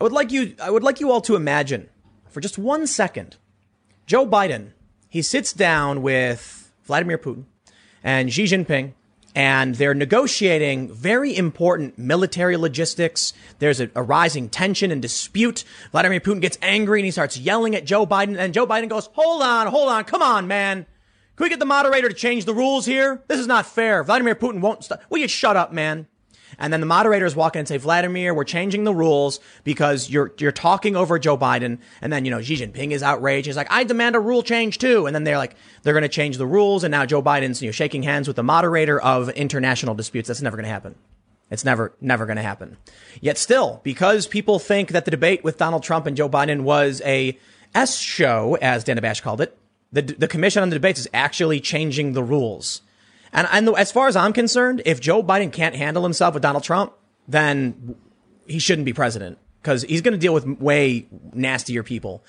I would like you I would like you all to imagine for just one second Joe Biden, he sits down with Vladimir Putin and Xi Jinping and they're negotiating very important military logistics. There's a, a, rising tension and dispute. Vladimir Putin gets angry and he starts yelling at Joe Biden and Joe Biden goes, hold on, hold on, come on, man. Can we get the moderator to change the rules here? This is not fair. Vladimir Putin won't stop. Will you shut up, man? And then the moderators walk in and say, Vladimir, we're changing the rules because you're, you're talking over Joe Biden. And then, you know, Xi Jinping is outraged. He's like, I demand a rule change too. And then they're like, they're going to change the rules. And now Joe Biden's, you know, shaking hands with the moderator of international disputes. That's never going to happen. It's never, never going to happen. Yet still, because people think that the debate with Donald Trump and Joe Biden was a S show, as Dana Bash called it, the, the commission on the debates is actually changing the rules. And, and as far as I'm concerned, if Joe Biden can't handle himself with Donald Trump, then he shouldn't be president because he's going to deal with way nastier people.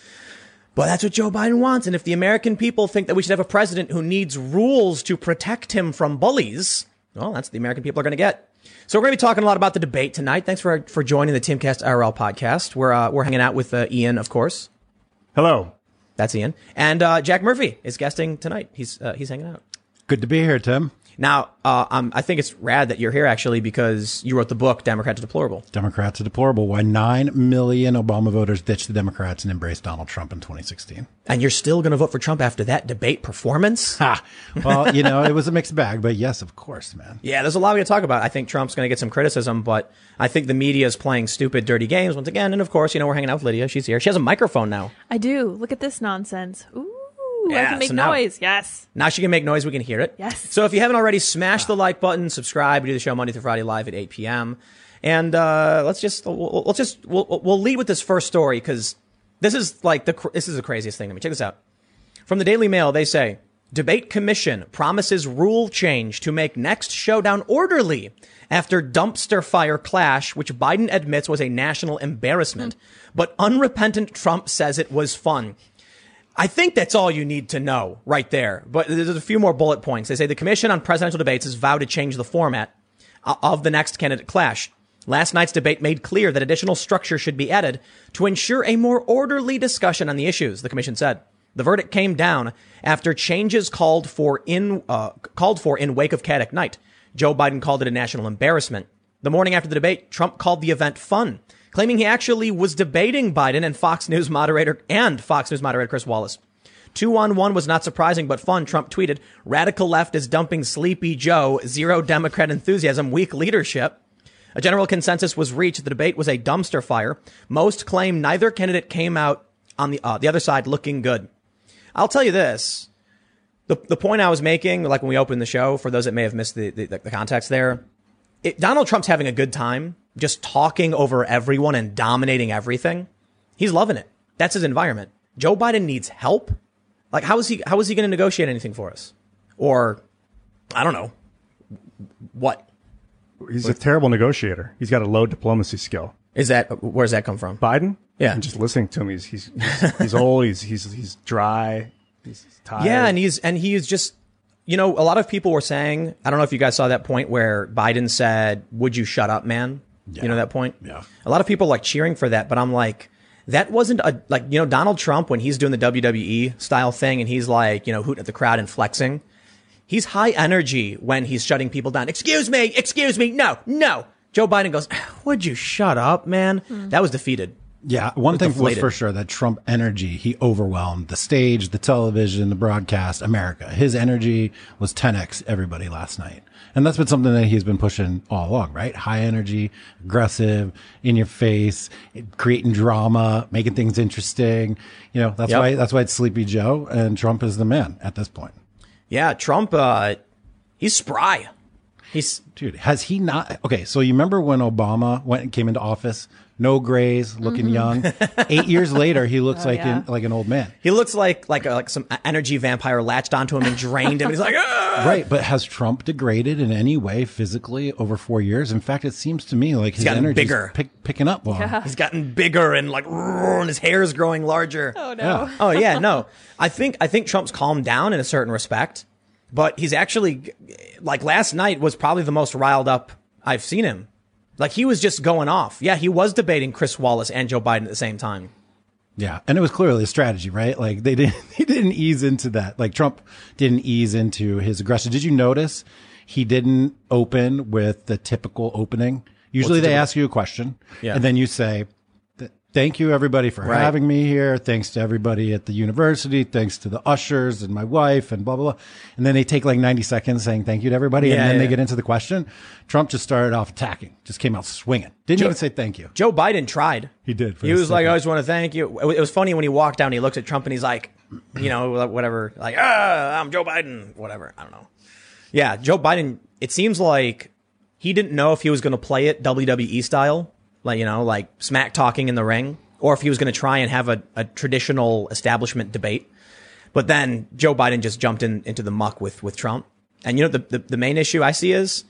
But that's what Joe Biden wants. And if the American people think that we should have a president who needs rules to protect him from bullies, well, that's what the American people are going to get. So we're going to be talking a lot about the debate tonight. Thanks for for joining the Timcast IRL podcast. We're uh, we're hanging out with uh, Ian, of course. Hello, that's Ian, and uh, Jack Murphy is guesting tonight. He's uh, he's hanging out. Good to be here, Tim. Now, uh, um, I think it's rad that you're here actually because you wrote the book "Democrats Are Deplorable." Democrats are deplorable. Why nine million Obama voters ditched the Democrats and embraced Donald Trump in 2016. And you're still going to vote for Trump after that debate performance? Ha! Well, you know, it was a mixed bag, but yes, of course, man. Yeah, there's a lot we to talk about. I think Trump's going to get some criticism, but I think the media is playing stupid, dirty games once again. And of course, you know, we're hanging out with Lydia. She's here. She has a microphone now. I do. Look at this nonsense. Ooh. Yeah, I can make so now- noise. yes. Now she can make noise. We can hear it. Yes. So if you haven't already, smash the like button, subscribe. We do the show Monday through Friday live at 8 p.m. And uh, let's just we'll, let's just we'll, we'll lead with this first story because this is like the this is the craziest thing. Let me check this out. From the Daily Mail, they say debate commission promises rule change to make next showdown orderly after dumpster fire clash, which Biden admits was a national embarrassment, but unrepentant Trump says it was fun. I think that's all you need to know right there. But there's a few more bullet points. They say the Commission on Presidential Debates has vowed to change the format of the next candidate clash. Last night's debate made clear that additional structure should be added to ensure a more orderly discussion on the issues, the commission said. The verdict came down after changes called for in uh, called for in wake of Caddick Night. Joe Biden called it a national embarrassment. The morning after the debate, Trump called the event fun, claiming he actually was debating Biden and Fox News moderator and Fox News moderator Chris Wallace. Two on one was not surprising but fun, Trump tweeted. Radical left is dumping Sleepy Joe, zero Democrat enthusiasm, weak leadership. A general consensus was reached. The debate was a dumpster fire. Most claim neither candidate came out on the, uh, the other side looking good. I'll tell you this. The, the point I was making, like when we opened the show, for those that may have missed the, the, the context there, it, Donald Trump's having a good time just talking over everyone and dominating everything. He's loving it. That's his environment. Joe Biden needs help. Like, how is he, how is he going to negotiate anything for us? Or, I don't know. What? he's a terrible negotiator. He's got a low diplomacy skill. Is that, where's that come from? Biden, Yeah. and just listening to him, he's he's he's, he's old. He's he's he's dry. He's tired. Yeah, and he's and he's just you know, a lot of people were saying, I don't know if you guys saw that point where Biden said, "Would you shut up, man?" You know that point? Yeah. A lot of people like cheering for that, but I'm like that wasn't a like, you know, Donald Trump when he's doing the WWE style thing and he's like, you know, hooting at the crowd and flexing. He's high energy when he's shutting people down. Excuse me, excuse me. No, no. Joe Biden goes, ah, "Would you shut up, man?" Hmm. That was defeated. Yeah, one thing was for sure that Trump energy, he overwhelmed the stage, the television, the broadcast, America. His energy was 10x everybody last night. And that's been something that he's been pushing all along, right? High energy, aggressive, in your face, creating drama, making things interesting. You know, that's Yep. why, that's why it's Sleepy Joe and Trump is the man at this point. Yeah, Trump uh he's spry. He's Dude, has he not? Okay, so you remember when Obama went and came into office, no grays, looking young. Eight years later, he looks like yeah. an, like an old man. He looks like like a, like some energy vampire latched onto him and drained him. He's like, "Ah!" Right, but has Trump degraded in any way physically over four years? In fact, it seems to me like his gotten energy bigger. pick, picking up. More. Yeah. he's gotten bigger and like, and his hair is growing larger. Oh no. Yeah. Oh yeah, no. I think I think Trump's calmed down in a certain respect, but he's actually like last night was probably the most riled up I've seen him. Like he was just going off. Yeah, he was debating Chris Wallace and Joe Biden at the same time. Yeah, and it was clearly a strategy, right? Like they didn't he didn't ease into that. Like Trump didn't ease into his aggression. Did you notice he didn't open with the typical opening? Usually the they ask you a question, Yeah. and then you say, "Th- "Thank you everybody for Right. having me here. Thanks to everybody at the university. Thanks to the ushers and my wife and blah blah blah." And then they take like ninety seconds saying thank you to everybody, and Yeah, then they get into the question. Trump just started off attacking, just came out swinging, didn't even say thank you. Joe Biden tried. He did. He was like. I just want to thank you. It was funny when he walked down, he looks at Trump and he's like, you know, whatever, like, ah, I'm Joe Biden, whatever. I don't know. Yeah, Joe Biden, it seems like he didn't know if he was going to play it WWE style, like, you know, like smack talking in the ring, or if he was going to try and have a, a traditional establishment debate. But then Joe Biden just jumped in into the muck with, with Trump. And you know, the, the, the main issue I see is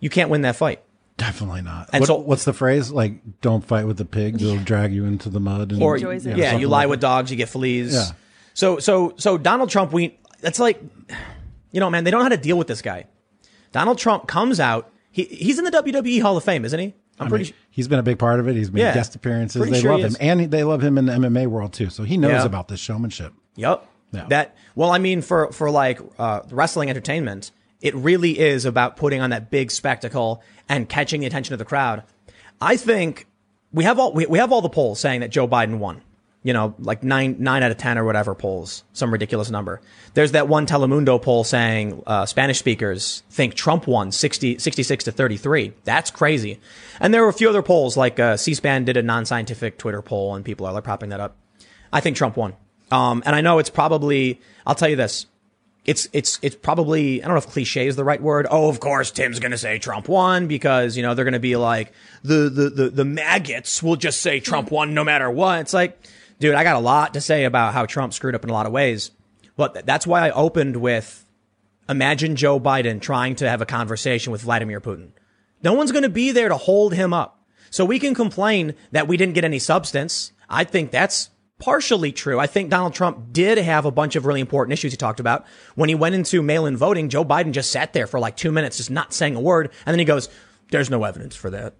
you can't win that fight. Definitely not. And What- so- what's the phrase? Like, don't fight with the pigs; they'll drag you into the mud. And, or Enjoys yeah, you lie like with dogs, you get fleas. Yeah. So so so Donald Trump, we that's like, you know, man, they don't know how to deal with this guy. Donald Trump comes out. He he's in the WWE Hall of Fame, isn't he? I'm I pretty. mean, he's been a big part of it. He's made Yeah. guest appearances. They sure love him, and they love him in the MMA world too. So he knows Yeah. about this showmanship. Yep. Yeah. That well, I mean, for for like uh, wrestling entertainment, it really is about putting on that big spectacle and catching the attention of the crowd. I think we have all we, we have all the polls saying that Joe Biden won. You know, like nine nine out of ten or whatever polls, some ridiculous number. There's that one Telemundo poll saying uh, Spanish speakers think Trump won 60, 66 to 33. That's crazy. And there were a few other polls, like uh, C-SPAN did a non-scientific Twitter poll, and people are like propping that up. I think Trump won. Um, and I know it's probably, I'll tell you this. It's, it's, it's probably, I don't know if cliche is the right word. Oh, of course, Tim's going to say Trump won because, you know, they're going to be like, the, the, the, the maggots will just say Trump won no matter what. It's like, dude, I got a lot to say about how Trump screwed up in a lot of ways. But that's why I opened with imagine Joe Biden trying to have a conversation with Vladimir Putin. No one's going to be there to hold him up. So we can complain that we didn't get any substance. I think that's partially true. I think Donald Trump did have a bunch of really important issues he talked about. When he went into mail-in voting, Joe Biden just sat there for like two minutes, just not saying a word. And then he goes, there's no evidence for that.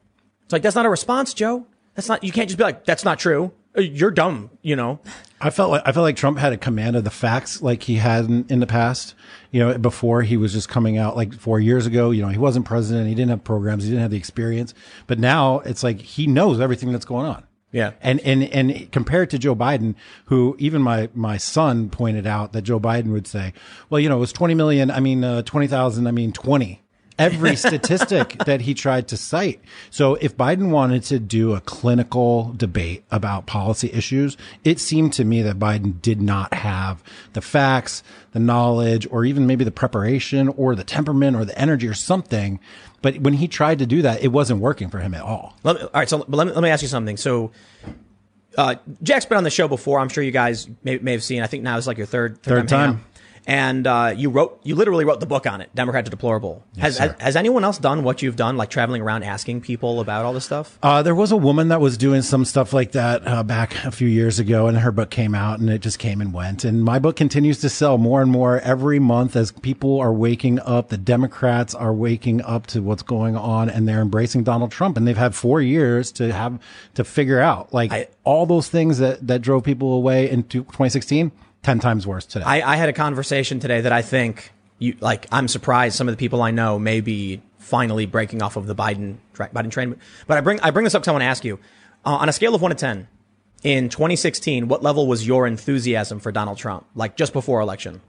It's like, that's not a response, Joe. That's not, you can't just be like, that's not true. You're dumb, you know? I felt like I felt like Trump had a command of the facts like he had in, in the past. You know, before he was just coming out like four years ago. You know, he wasn't president. He didn't have programs. He didn't have the experience. But now it's like he knows everything that's going on. Yeah. And and and compared to Joe Biden, who even my my son pointed out that Joe Biden would say, well, you know, it was twenty million. I mean, uh, twenty thousand. I mean, twenty. Every statistic that he tried to cite. So if Biden wanted to do a clinical debate about policy issues, it seemed to me that Biden did not have the facts, the knowledge, or even maybe the preparation or the temperament or the energy or something. But when he tried to do that, it wasn't working for him at all. Let me, all right, so but let me, let me ask you something. So, uh, Jack's been on the show before. I'm sure you guys may, may have seen. I think now is like your third Third hanging time. And uh, you wrote, you literally wrote the book on it, Democrat to Deplorable. has, has has anyone else done what you've done, like traveling around asking people about all this stuff? Uh, there was a woman that was doing some stuff like that uh, back a few years ago, and her book came out, and it just came and went. And my book continues to sell more and more every month as people are waking up. The Democrats are waking up to what's going on, and they're embracing Donald Trump. And they've had four years to have to figure out like I- all those things that that drove people away in 2016. Ten times worse today. I, I had a conversation today that I think you like. I'm surprised some of the people I know may be finally breaking off of the Biden Biden train. But I bring I bring this up because I want to ask you, uh, on a scale of one to ten, in 2016, what level was your enthusiasm for Donald Trump? Like just before election,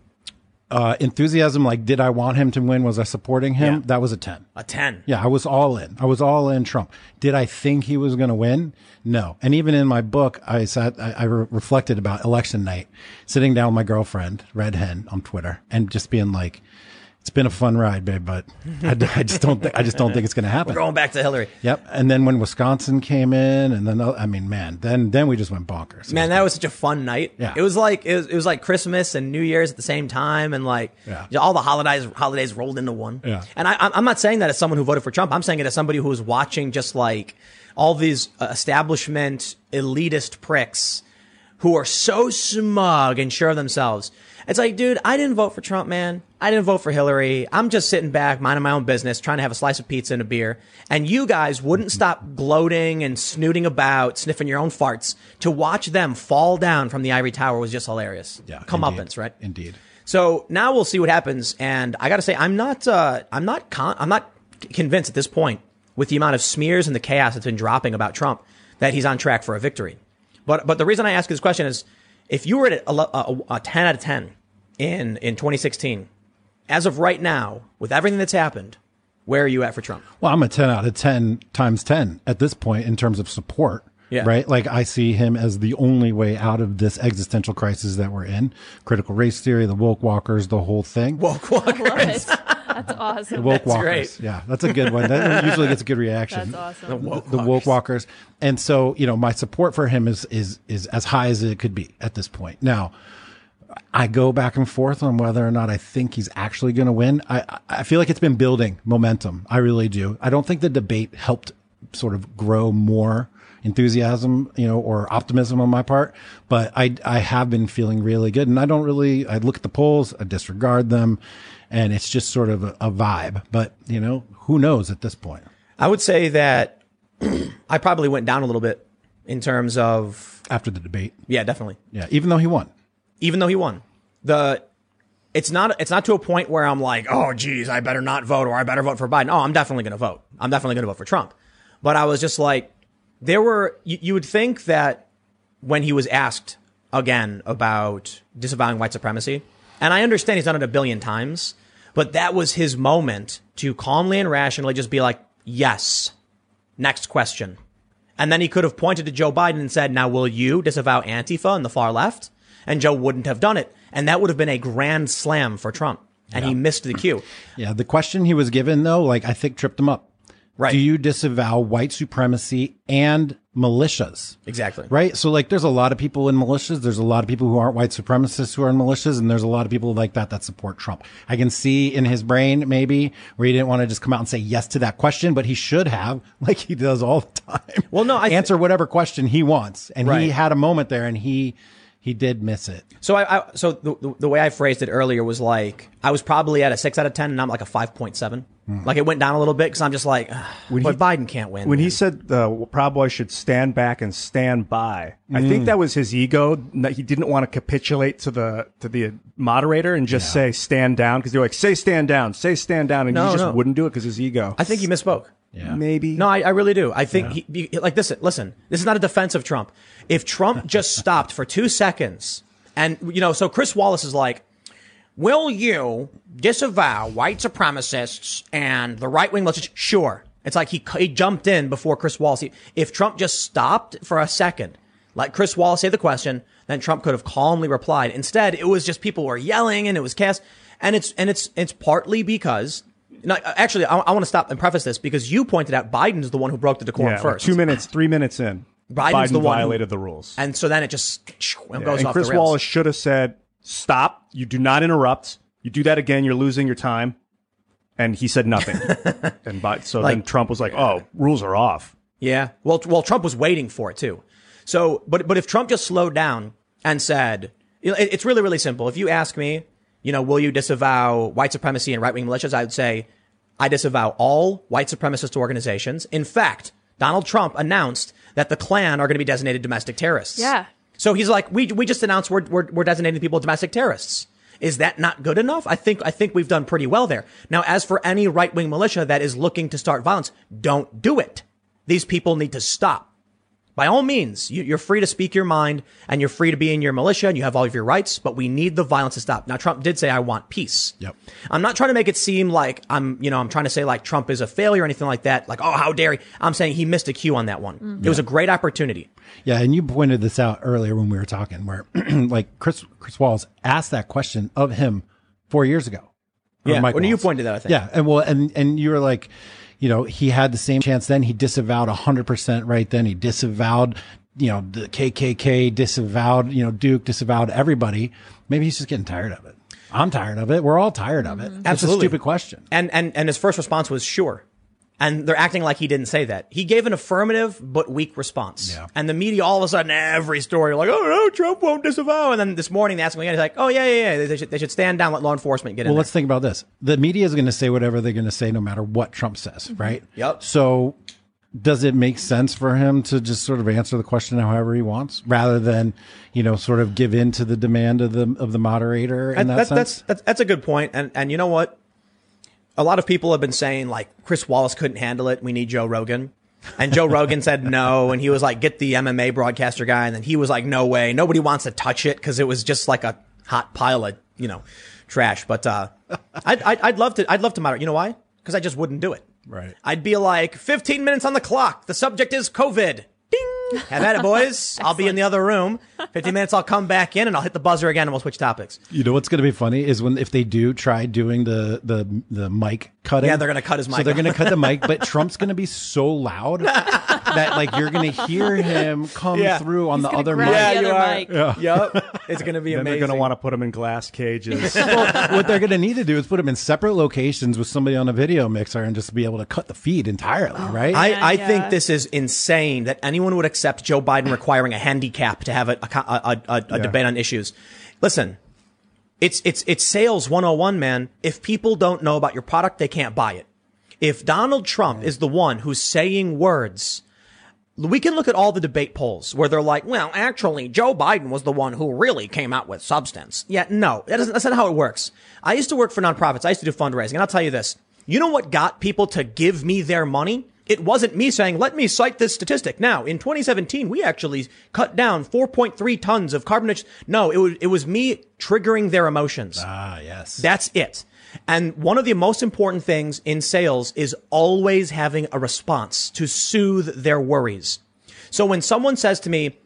uh, enthusiasm, like, did I want him to win? Was I supporting him? Yeah. That was a ten. a ten. Yeah, I was all in. I was all in Trump. Did I think he was going to win? No. And even in my book, I sat, I, I re- reflected about election night, sitting down with my girlfriend, Red Hen, on Twitter, and just being like, "It's been a fun ride, babe, but I, I just don't, think, I just don't think it's going to happen." Going back to Hillary. Yep. And then when Wisconsin came in, and then I mean, man, then then we just went bonkers. Man, that was such a fun night. Yeah. It was like it was, it was like Christmas and New Year's at the same time, and like Yeah. all the holidays holidays rolled into one. Yeah. And I, I'm I'm not saying that as someone who voted for Trump. I'm saying it as somebody who was watching just like all these uh, establishment elitist pricks who are so smug and sure of themselves. It's like, dude, I didn't vote for Trump, man. I didn't vote for Hillary. I'm just sitting back, minding my own business, trying to have a slice of pizza and a beer. And you guys wouldn't stop gloating and snooting about, sniffing your own farts to watch them fall down from the ivory tower was just hilarious. Yeah. Comeuppance, right? Indeed. So now we'll see what happens. And I got to say, I'm not, uh, I'm not, con- I'm not convinced at this point with the amount of smears and the chaos that's been dropping about Trump that he's on track for a victory. But, but the reason I ask you this question is if you were at a, a, a 10 out of 10 in, in 2016, as of right now, with everything that's happened, where are you at for Trump? Well, I'm a 10 out of 10 times 10 at this point in terms of support. Yeah. Right. Like I see him as the only way out of this existential crisis that we're in. Critical race theory, the woke walkers, the whole thing. Woke walkers. it. That's awesome. woke That's walkers. great. Yeah. That's a good one. That usually gets a good reaction. That's awesome. the woke walkers. And so, you know, my support for him is, is, is as high as it could be at this point. Now, I go back and forth on whether or not I think he's actually going to win. I, I feel like it's been building momentum. I really do. I don't think the debate helped sort of grow more enthusiasm, you know, or optimism on my part, but I, I have been feeling really good. And I don't really, I look at the polls, I disregard them, and it's just sort of a, a vibe. But, you know, who knows at this point? I would say that I probably went down a little bit in terms of, After the debate. yeah, definitely. Yeah. Even though he won. even though he won. The it's not it's not to a point where I'm like, oh geez, I better not vote or I better vote for Biden. Oh, I'm definitely going to vote. I'm definitely going to vote for Trump. But I was just like, there were you, you would think that when he was asked again about disavowing white supremacy, and I understand he's done it a billion times, but that was his moment to calmly and rationally just be like, yes, next question. And then he could have pointed to Joe Biden and said, now will you disavow Antifa and the far left? And Joe wouldn't have done it. And that would have been a grand slam for Trump. And he missed the cue. Yeah, the question he was given though, like I think tripped him up. Right. Do you disavow white supremacy and militias? Exactly. Right? So like there's a lot of people in militias, there's a lot of people who aren't white supremacists who are in militias, and there's a lot of people like that that support Trump. I can see in his brain maybe where he didn't want to just come out and say yes to that question, but he should have, like he does all the time. Well, no, I th- answer whatever question he wants. And he had a moment there and he he did miss it. So I, I so the, the, the way I phrased it earlier was like, I was probably at a six out of 10 and I'm like a 5.7. Hmm. Like it went down a little bit because I'm just like, When but he- Biden can't win. When man. he said the Proud Boys should stand back and stand by, I think hmm. that was his ego. That he didn't want to capitulate to the to the moderator and just say stand down because they're like say stand down, say stand down, and No, he just no. wouldn't do it because his ego. I think he misspoke. Yeah. Maybe No, I, I really do. I think he, he- like this. Listen, this is not a defense of Trump. If Trump just stopped for two seconds, and you know, so Chris Wallace is like, "Will you disavow white supremacists and the right wing militias?" Sure. It's like he he jumped in before Chris Wallace. If Trump just stopped for a second, let Chris Wallace say the question, then Trump could have calmly replied. Instead, it was just people were yelling and it was chaos, and it's and it's it's partly because. No, actually, I, I want to stop and preface this because you pointed out Biden's the one who broke the decorum yeah, like first. two minutes, three minutes in, Biden's Biden the one who- violated the rules. And so then it just Yeah, goes and off Chris the rails. Wallace should have said, "Stop! You do not interrupt. You do that again, you're losing your time." And he said nothing. and Bi- so then Trump was like, "Oh, rules are off." Yeah. Well, well, Trump was waiting for it too. So, but but if Trump just slowed down and said, it- it's really really simple. If you ask me, you know, will you disavow white supremacy and right wing militias? I would say, I disavow all white supremacist organizations. In fact, Donald Trump announced that the Klan are going to be designated domestic terrorists. Yeah. So he's like, we we just announced we're we're, we're designating people domestic terrorists. Is that not good enough? I think I think we've done pretty well there. Now, as for any right wing militia that is looking to start violence, don't do it. These people need to stop. By all means, you, you're free to speak your mind and you're free to be in your militia and you have all of your rights, but we need the violence to stop. Now, Trump did say, I want peace. Yep. I'm not trying to make it seem like I'm, you know, I'm trying to say like Trump is a failure or anything like that. Like, oh, how dare he? I'm saying he missed a cue on that one. Mm-hmm. It was a great opportunity. Yeah, and you pointed this out earlier when we were talking, where like Chris Chris Wallace asked that question of him four years ago. Yeah, Mike when you pointed that, I think. Yeah, and well, and and you were like, you know, he had the same chance then. He disavowed hundred percent right then. He disavowed, you know, the KKK, disavowed, you know, Duke, disavowed everybody. Maybe he's just getting tired of it. I'm tired of it. We're all tired of it. It's a stupid question. And, and, and his first response was sure. And they're acting like he didn't say that. He gave an affirmative but weak response. Yeah. And the media all of a sudden, every story, like, oh no, Trump won't disavow. And then this morning they asked him again, he's like, oh yeah, yeah, yeah, they should, they should stand down, let law enforcement get in Well, there. let's think about this. The media is going to say whatever they're going to say, no matter what Trump says, mm-hmm. right? Yep. So, does it make sense for him to just sort of answer the question however he wants, rather than, you know, sort of give in to the demand of the of the moderator in And that that's, that's, that's, that's a good point. And, and you know what? A lot of people have been saying like Chris Wallace couldn't handle it. We need Joe Rogan. And Joe Rogan said no. And he was like, get the MMA broadcaster guy. And then he was like, no way. Nobody wants to touch it because it was just like a hot pile of, you know, trash. But, uh, I'd, I'd, I'd love to, I'd love to moderate. You know why? Because I just wouldn't do it. Right. I'd be like, 15 minutes on the clock. The subject is COVID. Ding. Have at it, boys. I'll be in the other room. 15 minutes, I'll come back in and I'll hit the buzzer again and we'll switch topics. You know what's going to be funny is when if they do try doing the the the mic cutting. Yeah, they're gonna cut his mic. So they're going to cut the mic, but Trump's going to be so loud that like you're going to hear him come Yeah. through on He's the other mic. Yeah, you other are. mic. Yep. It's going to be Then amazing. they're going to want to put them in glass cages. Well, what they're going to need to do is put them in separate locations with somebody on a video mixer and just be able to cut the feed entirely, oh, right? I, I yeah. think this is insane that anyone would accept Joe Biden requiring a handicap to have a, a, a, a, a debate on issues. Listen, it's, it's, it's sales 101, man. If people don't know about your product, they can't buy it. If Donald Trump is the one who's saying words, we can look at all the debate polls where they're like, well, actually, Joe Biden was the one who really came out with substance. Yeah, no, that that's not how it works. I used to work for nonprofits. I used to do fundraising. And I'll tell you this. You know what got people to give me their money? It wasn't me saying, let me cite this statistic. Now, in 2017, we actually cut down 4.3 tons of carbon. No, it was, it was me triggering their emotions. ah, yes. That's it. And one of the most important things in sales is always having a response to soothe their worries. So when someone says to me,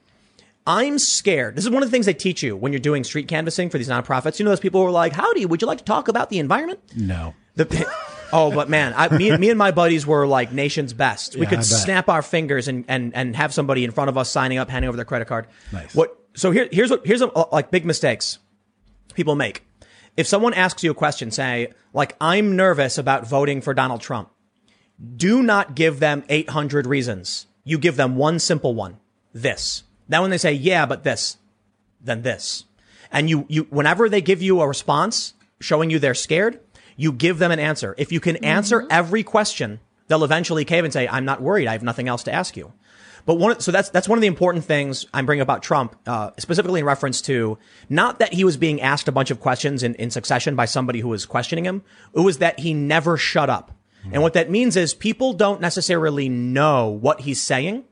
I'm scared. This is one of the things they teach you when you're doing street canvassing for these nonprofits. You know, those people who are like, howdy, would you like to talk about the environment? no. The, oh, but man, I, me, me and my buddies were like nation's best. We Yeah, I could bet. snap our fingers and, and, and have somebody in front of us signing up, handing over their credit card. Nice. What? So here, here's what, here's a, like big mistakes people make. If someone asks you a question, say, like, I'm nervous about voting for Donald Trump. Do not give them 800 reasons. You give them one simple one. This. Then when they say, yeah, but this, then this. And you, you, whenever they give you a response showing you they're scared, you give them an answer. If you can answer every question, they'll eventually cave and say, I'm not worried. I have nothing else to ask you. But one, so that's that's one of the important things I'm bringing about Trump, uh, specifically in reference to not that he was being asked a bunch of questions in, in succession by somebody who was questioning him. It was that he never shut up. And what that means is people don't necessarily know what he's saying,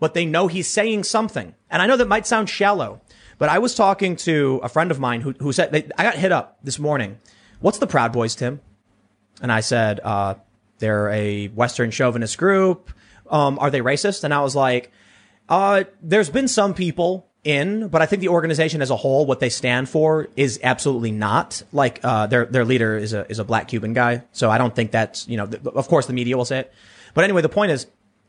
but they know he's saying something. And I know that might sound shallow, but I was talking to a friend of mine who, who said, I got hit up this morning. What's the Proud Boys, Tim? And I said, uh, they're a Western chauvinist group. Um, are they racist? And I was like, uh, there's been some people in, but I think the organization as a whole, what they stand for is absolutely not. Like, uh, their, their leader is a, is a black Cuban guy. So I don't think that's, you know, th- of course the media will say it. But anyway, the point is,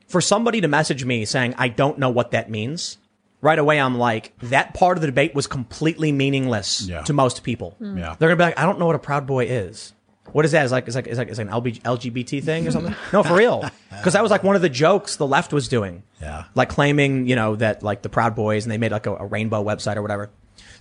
for somebody to message me saying, I don't know what that means, right away I'm like, that part of the debate was completely meaningless Yeah. to most people. Mm. Yeah. They're gonna be like, I don't know what a Proud Boy is. What is that? Is like is like is like is like an LB, LGBT thing or something? no, for real. Because that was like one of the jokes the left was doing. Yeah. Like claiming, you know, that like the Proud Boys and they made like a, a rainbow website or whatever.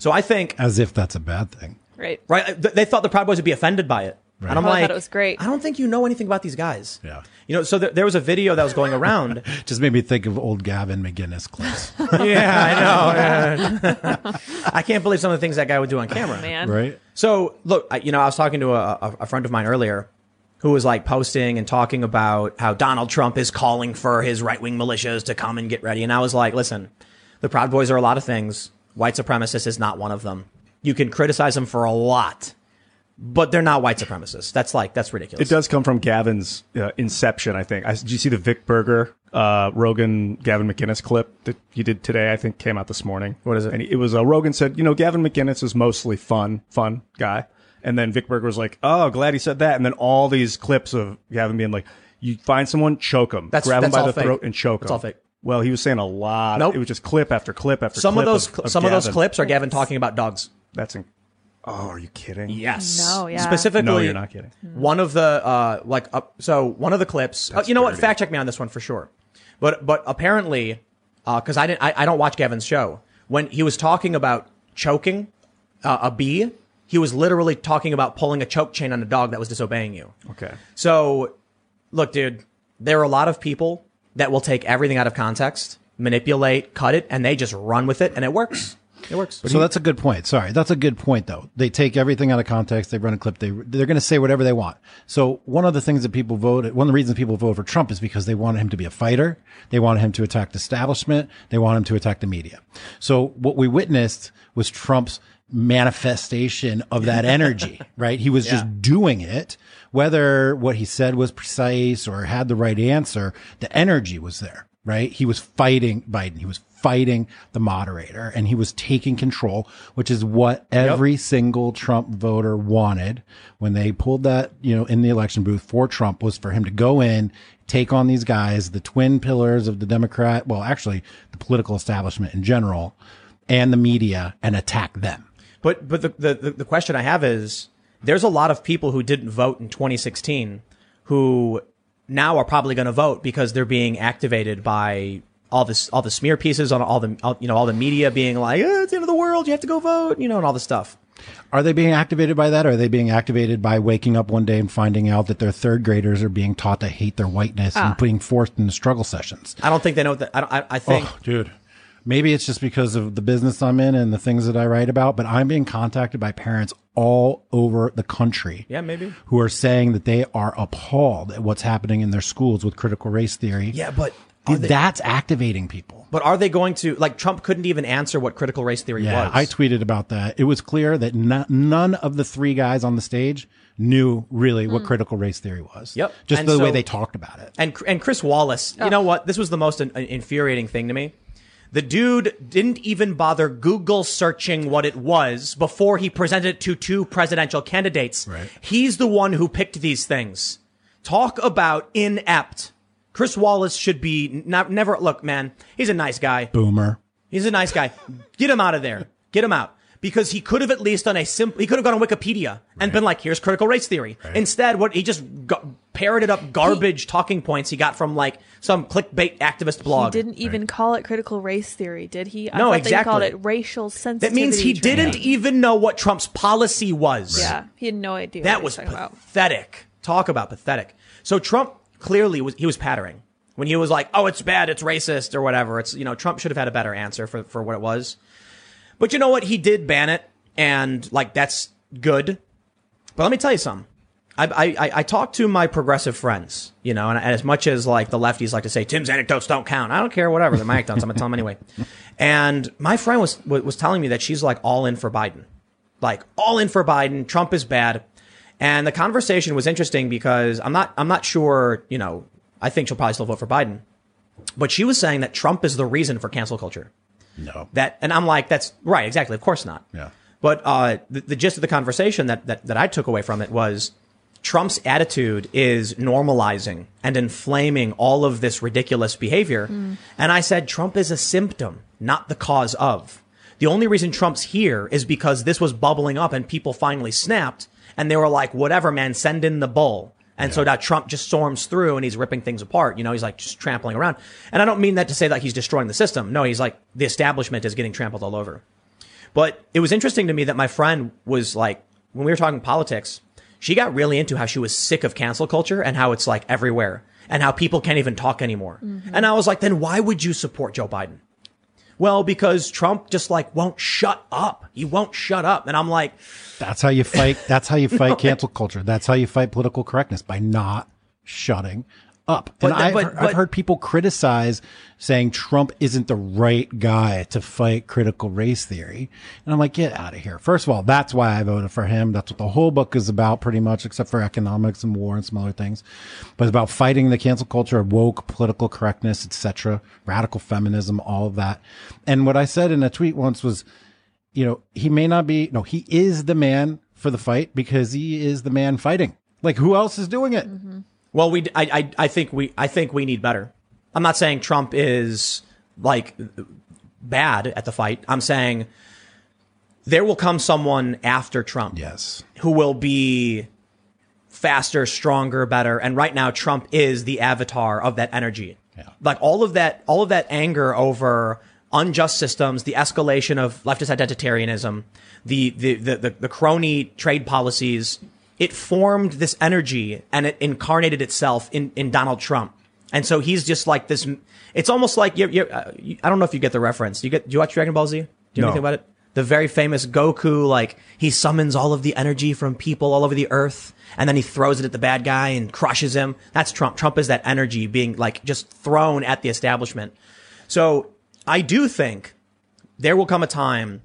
So I think As if that's a bad thing. Right. right, uh, th- they thought the Proud Boys would be offended by it. Right. And I'm Oh, like, thought it was great. I don't think you know anything about these guys. Yeah. You know, so there, there was a video that was going around. Just made me think of old Gavin McInnes clips. yeah, I know. I can't believe some of the things that guy would do on camera. Man. right? So look, I, you know, I was talking to a, a, a friend of mine earlier who was like posting and talking about how Donald Trump is calling for his right wing militias to come and get ready. And I was like, listen, the Proud Boys are a lot of things. White supremacist is not one of them. You can criticize them for a lot, but they're not white supremacists. That's like, that's ridiculous. It does come from Gavin's uh, inception, I think. I, did you see the Vic Berger, uh, Rogan, Gavin McInnes clip that you did today? I think came out this morning. What is it? And it was uh, Rogan said, you know, Gavin McInnes is mostly fun, fun guy. And then Vic Berger was like, oh, glad he said that. And then all these clips of Gavin being like, you find someone, choke him, That's- grab him by the fake. throat and choke That's him. all fake. Well, he was saying a lot. Nope. It was just clip after clip after some clip of those, of, some of those clips are Gavin talking about dogs. That's in- Oh, are you kidding? Yes. No, yeah. Specifically, No, you're not kidding. One of the uh, like, uh, so one of the clips. Uh, you know what? dirty. Fact check me on this one for sure. But but apparently, because I didn't, I, I don't watch Gavin's show. When he was talking about choking uh, a bee, he was literally talking about pulling a choke chain on a dog that was disobeying you. Okay. So, look, dude, there are a lot of people that will take everything out of context, manipulate, cut it, and they just run with it, and it works. It works. So that's a good point. Sorry, that's a good point though. They take everything out of context. They run a clip. They they're going to say whatever they want. So one of the things that people voted, one of the reasons people vote for Trump is because they wanted him to be a fighter. They wanted him to attack the establishment. They want him to attack the media. So what we witnessed was Trump's manifestation of that energy, right? He was just doing it. Whether what he said was precise or had the right answer, the energy was there, right? He was fighting Biden. He was fighting the moderator and he was taking control, which is what every single Trump voter wanted when they pulled that, you know, in the election booth for Trump was for him to go in, take on these guys, the twin pillars of the Democrat, well, actually the political establishment in general and the media and attack them. But but the, the the question I have is there's a lot of people who didn't vote in 2016 who now are probably going to vote because they're being activated by all this all the smear pieces on all the all, you know all the media being like eh, it's the end of the world you have to go vote you know and all this stuff. Are they being activated by that? Or are they being activated by waking up one day and finding out that their third graders are being taught to hate their whiteness and being forced into struggle sessions? I don't think they know that. I don't, I, I think Oh, dude. Maybe it's just because of the business I'm in and the things that I write about, but I'm being contacted by parents all over the country. Yeah, maybe. Who are saying that they are appalled at what's happening in their schools with critical race theory. yeah, but are Dude, they, that's activating people. but are they going to like Trump couldn't even answer what critical race theory Yeah, was. I tweeted about that. It was clear that no, none of the three guys on the stage knew really what hmm. critical race theory was. Yep. Just And the way they talked about it. and and Chris Wallace, you know what? This was the most in- infuriating thing to me. The dude didn't even bother Google searching what it was before he presented it to two presidential candidates. Right. He's the one who picked these things. Talk about inept. Chris Wallace should be not never look, man. He's a nice guy. Boomer. He's a nice guy. Get him out of there. Get him out. Because he could have at least done a simple, he could have gone on Wikipedia and been like, here's critical race theory. Instead, what he just got, parroted up garbage talking points he got from like some clickbait activist blog. He didn't even call it critical race theory, did he? I No, thought They called it racial sensitivity. that means he training. didn't even know what Trump's policy was. Yeah, he had no idea. That what was he was talking about. pathetic. Talk about pathetic. So Trump clearly was he was pattering when he was like, "Oh, it's bad, it's racist or whatever." It's you know Trump should have had a better answer for for what it was. But you know what? He did ban it, and like that's good. But let me tell you something. I, I, I- talk to my progressive friends, you know, and, as much as like the lefties like to say Tim's anecdotes don't count, I don't care, whatever. They're my anecdotes. I'm gonna tell them anyway. And my friend was was telling me that she's like all in for Biden, like all in for Biden. Trump is bad, and the conversation was interesting because I'm not I'm not sure, you know, I think she'll probably still vote for Biden, but she was saying that Trump is the reason for cancel culture. No. That, and I'm like, that's right, exactly. Of course not. Yeah. But uh, the, the gist of the conversation that, that, that I took away from it was Trump's attitude is normalizing and inflaming all of this ridiculous behavior. And I said, Trump is a symptom, not the cause of. The only reason Trump's here is because this was bubbling up and people finally snapped and they were like, whatever, man, send in the bull. And so now Trump just storms through and he's ripping things apart. You know, he's like just trampling around. And I don't mean that to say that he's destroying the system. No, he's like the establishment is getting trampled all over. But it was interesting to me that my friend was like, when we were talking politics, she got really into how she was sick of cancel culture and how it's like everywhere and how people can't even talk anymore. Mm-hmm. And I was like, then why would you support Joe Biden? Well, because Trump just like won't shut up. He won't shut up. And I'm like, That's how you fight. That's how you fight cancel culture. That's how you fight political correctness by not shutting up. But and I've, but- I've heard people criticize saying Trump isn't the right guy to fight critical race theory. And I'm like, get out of here. First of all, that's why I voted for him. That's what the whole book is about pretty much, except for economics and war and some other things. But it's about fighting the cancel culture, woke political correctness, etc., radical feminism, all of that. And what I said in a tweet once was, you know, he may not be, no, he is the man for the fight because he is the man fighting. Like who else is doing it? Mm-hmm. Well, we, I, I, I think we, I think we need better. I'm not saying Trump is like bad at the fight. I'm saying there will come someone after Trump Yes. who will be faster, stronger, better. And right now, Trump is the avatar of that energy. Yeah. Like all of that, all of that anger over unjust systems, the escalation of leftist identitarianism, the, the, the, the, the crony trade policies, it formed this energy and it incarnated itself in, in Donald Trump. And so he's just like this. It's almost like you're, you're, uh, you, I don't know if you get the reference. You get, do you watch Dragon Ball Z? Do you know No. anything about it? The very famous Goku, like he summons all of the energy from people all over the earth and then he throws it at the bad guy and crushes him. That's Trump. Trump is that energy being like just thrown at the establishment. So I do think there will come a time,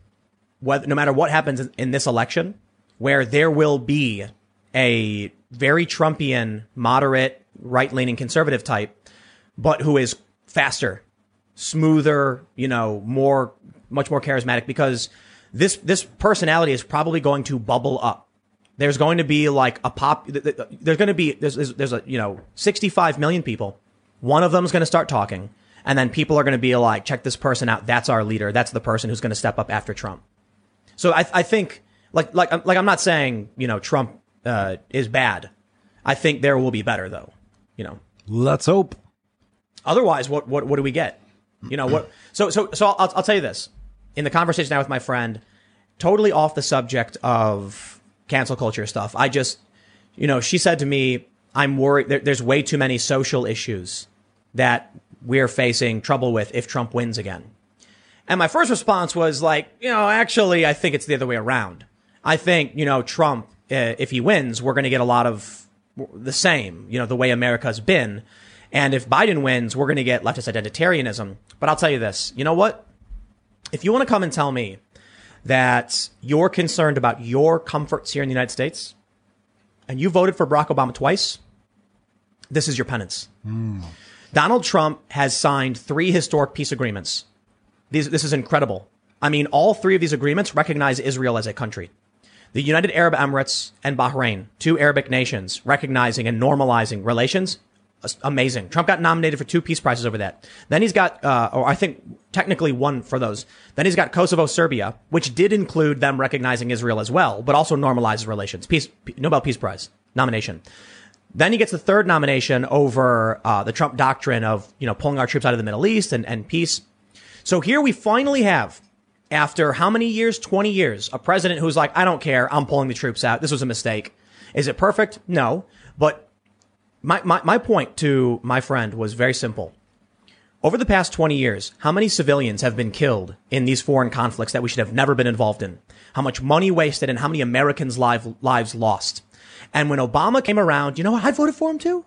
whether, no matter what happens in, in this election, where there will be a very Trumpian, moderate, right leaning conservative type, but who is faster, smoother, you know, more, much more charismatic because this, this personality is probably going to bubble up. There's going to be like a pop, th- th- there's going to be, there's, there's, there's a, you know, 65 million people. One of them is going to start talking and then people are going to be like, check this person out. That's our leader. That's the person who's going to step up after Trump. So I, I think, like, like, like I'm not saying, you know, Trump, uh, is bad. I think there will be better though, you know. Let's hope. Otherwise, what, what, what do we get? You know, what, so, so, so I'll, I'll tell you this. In the conversation now with my friend, totally off the subject of cancel culture stuff. I just, you know, she said to me, I'm worried there, there's way too many social issues that we're facing trouble with if Trump wins again. And my first response was like, you know, actually, I think it's the other way around. I think, you know, Trump, uh, if he wins, we're going to get a lot of the same, you know, the way America's been. And if Biden wins, we're going to get leftist identitarianism. But I'll tell you this, you know what? If you want to come and tell me that you're concerned about your comforts here in the United States and you voted for Barack Obama twice, this is your penance. Donald Trump has signed three historic peace agreements. These, this is incredible. I mean, all three of these agreements recognize Israel as a country. The United Arab Emirates and Bahrain, two Arabic nations, recognizing and normalizing relations. Amazing. Trump got nominated for two peace prizes over that. Then he's got, uh, or I think technically one for those. Then he's got Kosovo, Serbia, which did include them recognizing Israel as well, but also normalizes relations. Peace, Nobel Peace Prize nomination. Then he gets the third nomination over uh, the Trump doctrine of you know pulling our troops out of the Middle East and, and peace. So here we finally have, after how many years? Twenty years, a president who's like, I don't care, I'm pulling the troops out. This was a mistake. Is it perfect? No. But my, my, my point to my friend was very simple. Over the past 20 years, how many civilians have been killed in these foreign conflicts that we should have never been involved in? How much money wasted and how many Americans' live, lives lost? And when Obama came around, you know what? I voted for him too.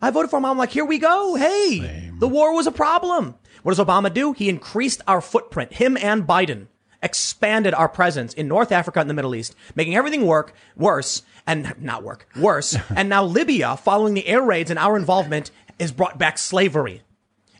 I voted for him. I'm like, here we go. Hey, the war was a problem. What does Obama do? He increased our footprint. Him and Biden expanded our presence in North Africa and the Middle East, making everything work worse and not work worse. and now Libya, following the air raids and our involvement, is brought back slavery.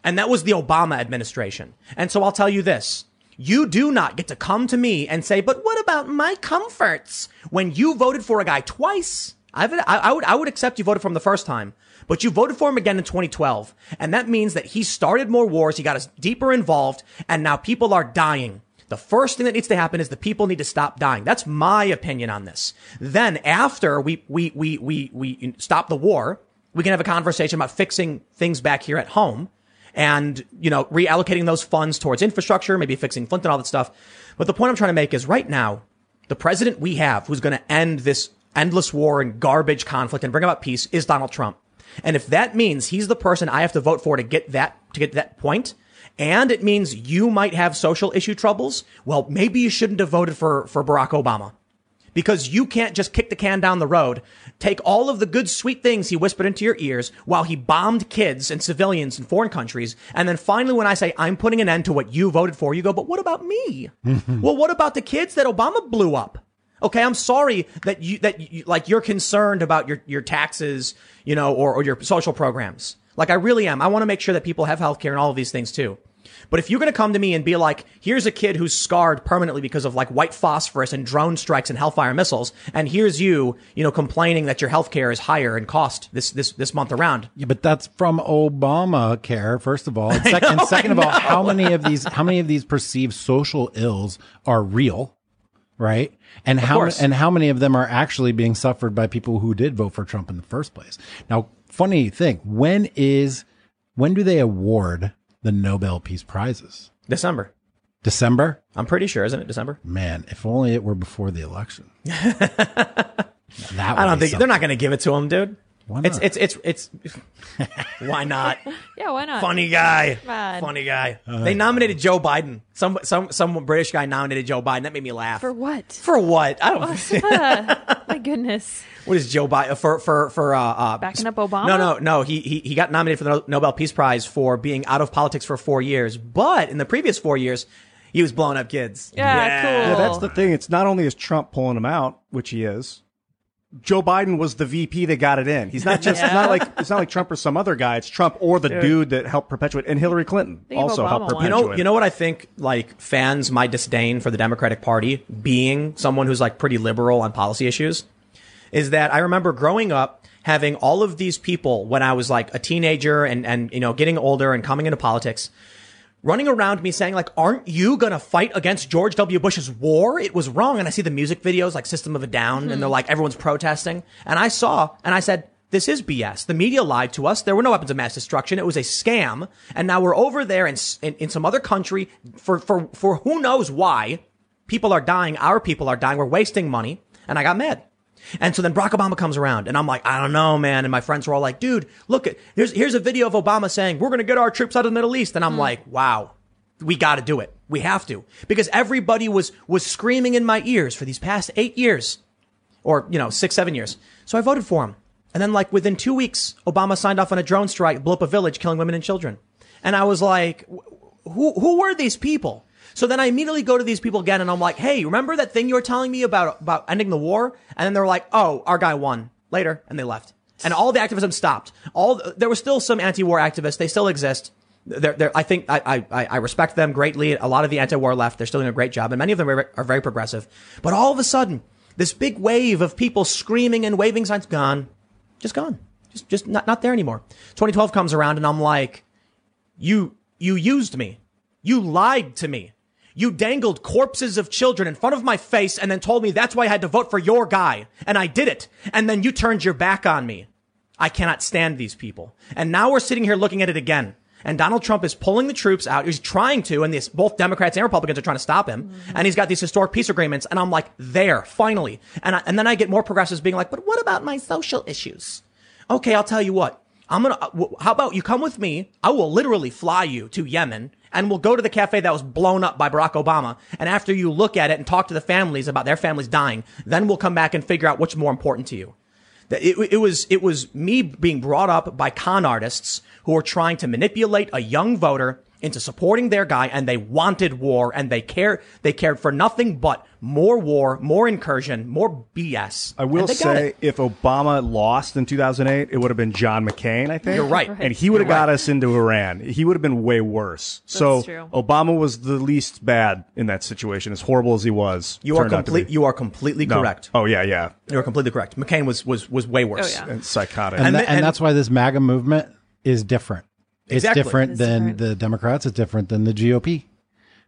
And that was the Obama administration. And so I'll tell you this. You do not get to come to me and say, but what about my comforts? When you voted for a guy twice, I've, I, I would, I would accept you voted for him the first time, but you voted for him again in 2012. And that means that he started more wars. He got us deeper involved and now people are dying. The first thing that needs to happen is the people need to stop dying. That's my opinion on this. Then after we, we, we, we, we stop the war, we can have a conversation about fixing things back here at home and, you know, reallocating those funds towards infrastructure, maybe fixing Flint and all that stuff. But the point I'm trying to make is right now, the president we have who's going to end this endless war and garbage conflict and bring about peace is Donald Trump. And if that means he's the person I have to vote for to get that, to get that point, and it means you might have social issue troubles, well, maybe you shouldn't have voted for, for Barack Obama because you can't just kick the can down the road, take all of the good, sweet things he whispered into your ears while he bombed kids and civilians in foreign countries. And then finally, when I say I'm putting an end to what you voted for, you go, but what about me? well, what about the kids that Obama blew up? Okay, I'm sorry that you, that you, like you're concerned about your, your taxes, you know, or, or your social programs. Like I really am. I want to make sure that people have health care and all of these things too. But if you're going to come to me and be like, here's a kid who's scarred permanently because of like white phosphorus and drone strikes and Hellfire missiles, and here's you, you know, complaining that your health care is higher in cost this, this, this month around. Yeah, but that's from Obamacare, first of all. And, sec- and second of all, how many of these, how many of these perceived social ills are real? right? And how course. and how many of them are actually being suffered by people who did vote for Trump in the first place? Now, funny thing, when is when do they award the Nobel Peace Prizes? December. December? I'm pretty sure, isn't it December? Man, if only it were before the election. that I don't think they're not going to give it to him, dude. Why It's not? it's it's it's. why not? Yeah, why not? Funny guy. on. Funny guy. they nominated Joe Biden. Some some some British guy nominated Joe Biden. That made me laugh. For what? For what? I don't. Know. My goodness. what is Joe Biden for? For for uh, uh Backing up Obama? No, no, no. He he he got nominated for the Nobel Peace Prize for being out of politics for four years. But in the previous four years, he was blowing up kids. Yeah, cool. Yeah, that's the thing. It's not only is Trump pulling him out, which he is. Joe Biden was the VP that got it in. He's not just. It's not like it's not like Trump or some other guy. It's Trump or the dude that helped perpetuate, and Hillary Clinton Think also Obama helped perpetuate. You know, you know what I think? Like fans, my disdain for the Democratic Party being someone who's like pretty liberal on policy issues, is that I remember growing up having all of these people when I was like a teenager and and you know getting older and coming into politics, running around me saying like, "Aren't you gonna fight against George W. Bush's war? It was wrong." And I see the music videos like System of a Down, and they're hmm. like everyone's protesting, and I saw and I said. This is BS. The media lied to us. There were no weapons of mass destruction. It was a scam. And now we're over there in, in, in some other country for, for, for who knows why. People are dying. Our people are dying. We're wasting money. And I got mad. And so then Barack Obama comes around and I'm like, I don't know, man. And my friends were all like, dude, look at, here's, here's a video of Obama saying, we're going to get our troops out of the Middle East. And I'm hmm. like, wow, we got to do it. We have to because everybody was, was screaming in my ears for these past eight years or, you know, six, seven years. So I voted for him. And then like within two weeks, Obama signed off on a drone strike, blew up a village, killing women and children. And I was like, who, who were these people? So then I immediately go to these people again and I'm like, hey, remember that thing you were telling me about, about ending the war? And then they're like, oh, our guy won later. And they left. And all the activism stopped. All, there were still some anti-war activists. They still exist. They're, they're, I think I, I, I respect them greatly. A lot of the anti-war left, they're still doing a great job, and many of them are, are very progressive. But all of a sudden, this big wave of people screaming and waving signs gone, just gone, just just not not there anymore. 2012 comes around, and I'm like, you you used me, you lied to me. You dangled corpses of children in front of my face and then told me that's why I had to vote for your guy. And I did it. And then you turned your back on me. I cannot stand these people. And now we're sitting here looking at it again. And Donald Trump is pulling the troops out. He's trying to, and this, both Democrats and Republicans are trying to stop him. And he's got these historic peace agreements. And I'm like, there, finally. And, I, and then I get more progressives being like, but what about my social issues? Okay, I'll tell you what. I'm gonna, uh, how about you come with me? I will literally fly you to Yemen and we'll go to the cafe that was blown up by Barack Obama. And after you look at it and talk to the families about their families dying, then we'll come back and figure out what's more important to you. It, it was it was me being brought up by con artists who were trying to manipulate a young voter into supporting their guy, and they wanted war, and they cared they cared for nothing but more war, more incursion, more BS. I will And they got say, if Obama lost in 2008, it would have been John McCain. I think You're right. and he would have got right. us into Iran. He would have been way worse. so true. Obama was the least bad in that situation, as horrible as he was. you are turned out to complete. You are completely No. correct. Oh yeah, yeah, You are completely correct. McCain was was was way worse. Oh, yeah. and psychotic. and, And tha- the- and and- that's why this MAGA movement is different. It's Exactly. different It's than different. the Democrats. It's different than the GOP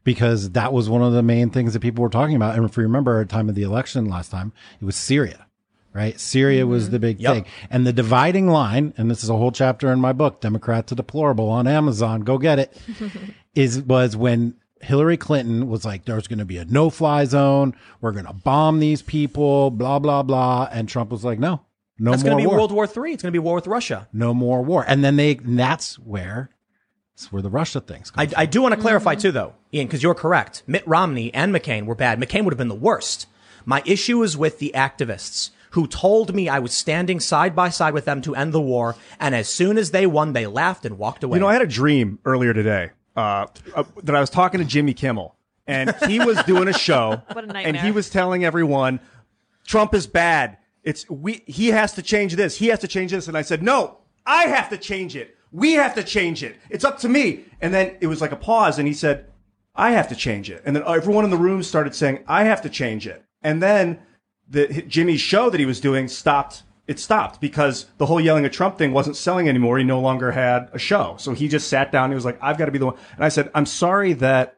because that was one of the main things that people were talking about. And if you remember at the time of the election last time, it was Syria, right? Syria was mm-hmm. the big Yep. thing. And the dividing line, and this is a whole chapter in my book, Democrat to Deplorable on Amazon, go get it, is was when Hillary Clinton was like, there's going to be a no fly zone. We're going to bomb these people, blah, blah, blah. And Trump was like, no, no That's more going to be war World War Three. It's going to be war with Russia. no more war. And then they, and that's where, that's where the Russia things come I, I do want to clarify too, though, Ian, because you're correct. Mitt Romney and McCain were bad. McCain would have been the worst. My issue is with the activists who told me I was standing side by side with them to end the war, and as soon as they won, they laughed and walked away. You know, I had a dream earlier today uh, uh, that I was talking to Jimmy Kimmel, and he was doing a show, What a and he was telling everyone Trump is bad. It's we. He has to change this. He has to change this. And I said, no, I have to change it. We have to change it. It's up to me. And then it was like a pause, and he said, I have to change it. And then everyone in the room started saying, I have to change it. And then the Jimmy's show that he was doing stopped. It stopped because the whole yelling at Trump thing wasn't selling anymore. He no longer had a show. So he just sat down. He was like, I've got to be the one. And I said, I'm sorry that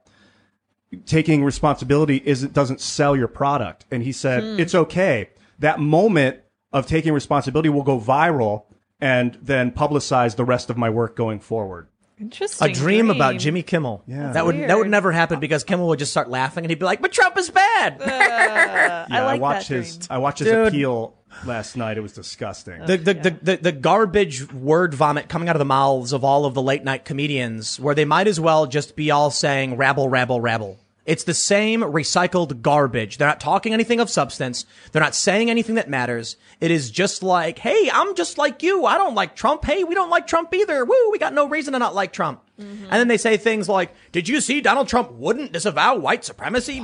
taking responsibility isn't doesn't sell your product. And he said hmm. it's okay. That moment of taking responsibility will go viral and then publicize the rest of my work going forward. Interesting. a dream, about Jimmy Kimmel. Yeah. that would that would never happen because Kimmel would just start laughing and he'd be like, "But Trump is bad." I Yeah, like watched his dream. I watched his Dude. appeal last night. It was disgusting. the, the, the, the, the garbage word vomit coming out of the mouths of all of the late night comedians where they might as well just be all saying rabble, rabble, rabble. It's the same recycled garbage. They're not talking anything of substance. They're not saying anything that matters. It is just like, hey, I'm just like you. I don't like Trump. Hey, we don't like Trump either. Woo, we got no reason to not like Trump. Mm-hmm. And then they say things like, did you see Donald Trump wouldn't disavow white supremacy?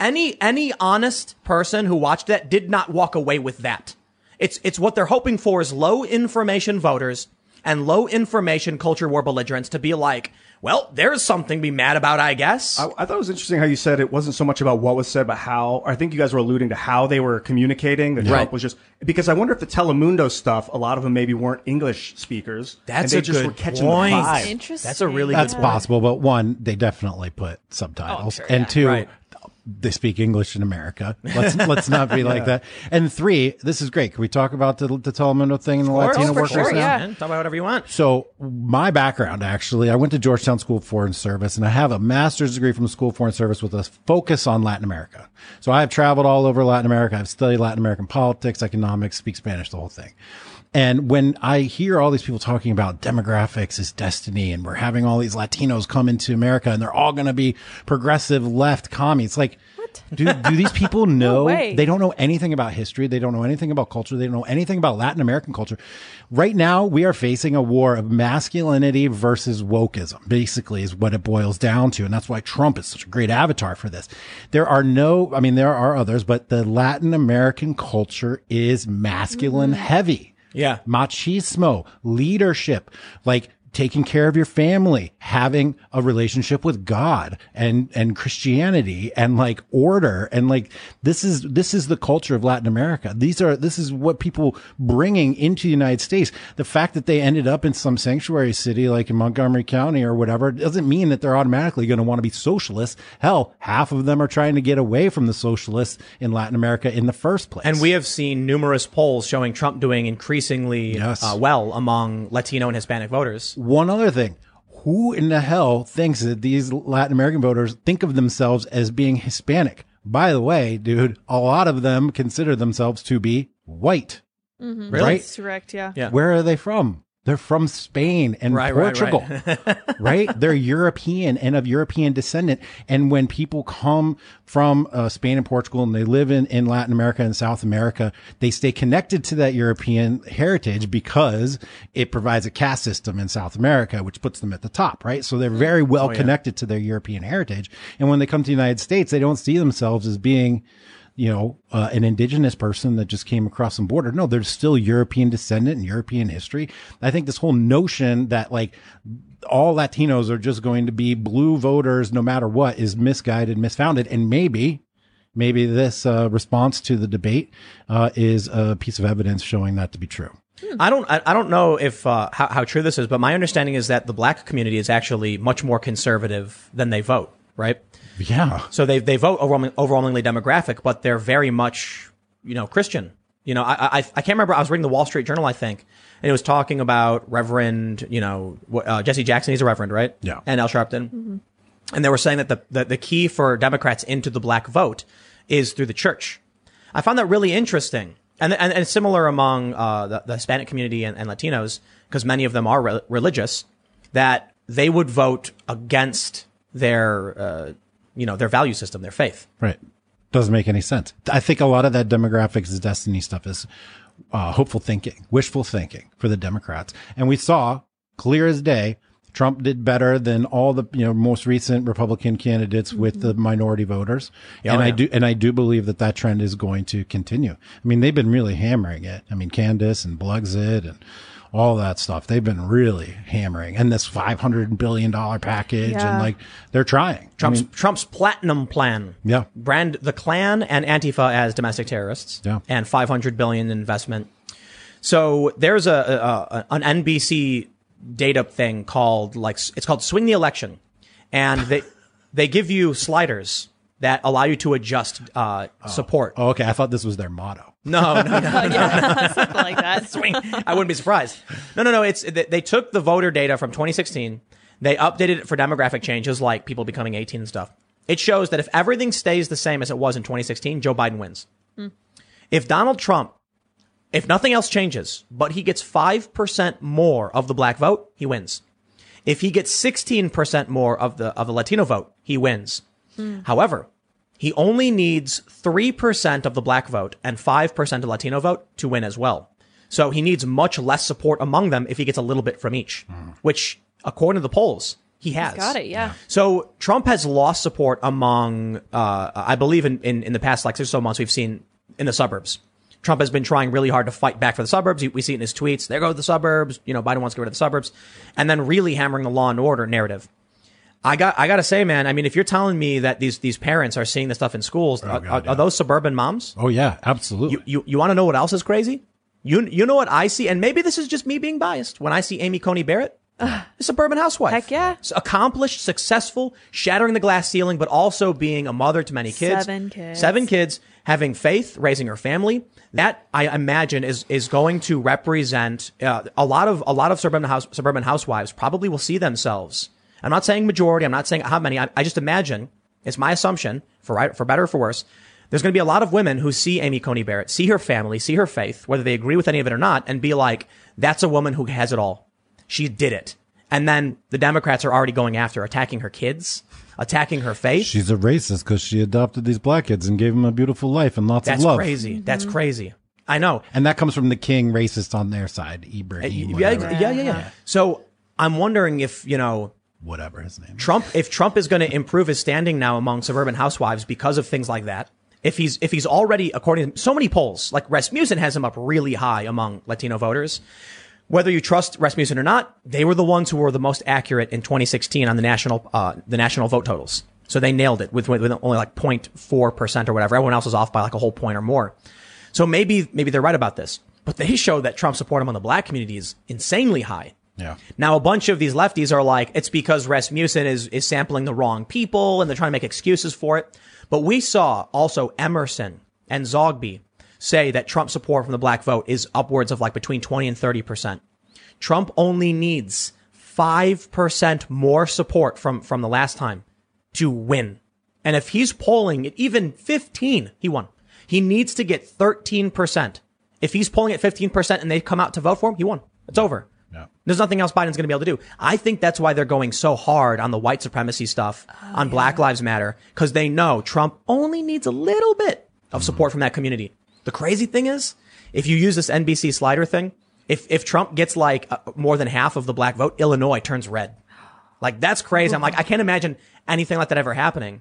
Any, any honest person who watched that did not walk away with that. It's it's what they're hoping for is low information voters and low information culture war belligerents to be like, well, there's something to be mad about, I guess. I, I thought it was interesting how you said it wasn't so much about what was said, but how. I think you guys were alluding to how they were communicating. That Trump Right. was just because I wonder if the Telemundo stuff, a lot of them maybe weren't English speakers. That's and they a just good were catching point. the vibe. Interesting. That's a really That's good possible, but one, they definitely put oh, subtitles, sure, and yeah. two, Right. They speak English in America. Let's let's not be like that. And three, this is great. Can we talk about the, the Telemundo thing and the course, Latino workers sure, now? yeah. Man, talk about whatever you want. So my background, actually, I went to Georgetown School of Foreign Service, and I have a master's degree from the School of Foreign Service with a focus on Latin America. So I have traveled all over Latin America. I've studied Latin American politics, economics, speak Spanish, the whole thing. And when I hear all these people talking about demographics is destiny, and we're having all these Latinos come into America, and they're all going to be progressive left commies, like. Do, do these people know? way. they don't know anything about history. They don't know anything about culture. They don't know anything about Latin American culture. Right now, we are facing a war of masculinity versus wokeism, basically, is what it boils down to. And that's why Trump is such a great avatar for this. There are no, I mean, there are others, but the Latin American culture is masculine mm-hmm. heavy. Yeah. Machismo, leadership, like taking care of your family, having a relationship with God and, and Christianity and like order. And like, this is, this is the culture of Latin America. These are, this is what people bringing into the United States. The fact that they ended up in some sanctuary city like in Montgomery County or whatever doesn't mean that they're automatically going to want to be socialists. Hell, half of them are trying to get away from the socialists in Latin America in the first place. And we have seen numerous polls showing Trump doing increasingly Yes. uh, well among Latino and Hispanic voters. One other thing. Who in the hell thinks that these Latin American voters think of themselves as being Hispanic? By the way, dude, a lot of them consider themselves to be white. Really? Right? That's correct. Yeah. Yeah. Where are they from? They're from Spain and Right, right, Portugal, right, They're European and of European descendant. And when people come from uh, Spain and Portugal and they live in, in Latin America and South America, they stay connected to that European heritage because it provides a caste system in South America, which puts them at the top, right? So they're very well connected to their European heritage. And when they come to the United States, they don't see themselves as being you know, uh, an indigenous person that just came across some border. No, they're still European descendant and European history. I think this whole notion that like all Latinos are just going to be blue voters no matter what is misguided, misfounded. And maybe, maybe this uh, response to the debate uh, is a piece of evidence showing that to be true. I don't. I, I don't know if uh, how, how true this is, but my understanding is that the black community is actually much more conservative than they vote. Right. Yeah. So they they vote overwhelming, overwhelmingly demographic, but they're very much you know Christian. You know, I, I I can't remember. I was reading the Wall Street Journal, I think, and it was talking about Reverend. You know, uh, Jesse Jackson. He's a Reverend, right? Yeah. And Al Sharpton. And they were saying that the, the the key for Democrats into the black vote is through the church. I found that really interesting, and and, and similar among uh, the, the Hispanic community and, and Latinos, because many of them are re- religious. That they would vote against their uh, you know their value system, their faith. Right. Doesn't make any sense. I think a lot of that demographics is destiny stuff is uh, hopeful thinking, wishful thinking for the Democrats. And we saw clear as day, Trump did better than all the you know most recent Republican candidates with the minority voters. and I do and I do believe that that trend is going to continue. I mean, they've been really hammering it. I mean, Candace and Blexit and all that stuff. They've been really hammering and this 500 billion dollar package Yeah. and like they're trying. Trump's I mean, Trump's platinum plan. Yeah. Brand the Klan and Antifa as domestic terrorists. Yeah. And 500 billion in investment. So there's a, a, a an NBC data thing called like it's called Swing the Election, and they they give you sliders that allow you to adjust uh, support. Oh, okay. I thought this was their motto. No, no, no. yeah, something like that. swing. I wouldn't be surprised. No, no, no. It's they they took the voter data from 2016. They updated it for demographic changes like people becoming 18 and stuff. It shows that if everything stays the same as it was in 2016, Joe Biden wins. If Donald Trump, if nothing else changes, but he gets 5% more of the black vote, he wins. If he gets 16% more of the of the Latino vote, he wins. However, he only needs 3% of the black vote and 5% of Latino vote to win as well. So he needs much less support among them if he gets a little bit from each, which according to the polls, he has. Got it. Yeah. So Trump has lost support among, uh, I believe in, in, in the past like six or so months we've seen in the suburbs. Trump has been trying really hard to fight back for the suburbs. We see it in his tweets. There go the suburbs. You know, Biden wants to get rid of the suburbs and then really hammering the law and order narrative. I got, I gotta say, man, I mean, if you're telling me that these, these parents are seeing this stuff in schools, are, God, are, yeah. are those suburban moms? Oh yeah, absolutely. You, you, you want to know what else is crazy? You, you know what I see? And maybe this is just me being biased. When I see Amy Coney Barrett, a suburban housewife. Heck yeah. S- Accomplished, successful, shattering the glass ceiling, but also being a mother to many kids. Seven kids. Seven kids, having faith, raising her family. That I imagine is is going to represent uh, a lot of a lot of suburban house suburban housewives probably will see themselves. I'm not saying majority. I'm not saying how many. I, I just imagine it's my assumption for right for better or for worse. There's going to be a lot of women who see Amy Coney Barrett, see her family, see her faith, whether they agree with any of it or not, and be like, "That's a woman who has it all. She did it." And then the Democrats are already going after, attacking her kids, attacking her faith. She's a racist because she adopted these black kids and gave them a beautiful life and lots That's of love. That's crazy. That's crazy. I know. And that comes from the king racist on their side, Ibrahim, uh, Yeah, whatever, yeah, yeah, yeah. So I'm wondering if you know whatever his name. Trump, if Trump is going to improve his standing now among suburban housewives because of things like that. If he's if he's already according to so many polls, like Rasmussen has him up really high among Latino voters. Whether you trust Rasmussen or not, they were the ones who were the most accurate in 2016 on the national uh, the national vote totals. So they nailed it with, with only like 0.4 percent or whatever. Everyone else was off by like a whole point or more. So maybe maybe they're right about this. But they show that Trump support among the black community is insanely high. Yeah. Now, a bunch of these lefties are like, it's because Rasmussen is, is sampling the wrong people and they're trying to make excuses for it. But we saw also Emerson and Zogby say that Trump support from the black vote is upwards of like between 20 and 30%. Trump only needs 5% more support from, from the last time to win. And if he's polling at even 15, he won. He needs to get 13%. If he's polling at 15% and they come out to vote for him, he won. It's over. Yeah. There's nothing else Biden's going to be able to do. I think that's why they're going so hard on the white supremacy stuff, on Black Lives Matter, because they know Trump only needs a little bit of support from that community. The crazy thing is, if you use this NBC slider thing, if, if Trump gets like uh, more than half of the black vote, Illinois turns red. Like that's crazy. I'm like, I can't imagine anything like that ever happening.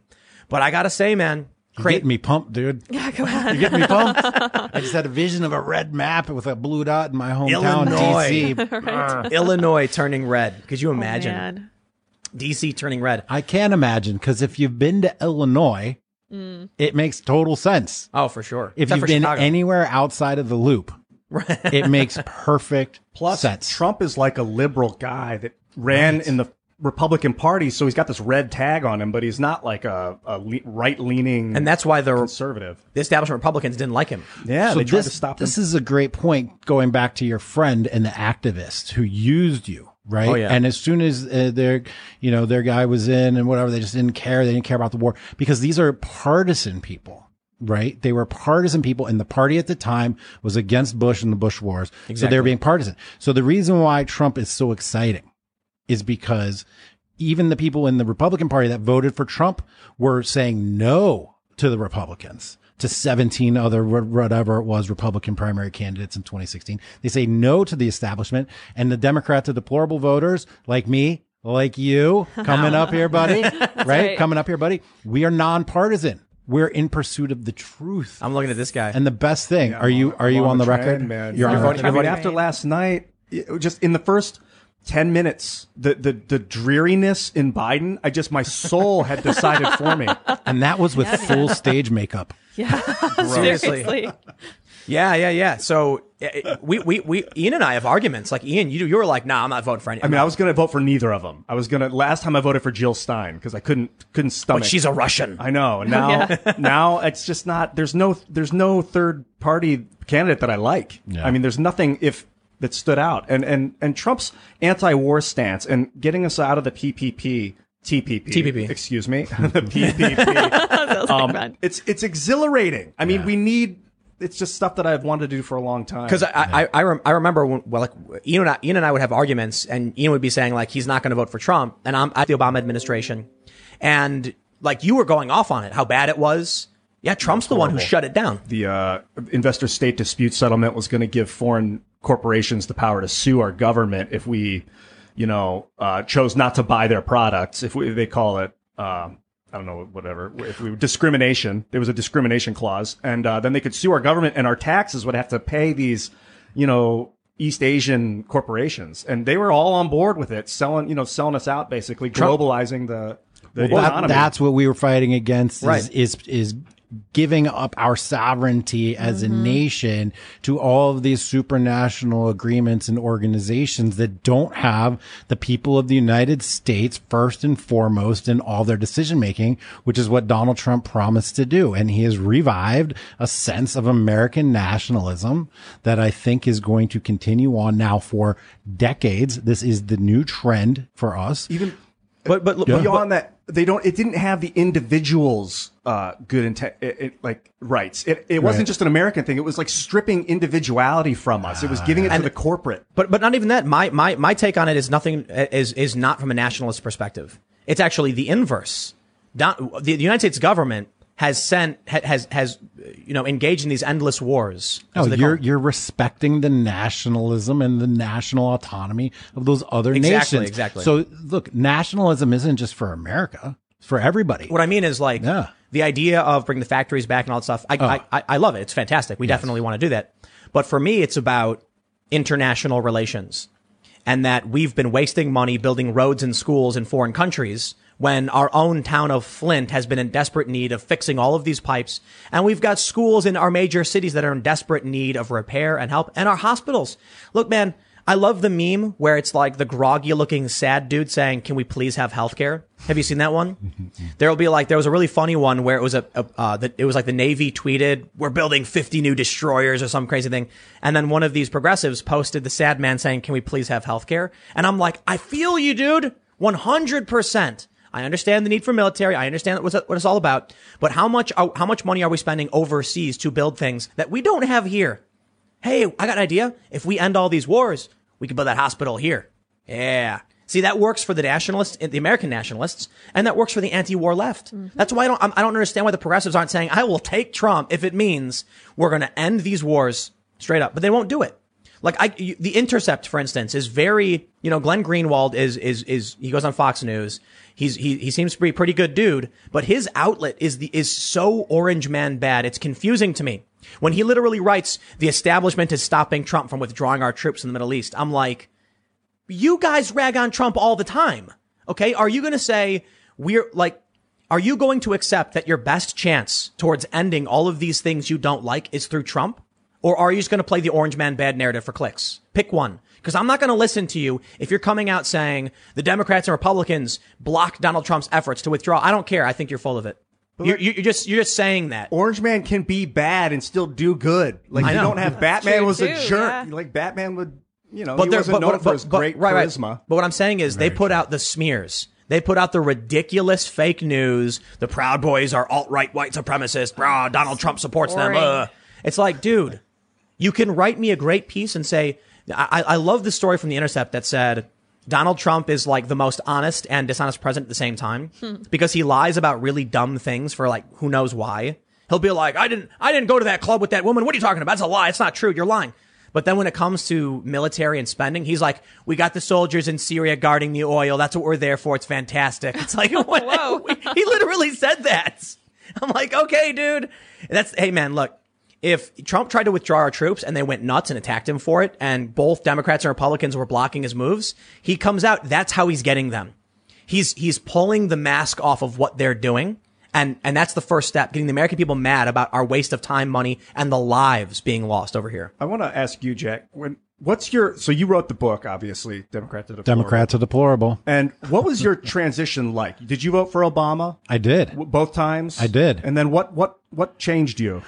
But I gotta say, man, You're cra- getting me pumped, dude. Yeah, go on. You're getting me pumped. I just had a vision of a red map with a blue dot in my hometown, Illinois. DC. Illinois turning red. Could you oh, imagine Man. DC turning red? I can't imagine because if you've been to Illinois, mm. it makes total sense. Oh, for sure. If Except you've been Chicago. anywhere outside of the loop, it makes perfect Plus, sense. Trump is like a liberal guy that ran in the Republican Party, so he's got this red tag on him, but he's not like a, a le- right leaning and that's why the, conservative. the establishment Republicans didn't like him. Yeah, so they tried this, to stop him. this is a great point going back to your friend and the activist who used you right Oh, yeah. and as soon as uh, their you know their guy was in and whatever they just didn't care they didn't care about the war because these are partisan people right they were partisan people and the party at the time was against bush and the bush wars Exactly. so they Exactly. were being partisan so the reason why trump is so exciting is because even the people in the Republican Party that voted for Trump were saying no to the Republicans, to 17 other whatever it was Republican primary candidates in 2016. They say no to the establishment and the Democrats, are deplorable voters like me, like you, coming up here, buddy, right? right. Coming up here, buddy. We are nonpartisan. We're in pursuit of the truth. I'm looking at this guy. and the best thing, are you, are you I'm on the trend, record? man. You're on You're the record. I after last night, just in the first 10 minutes, the, the, the dreariness in Biden, I just, my soul had decided for me. And that was with full stage makeup. Yeah. Seriously. Seriously. Yeah, yeah, yeah. So uh, we, we, we, Ian and I have arguments. Like Ian, you, you were like, nah, I'm not voting for any. I mean, I was going to vote for neither of them. I was going to, last time I voted for Jill Stein because I couldn't, couldn't stomach. but she's a Russian. I know. And now, Yeah. now it's just not. There's no. There's no third party candidate that I like. Yeah. I mean, there's nothing if that stood out. And and and Trump's anti-war stance and getting us out of the PPP. TPP. TPP. Excuse me. the PPP. Um, it's it's exhilarating. I mean, Yeah. we need. It's just stuff that I've wanted to do for a long time. Because I, I, I, rem- I remember when, well, like Ian and, I, Ian and I would have arguments, and Ian would be saying like he's not going to vote for Trump, and I'm at the Obama administration, and like you were going off on it, how bad it was. Yeah, Trump's the one who shut it down. the uh, investor state dispute settlement was going to give foreign corporations the power to sue our government if we, you know, uh, chose not to buy their products. If we, they call it, uh, I don't know, whatever. If we discrimination, there was a discrimination clause, and uh, then they could sue our government, and our taxes would have to pay these, you know. East Asian corporations, and they were all on board with it, selling, you know, selling us out, basically globalizing the, the Well, that- economy. that's what we were fighting against is, Right. is, is giving up our sovereignty as a mm-hmm. nation to all of these supranational agreements and organizations that don't have the people of the United States first and foremost in all their decision making, which is what Donald Trump promised to do. And he has revived a sense of American nationalism that I think is going to continue on now for decades. This is the new trend for us. even But but, but beyond that, they don't. It didn't have the individuals' uh, good intent, it, it, like rights. It it wasn't Right. just an American thing. It was like stripping individuality from us. It was giving it to the corporate. But but not even that. My my my take on it is nothing is is not from a nationalist perspective. It's actually the inverse. Don, the, the United States government has sent has has you know engaged in these endless wars. What you're you're respecting the nationalism and the national autonomy of those other Exactly, nations. exactly. So look, nationalism isn't just for America; it's for everybody. What I mean is like Yeah. Oh. the idea of bringing the factories back and all that stuff. I, oh. I, I, I love it. It's fantastic. We definitely want to do that. But for me, it's about international relations and that we've been wasting money building roads and schools in foreign countries when our own town of Flint has been in desperate need of fixing all of these pipes. And we've got schools in our major cities that are in desperate need of repair and help and our hospitals. Look, man, I love the meme where it's like the groggy looking sad dude saying, can we please have healthcare? Have you seen that one? There'll be like, there was a really funny one where it was a, a uh, that it was like the Navy tweeted, we're building 50 new destroyers or some crazy thing. And then one of these progressives posted the sad man saying, can we please have healthcare? And I'm like, I feel you, dude. 100%. I understand the need for military. I understand what what it's all about. But how much, are, how much money are we spending overseas to build things that we don't have here? Hey, I got an idea. If we end all these wars, we can build that hospital here. Yeah. See, that works for the nationalists, the American nationalists, and that works for the anti-war left. Mm-hmm. That's why I don't, I don't understand why the progressives aren't saying, I will take Trump if it means we're going to end these wars straight up, but they won't do it. Like I, you- the Intercept, for instance, is very, you know, Glenn Greenwald is, is, is, he goes on Fox News. He's, he, he seems to be a pretty good dude, but his outlet is the, is so orange man bad. It's confusing to me. When he literally writes, the establishment is stopping Trump from withdrawing our troops in the Middle East. I'm like, you guys rag on Trump all the time. Okay. Are you going to say we're like, are you going to accept that your best chance towards ending all of these things you don't like is through Trump? Or are you just going to play the orange man bad narrative for clicks? Pick one. Because I'm not going to listen to you if you're coming out saying the Democrats and Republicans blocked Donald Trump's efforts to withdraw. I don't care. I think you're full of it. You're, you're just you're just saying that. Orange Man can be bad and still do good. Like I you know. don't have Batman true, was a too, jerk. yeah. Like Batman would, you know, but he they're wasn't but, known but, for but, his but- great right, right. charisma. But what I'm saying is they put out the smears. They put out the ridiculous fake news. The Proud Boys are alt right white supremacists. Rah, Donald Trump supports them. Boring. Uh. It's like, dude, you can write me a great piece and say, I, I love the story from The Intercept that said Donald Trump is like the most honest and dishonest president at the same time hmm. because he lies about really dumb things for like who knows why. He'll be like, I didn't, I didn't go to that club with that woman. What are you talking about? It's a lie. It's not true. You're lying. But then when it comes to military and spending, he's like, we got the soldiers in Syria guarding the oil. That's what we're there for. It's fantastic. It's like, what? Whoa. he literally said that. I'm like, okay, dude. That's, hey man, look, if Trump tried to withdraw our troops and they went nuts and attacked him for it, and both Democrats and Republicans were blocking his moves, he comes out. That's how he's getting them. He's he's pulling the mask off of what they're doing. And, and that's the first step, getting the American people mad about our waste of time, money, and the lives being lost over here. I want to ask you, Jack. When what's your so you wrote the book, obviously, Democrat to Deplorable. Democrats are deplorable. And what was your transition like? Did you vote for Obama I did. w- both times? I did. And then what what what changed you?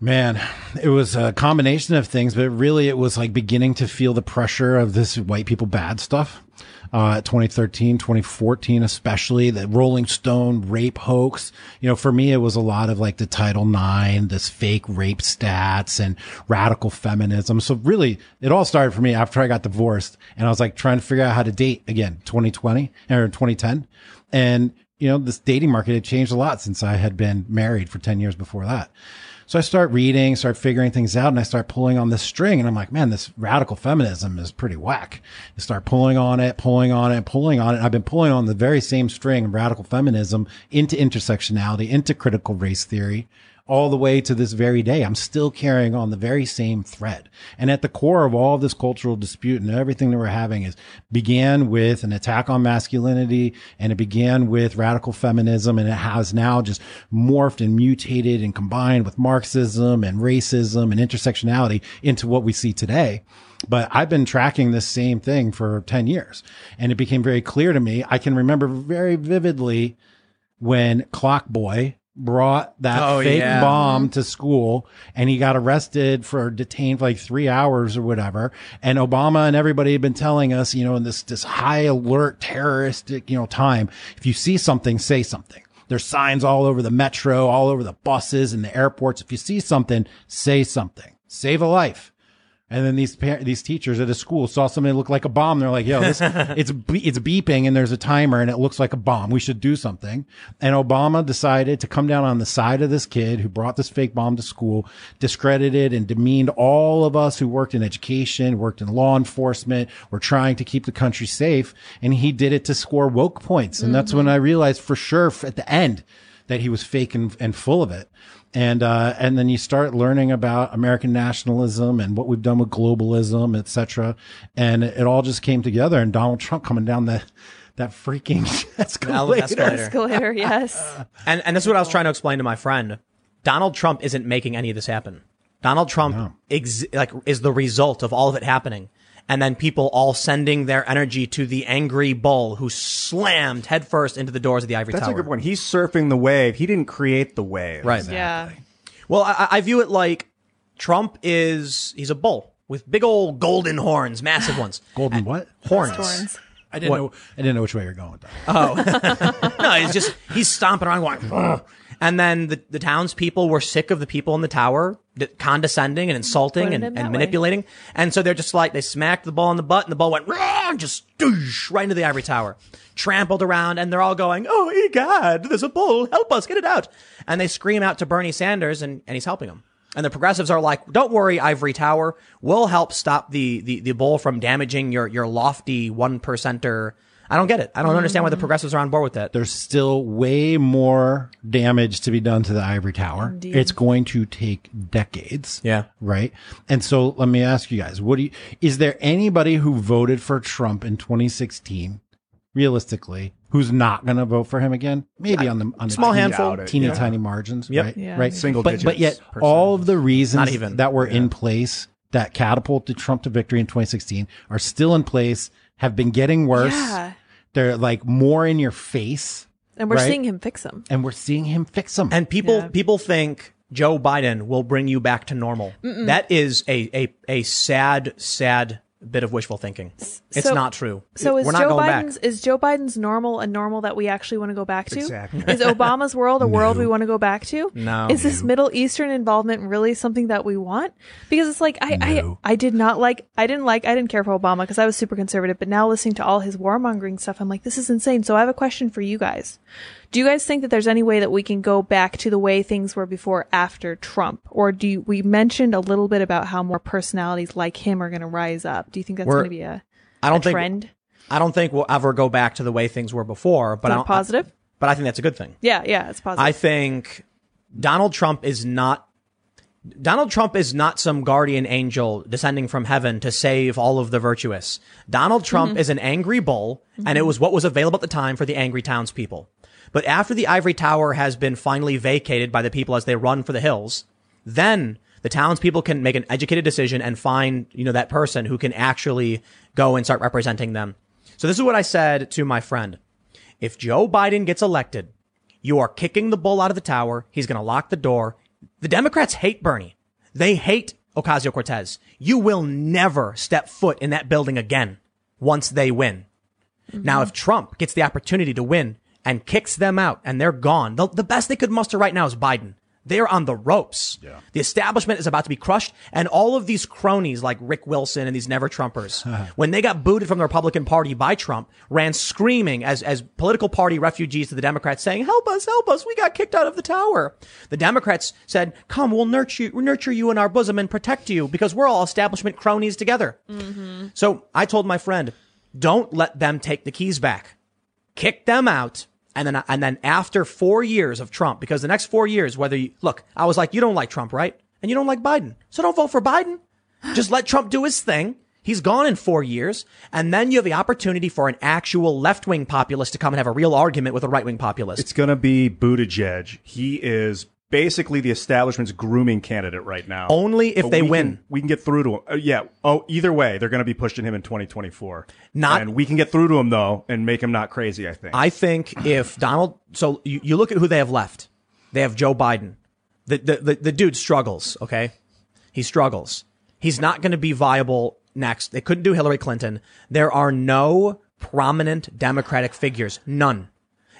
Man, it was a combination of things, but really it was like beginning to feel the pressure of this white people bad stuff. Uh, 2013, 2014, especially the Rolling Stone rape hoax. You know, for me, it was a lot of like the Title IX, this fake rape stats and radical feminism. So really, it all started for me after I got divorced and I was like trying to figure out how to date again, 2020 or 2010. And, you know, this dating market had changed a lot since I had been married for 10 years before that. So I start reading, start figuring things out, and I start pulling on this string. And I'm like, man, this radical feminism is pretty whack. I start pulling on it, pulling on it, pulling on it. I've been pulling on the very same string of radical feminism into intersectionality, into critical race theory, all the way to this very day. I'm still carrying on the very same thread. And at the core of all of this cultural dispute and everything that we're having is began with an attack on masculinity and it began with radical feminism and it has now just morphed and mutated and combined with Marxism and racism and intersectionality into what we see today. But I've been tracking this same thing for 10 years and it became very clear to me. I can remember very vividly when Clock Boy brought that Oh, fake yeah. bomb to school and he got arrested for detained for like three hours or whatever. And Obama and everybody had been telling us, you know, in this, this high alert terroristic, you know, time, if you see something, say something. There's signs all over the metro, all over the buses and the airports. If you see something, say something. Save a life. And then these par- these teachers at a school saw something that looked like a bomb. They're like, "Yo, this it's be- it's beeping and there's a timer and it looks like a bomb. We should do something." And Obama decided to come down on the side of this kid who brought this fake bomb to school, discredited and demeaned all of us who worked in education, worked in law enforcement, were trying to keep the country safe, and he did it to score woke points. And that's when mm-hmm. I realized for sure at the end that he was fake and, and full of it. And, uh, and then you start learning about American nationalism and what we've done with globalism, etc. And it all just came together and Donald Trump coming down that, that freaking escalator. escalator. Escalator, yes. And and this is what I was trying to explain to my friend. Donald Trump isn't making any of this happen. Donald Trump ex- like is the result of all of it happening. And then people all sending their energy to the angry bull who slammed headfirst into the doors of the ivory That's tower. a good one. He's surfing the wave. He didn't create the wave. Right. Yeah. Well, I, I view it like Trump is he's a bull with big old golden horns, massive ones. Golden what? Horns. Thorns. I didn't know. I didn't know which way you're going with that. Oh. No, he's just he's stomping around going. And then the, the townspeople were sick of the people in the tower d- condescending and insulting and, and way. manipulating. And so they're just like, they smacked the ball in the butt and the ball went just doosh, right into the ivory tower. Trampled around and they're all going, Oh, God, there's a bull. Help us, get it out. And they scream out to Bernie Sanders and, and he's helping them. And the progressives are like, don't worry, Ivory Tower. We'll help stop the, the, the bull from damaging your, your lofty one percenter. I don't get it. I don't mm-hmm. understand why the progressives are on board with that. There's still way more damage to be done to the ivory tower. It's going to take decades. Yeah. Right. And so let me ask you guys, what do you, is there anybody who voted for Trump in 2016, realistically, who's not going to vote for him again? Maybe on the, on Small teeny- handful. doubt it, teeny yeah. tiny margins. Yep. Right. Yeah. Right. Single but, but yet digits all of the reasons Not even. that were in place that catapulted Trump to victory in 2016 are still in place, have been getting worse. Yeah. They're like more in your face And we're Right. seeing him fix them. and we're seeing him fix them. And people Yeah. people think Joe Biden will bring you back to normal. That is a, a a sad sad bit of wishful thinking. It's So- not true. So is We're not Joe going Biden's back. is Joe Biden's normal a normal that we actually want to go back to? Exactly. Is Obama's world a world we want to go back to? No. Is this Middle Eastern involvement really something that we want? Because it's like I No. I I did not like I didn't like I didn't care for Obama because I was super conservative, but now listening to all his warmongering stuff, I'm like this is insane. So I have a question for you guys. Do you guys think that there's any way that we can go back to the way things were before after Trump? Or do you, we mentioned a little bit about how more personalities like him are going to rise up? Do you think that's going to be a, I don't think trend? I don't think we'll ever go back to the way things were before. But I Is that don't, positive? but I think that's a good thing. Yeah, yeah, it's positive. I think Donald Trump is not Donald Trump is not some guardian angel descending from heaven to save all of the virtuous. Donald Trump mm-hmm. is an angry bull, and it mm-hmm. was what was available at the time for the angry townspeople. But after the ivory tower has been finally vacated by the people as they run for the hills, then the townspeople can make an educated decision and find, you know, that person who can actually go and start representing them. So this is what I said to my friend. If Joe Biden gets elected, you are kicking the bull out of the tower. He's going to lock the door. The Democrats hate Bernie. They hate Ocasio Cortez. You will never step foot in that building again once they win. Now, if Trump gets the opportunity to win and kicks them out and they're gone, the, the best they could muster right now is Biden. They're on the ropes. The establishment is about to be crushed. And all of these cronies like Rick Wilson and these never Trumpers, when they got booted from the Republican Party by Trump, ran screaming as, as political party refugees to the Democrats saying, help us, help us. We got kicked out of the tower. The Democrats said, come, we'll nurture you, nurture you in our bosom and protect you because we're all establishment cronies together. Mm-hmm. So I told my friend, don't let them take the keys back kick them out. And then, and then after four years of Trump, because the next four years, whether you, look, I was like, you don't like Trump, right? And you don't like Biden. So don't vote for Biden. Just let Trump do his thing. He's gone in four years. And then you have the opportunity for an actual left wing populist to come and have a real argument with a right wing populist. It's going to be Buttigieg. He is basically the establishment's grooming candidate right now. Only if But they we win. Can, we can get through to him. Uh, yeah. Oh, either way, they're going to be pushing him in 2024. Not- and we can get through to him though and make him not crazy. I think. I think if Donald, so you, you look at who they have left. They have Joe Biden. The, the, the, the dude struggles, okay? He struggles. He's not going to be viable next. They couldn't do Hillary Clinton. There are no prominent Democratic figures. None.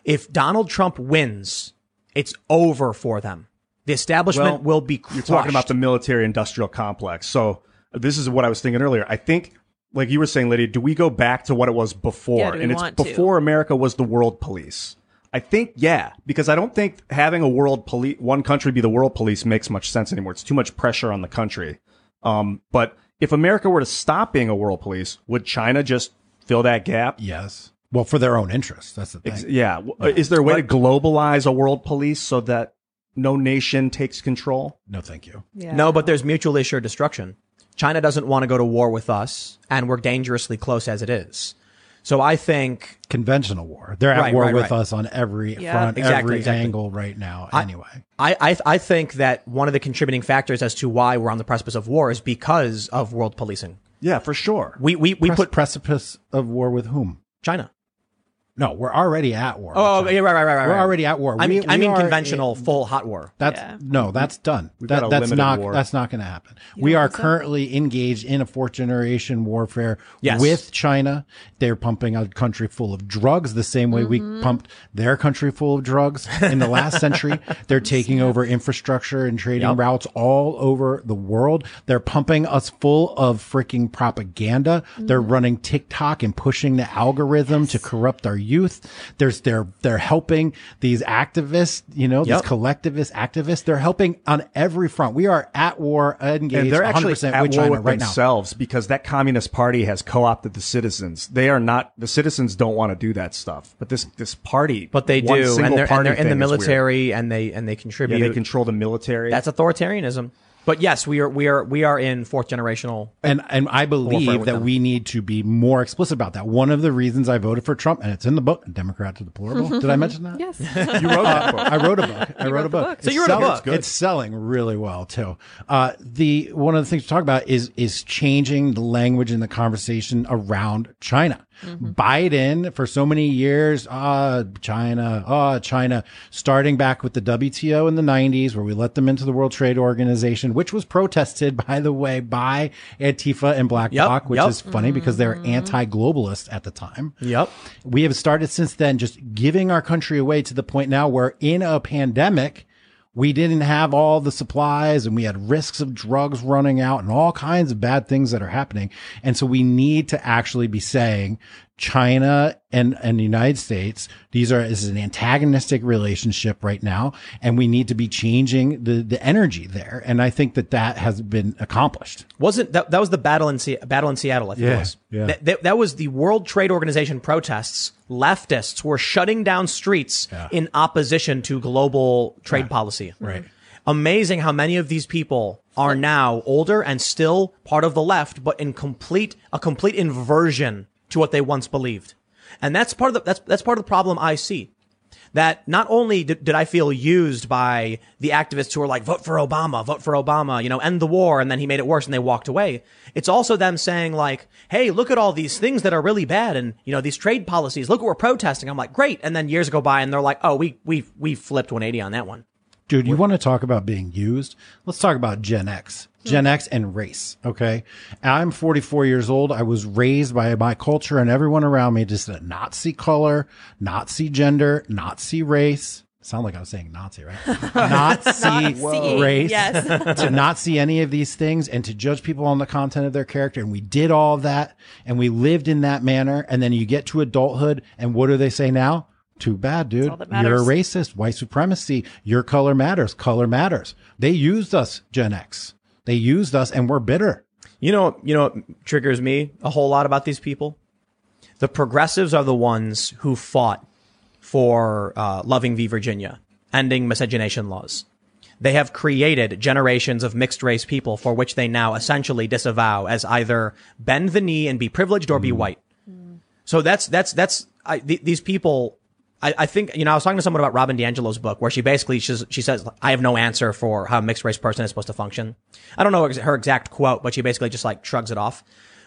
If Donald Trump wins, it's over for them. The establishment Well, will be You're talking about the military industrial complex. So this is what I was thinking earlier. I think, like you were saying, Lydia, do we go back to what it was before? Yeah, do we and it's want to? before America was the world police. I think, yeah, because I don't think having a world police, one country be the world police makes much sense anymore. It's too much pressure on the country. Um, but if America were to stop being a world police, would China just fill that gap? Yes. Well, for their own interests. That's the thing. Ex- Yeah. W- uh, Is there a way to globalize a world police so that no nation takes control? No, thank you. Yeah. No, but there's mutually assured destruction. China doesn't want to go to war with us, and we're dangerously close as it is. So I think Conventional war. They're at Right, war right, with right. us on every Yeah. front, Exactly, every exactly. angle right now. I- anyway, I, I I think that one of the contributing factors as to why we're on the precipice of war is because of world policing. Yeah, for sure. We we we Prec- put precipice of war with whom? China. No, we're already at war. Oh, with China. yeah, right, right, right, right. We're right. already at war. I We- mean, I we mean conventional, in- full hot war. That's Yeah. no, that's mm-hmm. done. We've That, got a that's not war. that's not going to happen. We are think so? currently engaged in a fourth generation warfare Yes. with China. They're pumping a country full of drugs the same way we mm-hmm. pumped their country full of drugs in the last century. They're taking over infrastructure and trading Yep. routes all over the world. They're pumping us full of freaking propaganda. They're mm-hmm. running TikTok and pushing the algorithm to corrupt our youth. There's they're they're helping these activists, you know, Yep. these collectivist activists. They're helping on every front. We are at war, engaged, and they're actually 100% at with war China with right now. themselves because that communist party has co-opted the citizens. They are not the citizens don't want to do that stuff, but this this party, But they do, and they're, and they're in the thing is weird. military, and they and they contribute. Yeah, they control the military. That's authoritarianism. But yes, we are we are we are in fourth generational. And and I believe that them. we need to be more explicit about that. One of the reasons I voted for Trump, and it's in the book, Democrat to the Deplorable. Did I mention that? Yes. you wrote that book. I wrote a book. I wrote, wrote a book. book. So you It's wrote a selling- book. It's selling really well too. Uh, the one of the things to talk about is is changing the language in the conversation around China. Biden for so many years, ah, China, ah, China, starting back with the WTO in the 90s, where we let them into the World Trade Organization, which was protested, by the way, by Antifa and Black Yep, Bloc, which yep. is funny because they're anti-globalist at the time. Yep. We have started since then just giving our country away to the point now where in a pandemic, we didn't have all the supplies and we had risks of drugs running out and all kinds of bad things that are happening. And so we need to actually be saying China and, and the United States. These are, is an antagonistic relationship right now. And we need to be changing the, the energy there. And I think that that has been accomplished. Wasn't that, that was the battle in, Se- battle in Seattle, I think Yeah, it was. yeah. That, that, that was the World Trade Organization protests. Leftists were shutting down streets in opposition to global trade policy. Right. Amazing how many of these people are now older and still part of the left, but in complete, a complete inversion to what they once believed. And that's part of the, that's, that's part of the problem I see. That not only did, did I feel used by the activists who were like, vote for Obama, vote for Obama, you know, end the war. And then he made it worse and they walked away. It's also them saying like, Hey, look at all these things that are really bad. And, you know, these trade policies, look what we're protesting. I'm like, great. And then years go by and they're like, Oh, we, we, we flipped 180 on that one. Dude, you want to talk about being used? Let's talk about Gen X. Hmm. Gen X and race. Okay. I'm 44 years old. I was raised by my culture and everyone around me just to not see color, not see gender, not see race. Sound like I was saying Nazi, right? not see race. yes. to not see any of these things and to judge people on the content of their character. And we did all that and we lived in that manner. And then you get to adulthood and what do they say now? Too bad, dude. all that You're a racist, white supremacy. Your color matters. Color matters. They used us, Gen X. They used us and we're bitter. You know, you know what triggers me a whole lot about these people? The progressives are the ones who fought for uh, Loving v. Virginia, ending miscegenation laws. They have created generations of mixed race people for which they now essentially disavow as either bend the knee and be privileged or be white. So that's that's that's I, th- these people. I, I think you know I was talking to someone about Robin DiAngelo's book where she basically she says I have no answer for how a mixed race person is supposed to function. I don't know her exact quote, but she basically just like shrugs it off.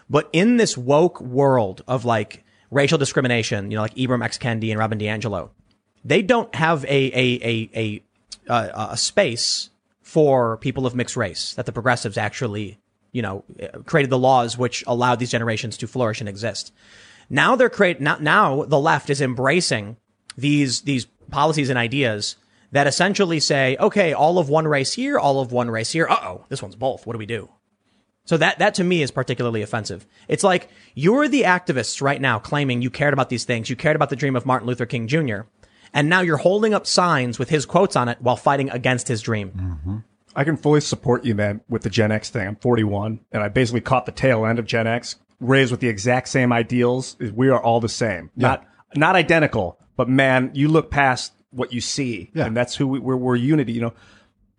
But in this woke world of like racial discrimination, you know, like Ibram X Kendi and Robin DiAngelo, they don't have a a a a a space for people of mixed race that the progressives actually, you know, created the laws which allowed these generations to flourish and exist. Now they're create now, now the left is embracing these these policies and ideas that essentially say, okay, all of one race here, all of one race here. Uh oh, this one's both. What do we do? So that, that to me is particularly offensive. It's like you're the activists right now claiming you cared about these things. You cared about the dream of Martin Luther King Jr. And now you're holding up signs with his quotes on it while fighting against his dream. I can fully support you, man, with the Gen X thing. I'm 41, and I basically caught the tail end of Gen X, raised with the exact same ideals. We are all the same, not not identical, but man, you look past what you see, Yeah. and that's who we, we're. We're unity, you know.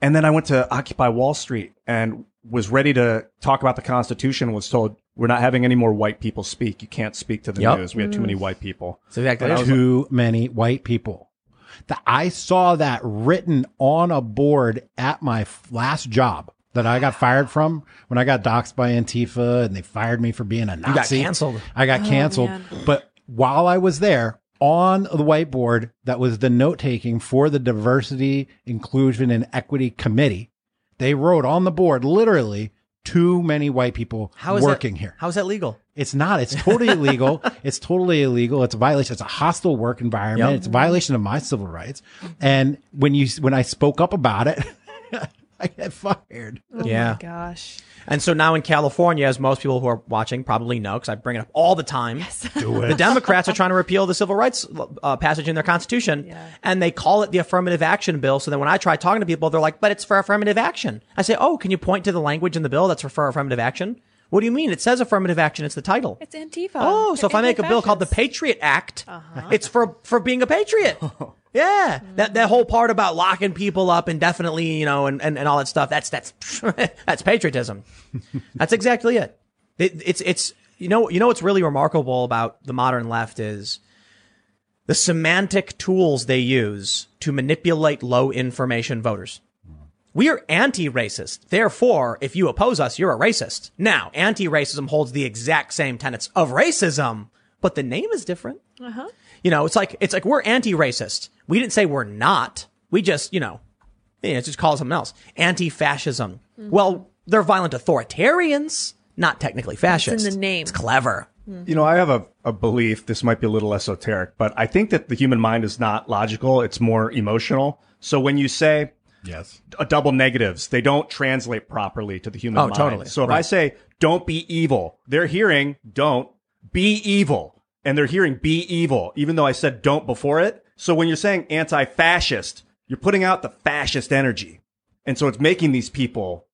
And then I went to Occupy Wall Street and was ready to talk about the Constitution. Was told we're not having any more white people speak. You can't speak to the Yep. news. We had too many white people. So exactly. And I Too many white people. That I saw that written on a board at my last job that I got fired from when I got doxxed by Antifa and they fired me for being a got Nazi. canceled. I got oh, canceled. man. But while I was there on the whiteboard, that was the note taking for the diversity, inclusion and equity committee. They wrote on the board, literally, too many white people How is working that, here. How is that legal? It's not. It's totally illegal. It's totally illegal. It's a violation. It's a hostile work environment. Yep. It's a violation of my civil rights. And when you when I spoke up about it, I get fired. Oh Yeah. my gosh. And so now in California, as most people who are watching probably know, because I bring it up all the time, the Democrats are trying to repeal the civil rights uh, passage in their constitution, Yeah. and they call it the affirmative action bill. So then when I try talking to people, they're like, "But it's for affirmative action." I say, "Oh, can you point to the language in the bill that's for, for affirmative action?" What do you mean? It says affirmative action. It's the title. It's Antifa. Oh, so if I make a bill called the Anti-fascist. Patriot Act, it's for for being a patriot. Yeah, that that whole part about locking people up indefinitely, you know, and, and, and all that stuff. That's that's that's patriotism. that's exactly it. it. It's it's you know you know what's really remarkable about the modern left is the semantic tools they use to manipulate low information voters. We are anti-racist. Therefore, if you oppose us, you're a racist. Now, anti-racism holds the exact same tenets of racism, but the name is different. Uh-huh. You know, it's like, it's like we're anti-racist. We didn't say we're not. We just, you know, yeah, just call something else. Anti-fascism. Well, they're violent authoritarians, not technically fascist. the name. It's clever. Hmm. You know, I have a, a belief, this might be a little esoteric, but I think that the human mind is not logical. It's more emotional. So when you say Yes. a double negatives, they don't translate properly to the human Oh, mind. totally. So if I say, don't be evil, they're hearing, don't be evil. and they're hearing be evil, even though I said don't before it. So when you're saying anti-fascist, you're putting out the fascist energy. And so it's making these people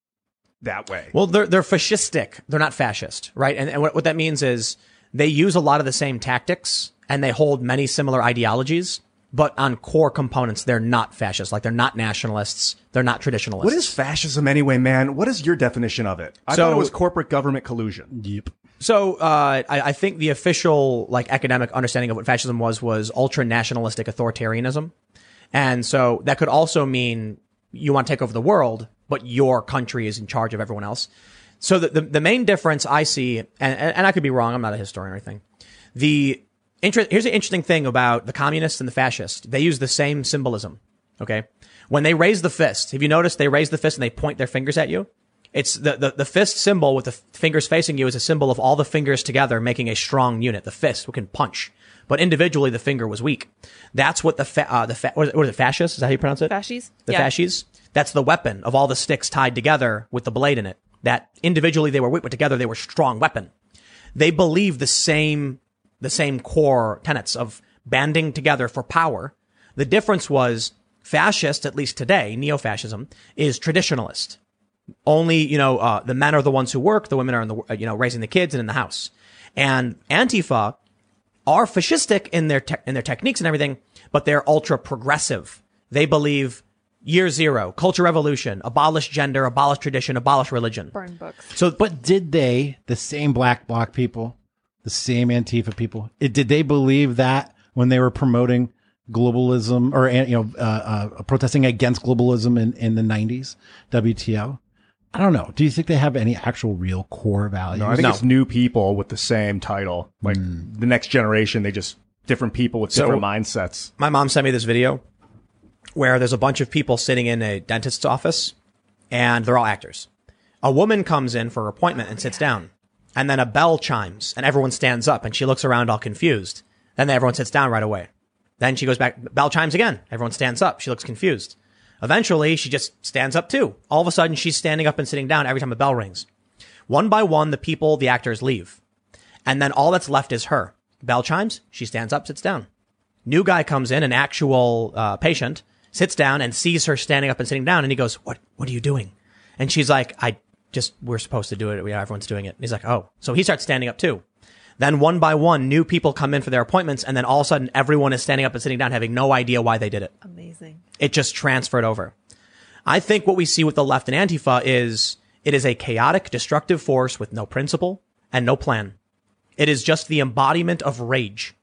that way. Well, they're they're fascistic. They're not fascist, right? And, and what, what that means is they use a lot of the same tactics and they hold many similar ideologies, but on core components, they're not fascist. Like they're not nationalists. They're not traditionalists. What is fascism anyway, man? What is your definition of it? I So- thought it was corporate government collusion. Yep. So uh, I, I think the official like academic understanding of what fascism was was ultra nationalistic authoritarianism, and so that could also mean you want to take over the world, but your country is in charge of everyone else. So the the, the main difference I see, and, and, I could be wrong, I'm not a historian or anything. The inter- here's the interesting thing about the communists and the fascists: they use the same symbolism. Okay, when they raise the fist, have you noticed they raise the fist and they point their fingers at you? It's the, the, the fist symbol with the fingers facing you is a symbol of all the fingers together making a strong unit. The fist who can punch, but individually the finger was weak. That's what the fa- uh, the fa- what is it, what is it fascist? Is that how you pronounce it? Fascies? The Yeah. fascies. That's the weapon of all the sticks tied together with the blade in it. That individually they were weak, but together they were strong weapon. They believe the same the same core tenets of banding together for power. The difference was fascist, at least today, neo-fascism, is traditionalist only you know uh, the men are the ones who work the women are in the uh, you know raising the kids and in the house and antifa are fascistic in their te- in their techniques and everything but they're ultra progressive they believe year zero culture revolution abolish gender abolish tradition abolish religion Burn books. so But did they, the same black bloc people, the same Antifa people, it, did they believe that when they were promoting globalism or, you know, uh, uh, protesting against globalism in, in the 90s, WTO? I don't know. Do you think they have any actual real core values? No, I think No. it's new people with the same title. Like hmm. the next generation, they just different people with So- different mindsets. my mom sent me this video where there's a bunch of people sitting in a dentist's office and they're all actors. A woman comes in for her appointment and sits down. And then a bell chimes and everyone stands up and she looks around all confused. Then everyone sits down right away. Then she goes back, bell chimes again. Everyone stands up. She looks confused. Eventually, she just stands up too. All of a sudden, she's standing up and sitting down every time a bell rings. One by one, the people, the actors leave. And then all that's left is her. Bell chimes. She stands up, sits down. New guy comes in, an actual uh, patient, sits down and sees her standing up and sitting down, and he goes, "What? What are you doing?" And she's like, "I just we're supposed to do it. Yeah, everyone's doing it." And he's like, "Oh." So he starts standing up too. Then one by one, new people come in for their appointments, and then all of a sudden, everyone is standing up and sitting down, having no idea why they did it. Amazing. It just transferred over. I think what we see with the left and Antifa is it is a chaotic, destructive force with no principle and no plan. It is just the embodiment of rage.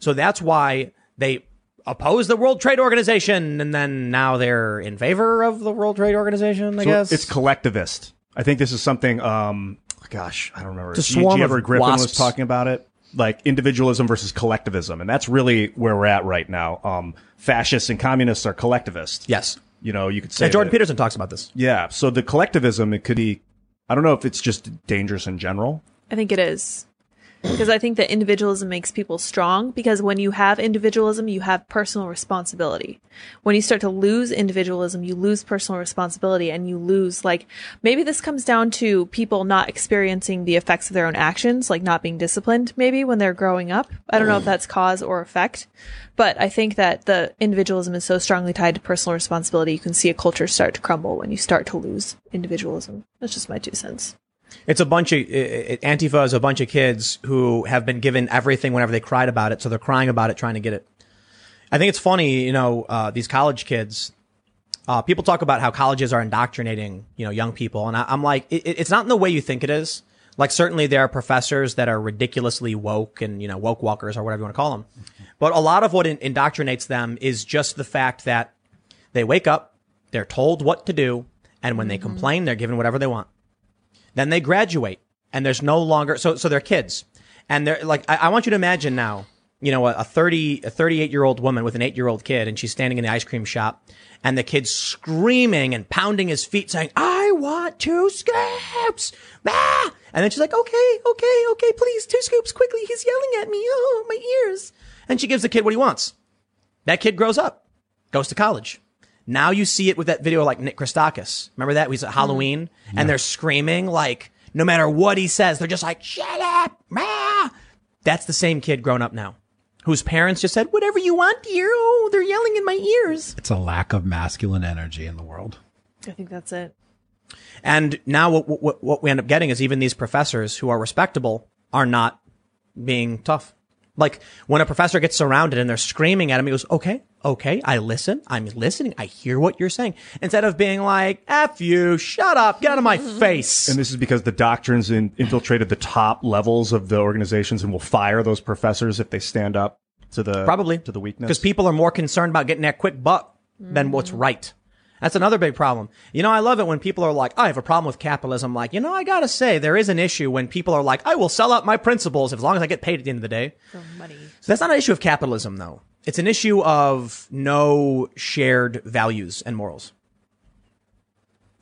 So that's why they oppose the World Trade Organization and then now they're in favor of the World Trade Organization, I So guess. it's collectivist. I think this is something. Um, gosh, I don't remember. It's a G- swarm G. of Edward Griffin was talking about it, like individualism versus collectivism, and that's really where we're at right now. Um, fascists and communists are collectivists. yes. You know, you could say Yeah, Jordan that- Peterson talks about this. Yeah. So the collectivism, it could be. I don't know if it's just dangerous in general. I think it is. Because I think that individualism makes people strong because when you have individualism, you have personal responsibility. When you start to lose individualism, you lose personal responsibility and you lose like maybe this comes down to people not experiencing the effects of their own actions, like not being disciplined maybe when they're growing up. I don't know if mm. that's cause or effect, but I think that the individualism is so strongly tied to personal responsibility. You can see a culture start to crumble when you start to lose individualism. That's just my two cents. It's a bunch of i- i- Antifa is a bunch of kids who have been given everything whenever they cried about it, so they're crying about it, trying to get it. I think it's funny, you know, uh, these college kids. Uh, people talk about how colleges are indoctrinating, you know, young people, and I, I'm like, it, it's not in the way you think it is. Like, certainly there are professors that are ridiculously woke and you know woke walkers or whatever you want to call them, but a lot of what in- indoctrinates them is just the fact that they wake up, they're told what to do, and when they complain, they're given whatever they want. Then they graduate and there's no longer, so, so they're kids and they're like, I, I want you to imagine now, you know, a, a 30, a 38 year old woman with an eight year old kid and she's standing in the ice cream shop and the kid's screaming and pounding his feet saying, I want two scoops. Ah! And then she's like, okay, okay, okay, please, two scoops quickly. He's yelling at me. Oh, my ears. And she gives the kid what he wants. That kid grows up, goes to college. Now you see it with that video like Nick Christakis. Remember that? He's at Halloween and they're screaming like, no matter what he says, they're just like, shut up. Ah! That's the same kid grown up now, whose parents just said, "Whatever you want, dear." Oh, they're yelling in my ears. It's a lack of masculine energy in the world. I think that's it. And now what, what, what we end up getting is even these professors who are respectable are not being tough. Like when a professor gets surrounded and they're screaming at him, he goes, okay, okay, I listen. I'm listening. I hear what you're saying. Instead of being like, F you, shut up, get out of my mm-hmm. face. And this is because the doctrines in, infiltrated the top levels of the organizations and will fire those professors if they stand up to the Probably. to the weakness. Because people are more concerned about getting that quick buck than what's mm-hmm. right. That's another big problem. You know, I love it when people are like, I have a problem with capitalism. Like, you know, I gotta say, there is an issue when people are like, I will sell out my principles as long as I get paid at the end of the day. For money. So that's not an issue of capitalism, though. It's an issue of no shared values and morals.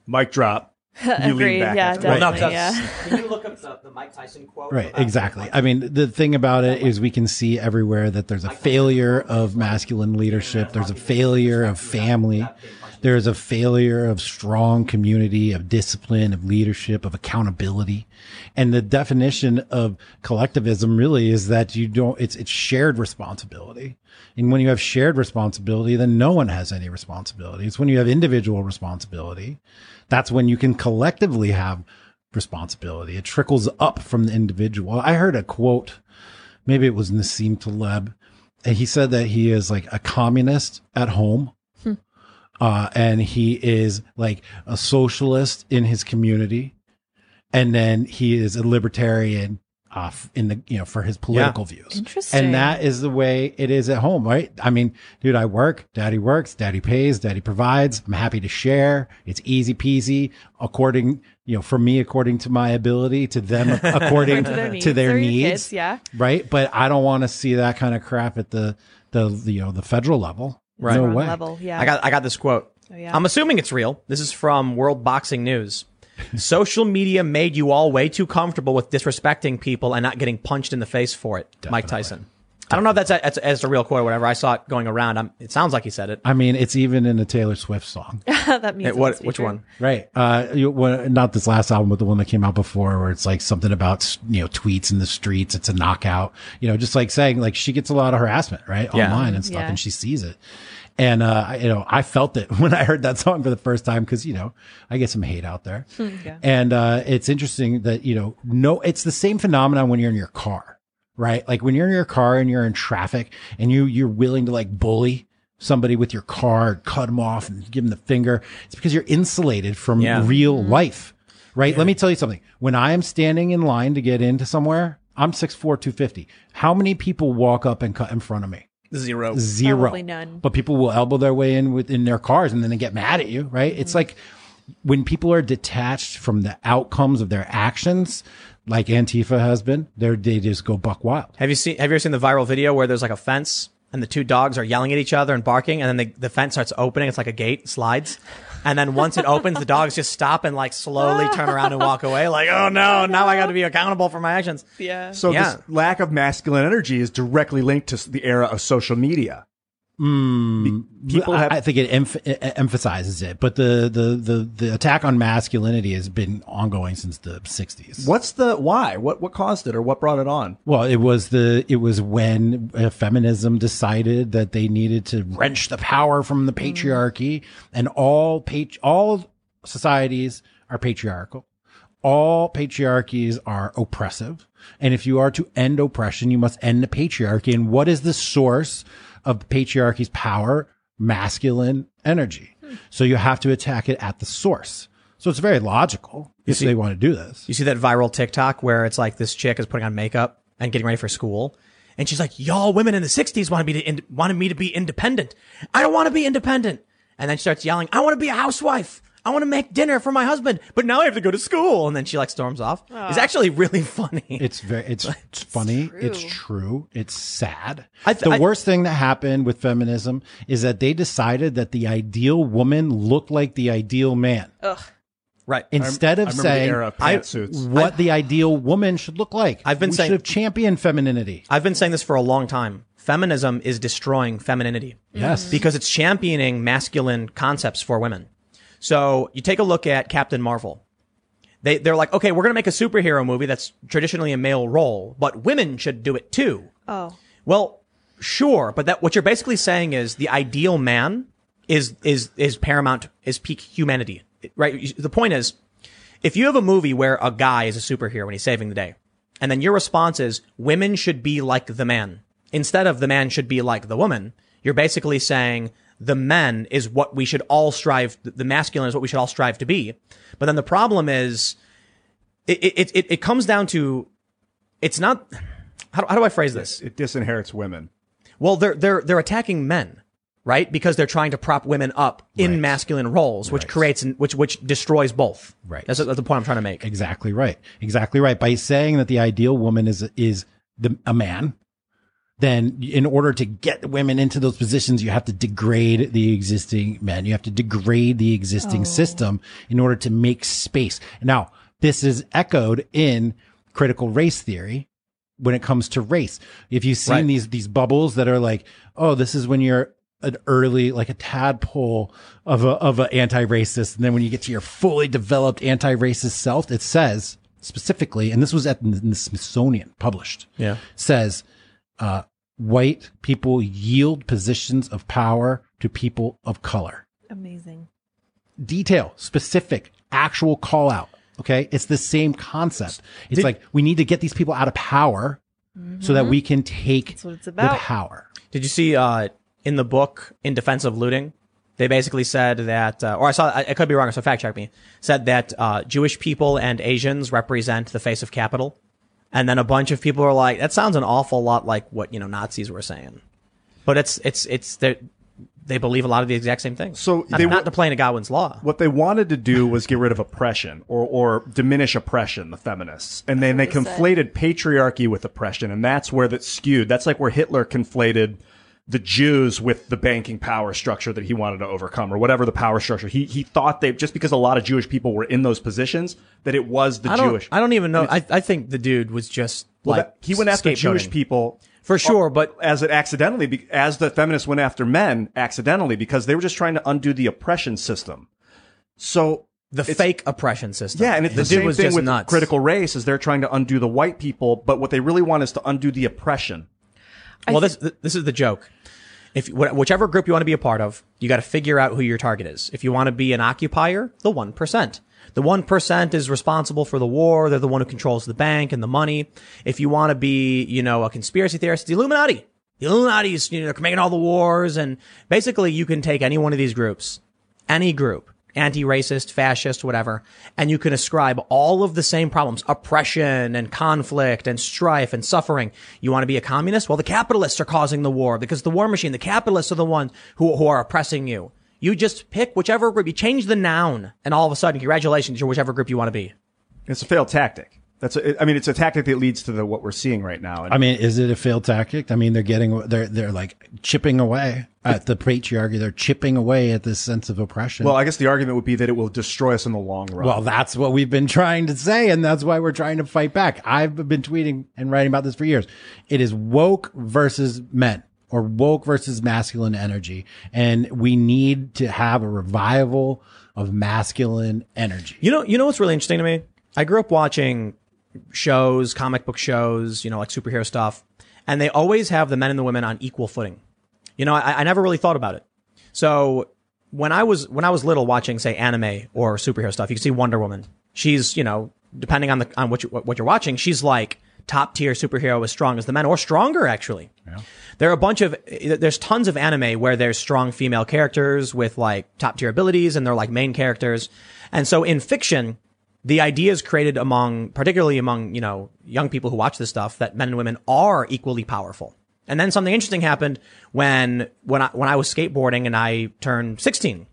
Mic drop. You lean Agreed. back Yeah, after- Well, definitely. no, yeah. Can you look up the, the Mike Tyson quote? Right, exactly. I mean, the thing about it is we can see everywhere that there's a failure of masculine leadership. There's a failure of family. There's a failure of strong community, of discipline, of leadership, of accountability. And the definition of collectivism really is that you don't, it's, it's shared responsibility. And when you have shared responsibility, then no one has any responsibility. It's when you have individual responsibility. That's when you can collectively have responsibility. It trickles up from the individual. I heard a quote, maybe it was Nassim Taleb, and he said that he is like a communist at home. Uh, and he is like a socialist in his community. And then he is a libertarian, uh, in the, you know, for his political views. Interesting. And that is the way it is at home, right? I mean, dude, I work, daddy works, daddy pays, daddy provides. I'm happy to share. It's easy peasy according, you know, for me, according to my ability, to them, according To their needs. to their needs. kids, yeah. Right. But I don't want to see that kind of crap at the, the, you know, the federal level. Right. No way. level. Yeah. I got I got this quote. Oh, yeah. I'm assuming it's real. This is from World Boxing News. Social media made you all way too comfortable with disrespecting people and not getting punched in the face for it. Mike Tyson. I don't know if that's a, that's, a, that's a real quote or whatever. I saw it going around. I'm, it sounds like he said it. I mean, it's even in a Taylor Swift song. that means It- it what? Which one? Right. Uh, you, well, not this last album, but the one that came out before where it's like something about, you know, tweets in the streets. It's a knockout, you know, just like saying like she gets a lot of harassment, right? Yeah. Online and stuff Yeah. and she sees it. And, uh, I- you know, I felt it when I heard that song for the first time because, you know, I get some hate out there. yeah. And, uh, it's interesting that, you know, no, it's the same phenomenon when you're in your car, right? Like when you're in your car and you're in traffic and you, you're willing to like bully somebody with your car, cut them off and give them the finger. It's because you're insulated from Yeah. real life, right? Let me tell you something. When I am standing in line to get into somewhere, I'm 6'4", 250. How many people walk up and cut in front of me? Zero. Zero. Probably none. But people will elbow their way in within their cars and then they get mad at you, right? Mm-hmm. It's like when people are detached from the outcomes of their actions, like Antifa has been, they they just go buck wild. Have you seen? Have you ever seen the viral video where there's like a fence and the two dogs are yelling at each other and barking, and then the, the fence starts opening? It's like a gate slides, and then once it opens, the dogs just stop and like slowly turn around and walk away. Like, oh no, now I got to be accountable for my actions. Yeah. So Yeah. this lack of masculine energy is directly linked to the era of social media. People I, have I think it, it emphasizes it, but the, the, the, the attack on masculinity has been ongoing since the 60s. What's the why? What what caused it or what brought it on? Well, it was the it was when uh, feminism decided that they needed to wrench the power from the patriarchy, and all pat- all societies are patriarchal. All patriarchies are oppressive, and if you are to end oppression, you must end the patriarchy. And what is the source of patriarchy's power? Masculine energy. So you have to attack it at the source. So it's very logical if see- they want to do this. You see that viral TikTok where it's like this chick is putting on makeup and getting ready for school. And she's like, y'all women in the 60s wanted me to, ind- wanted me to be independent. I don't want to be independent. And then she starts yelling, I want to be a housewife. I want to make dinner for my husband, but now I have to go to school. And then she like storms off. Ah. It's actually really funny. It's very, it's, it's funny. It's true. It's sad. I th- the I- worst thing that happened with feminism is that they decided that the ideal woman looked like the ideal man. Ugh. right. Instead I of remember saying the era of I- pantsuits. what the ideal woman should look like. I've been we saying- should have championed femininity. I've been saying this for a long time. Feminism is destroying femininity. Yes. Mm-hmm. because it's championing masculine concepts for women. So you take a look at Captain Marvel. They they're like, okay, we're gonna make a superhero movie that's traditionally a male role, but women should do it too. Oh. Well, sure, but that what you're basically saying is the ideal man is is is paramount is peak humanity, right? The point is, if you have a movie where a guy is a superhero when he's saving the day, and then your response is women should be like the man instead of the man should be like the woman, you're basically saying the men is what we should all strive. The masculine is what we should all strive to be. But then the problem is, it it it, it comes down to, it's not. How, do- how do I phrase this? It disinherits women. Well, they're they're they're attacking men, right? Because they're trying to prop women up in Right. masculine roles, which Right. creates which which destroys both. Right. That's, that's the point I'm trying to make. Exactly right. Exactly right. By saying that the ideal woman is is the a man, then in order to get women into those positions, you have to degrade the existing men. You have to degrade the existing oh. system in order to make space. Now, this is echoed in critical race theory when it comes to race. If you've seen Right. these these bubbles that are like, oh, this is when you're an early like a tadpole of a of an anti-racist, and then when you get to your fully developed anti-racist self, it says specifically, and this was at the Smithsonian published, Yeah. says uh, white people yield positions of power to people of color. Amazing. Detail, specific, actual call out. Okay. It's the same concept. It's Did- like we need to get these people out of power so that we can take That's what it's the power. Did you see uh, in the book in defense of looting? They basically said that, uh, or I saw, I, I could be wrong, so fact check me. Said that uh, Jewish people and Asians represent the face of capital, and then a bunch of people are like, "That sounds an awful lot like what you know Nazis were saying," but it's it's it's they they believe a lot of the exact same things. So not, they not were- to play into Godwin's law. What they wanted to do was get rid of oppression or, or diminish oppression, the feminists. And then they what said. conflated patriarchy with oppression. And that's where that skewed. That's like where Hitler conflated the Jews with the banking power structure that he wanted to overcome or whatever the power structure. He, he thought they, just because a lot of Jewish people were in those positions, that it was the I don't, Jewish. I don't even know. I, I think the dude was just Well, like that- he went after Jewish people for sure, but as it accidentally, as the feminists went after men accidentally because they were just trying to undo the oppression system. So the fake oppression system. Yeah, and it's the, the, dude same was thing just with nuts. critical race is they're trying to undo the white people, but what they really want is to undo the oppression. Well, this this is the joke. If wh- whichever group you want to be a part of, you got to figure out who your target is. If you want to be an occupier, the one percent. The one percent is responsible for the war. They're the one who controls the bank and the money. If you want to be, you know, a conspiracy theorist, the Illuminati. The Illuminati's, you know, they're making all the wars, and basically, you can take any one of these groups, any group, anti-racist, fascist, whatever, and you can ascribe all of the same problems, oppression and conflict and strife and suffering. You want to be a communist? Well, the capitalists are causing the war because the war machine, the capitalists are the ones who, who are oppressing you. You just pick whichever group, you change the noun, and all of a sudden, congratulations, you're whichever group you want to be. It's a failed tactic. That's a, I mean, it's a tactic that leads to the, what we're seeing right now. And I mean, is it a failed tactic? I mean, they're getting, they're, they're like chipping away at the patriarchy. They're chipping away at this sense of oppression. well, I guess the argument would be that it will destroy us in the long run. Well, that's what we've been trying to say, and that's why we're trying to fight back. I've been tweeting and writing about this for years. It is woke versus men, or woke versus masculine energy, and we need to have a revival of masculine energy. You know, you know what's really interesting to me? I grew up watching shows, comic book shows, you know, like superhero stuff, and they always have the men and the women on equal footing. You know, I, I never really thought about it. So when I was when I was little, watching say anime or superhero stuff, you can see Wonder Woman. She's you know, depending on the on what you, what you're watching, she's like top tier superhero as strong as the men or stronger actually. There are a bunch of there's tons of anime where there's strong female characters with like top tier abilities and they're like main characters. And so in fiction, the idea is created among particularly among, you know, young people who watch this stuff that men and women are equally powerful. And then something interesting happened when when I when I was skateboarding and I turned 16.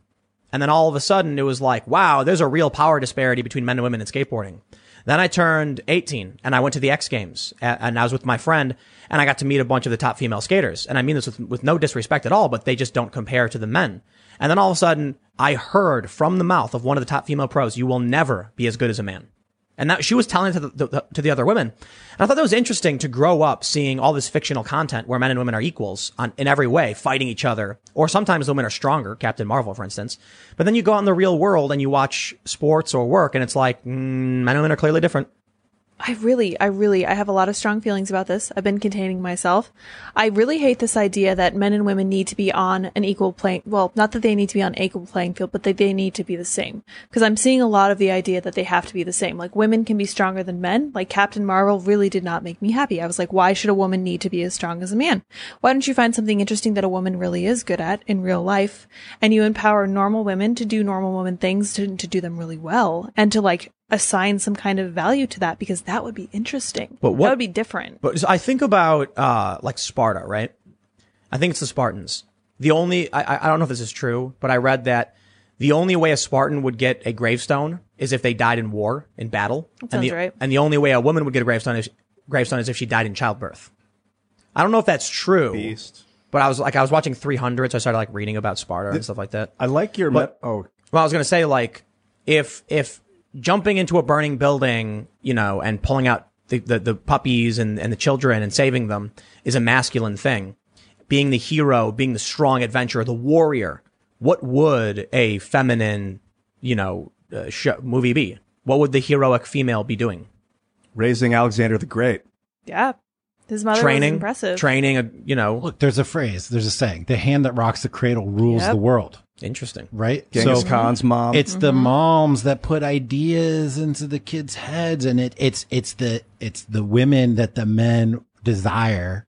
And then all of a sudden it was like, wow, there's a real power disparity between men and women in skateboarding. Then I turned 18 and I went to the X Games and I was with my friend and I got to meet a bunch of the top female skaters. And I mean this with, with no disrespect at all, but they just don't compare to the men. And then all of a sudden I heard from the mouth of one of the top female pros, you will never be as good as a man. And that she was telling to the, the, to the other women. And I thought that was interesting to grow up seeing all this fictional content where men and women are equals on, in every way, fighting each other. Or sometimes the women are stronger, Captain Marvel, for instance. But then you go out in the real world and you watch sports or work and it's like, mm, men and women are clearly different. I really, I really, I have a lot of strong feelings about this. I've been containing myself. I really hate this idea that men and women need to be on an equal playing, well, not that they need to be on equal playing field, but that they need to be the same. Cause I'm seeing a lot of the idea that they have to be the same. Like women can be stronger than men. Like Captain Marvel really did not make me happy. I was like, why should a woman need to be as strong as a man? Why don't you find something interesting that a woman really is good at in real life and you empower normal women to do normal woman things to, to do them really well and to like assign some kind of value to that because that would be interesting. But what- that would be different. But so I think about uh, like Sparta, right? I think it's the Spartans. The only I, I- I don't know if this is true, but I read that the only way a Spartan would get a gravestone is if they died in war in battle, and sounds the right. and the only way a woman would get a gravestone is gravestone is if she died in childbirth. I don't know if that's true, Beast. but I was like I was watching 300, so I started like reading about Sparta and stuff like that. I like your. But- Met- oh, Well, I was going to say like if if jumping into a burning building, you know, and pulling out the, the, the puppies and, and the children and saving them is a masculine thing. Being the hero, being the strong adventurer, the warrior. What would a feminine, you know, uh, show, movie be? What would the heroic female be doing? raising Alexander the Great. yeah. His mother was Training, impressive. training, a, you know, Look, there's a phrase, there's a saying, the hand that rocks the cradle rules Yep. the world, interesting. right? Genghis so Khan's mom. it's the mm-hmm. moms that put ideas into the kids' heads and it, it's, it's the, it's the women that the men desire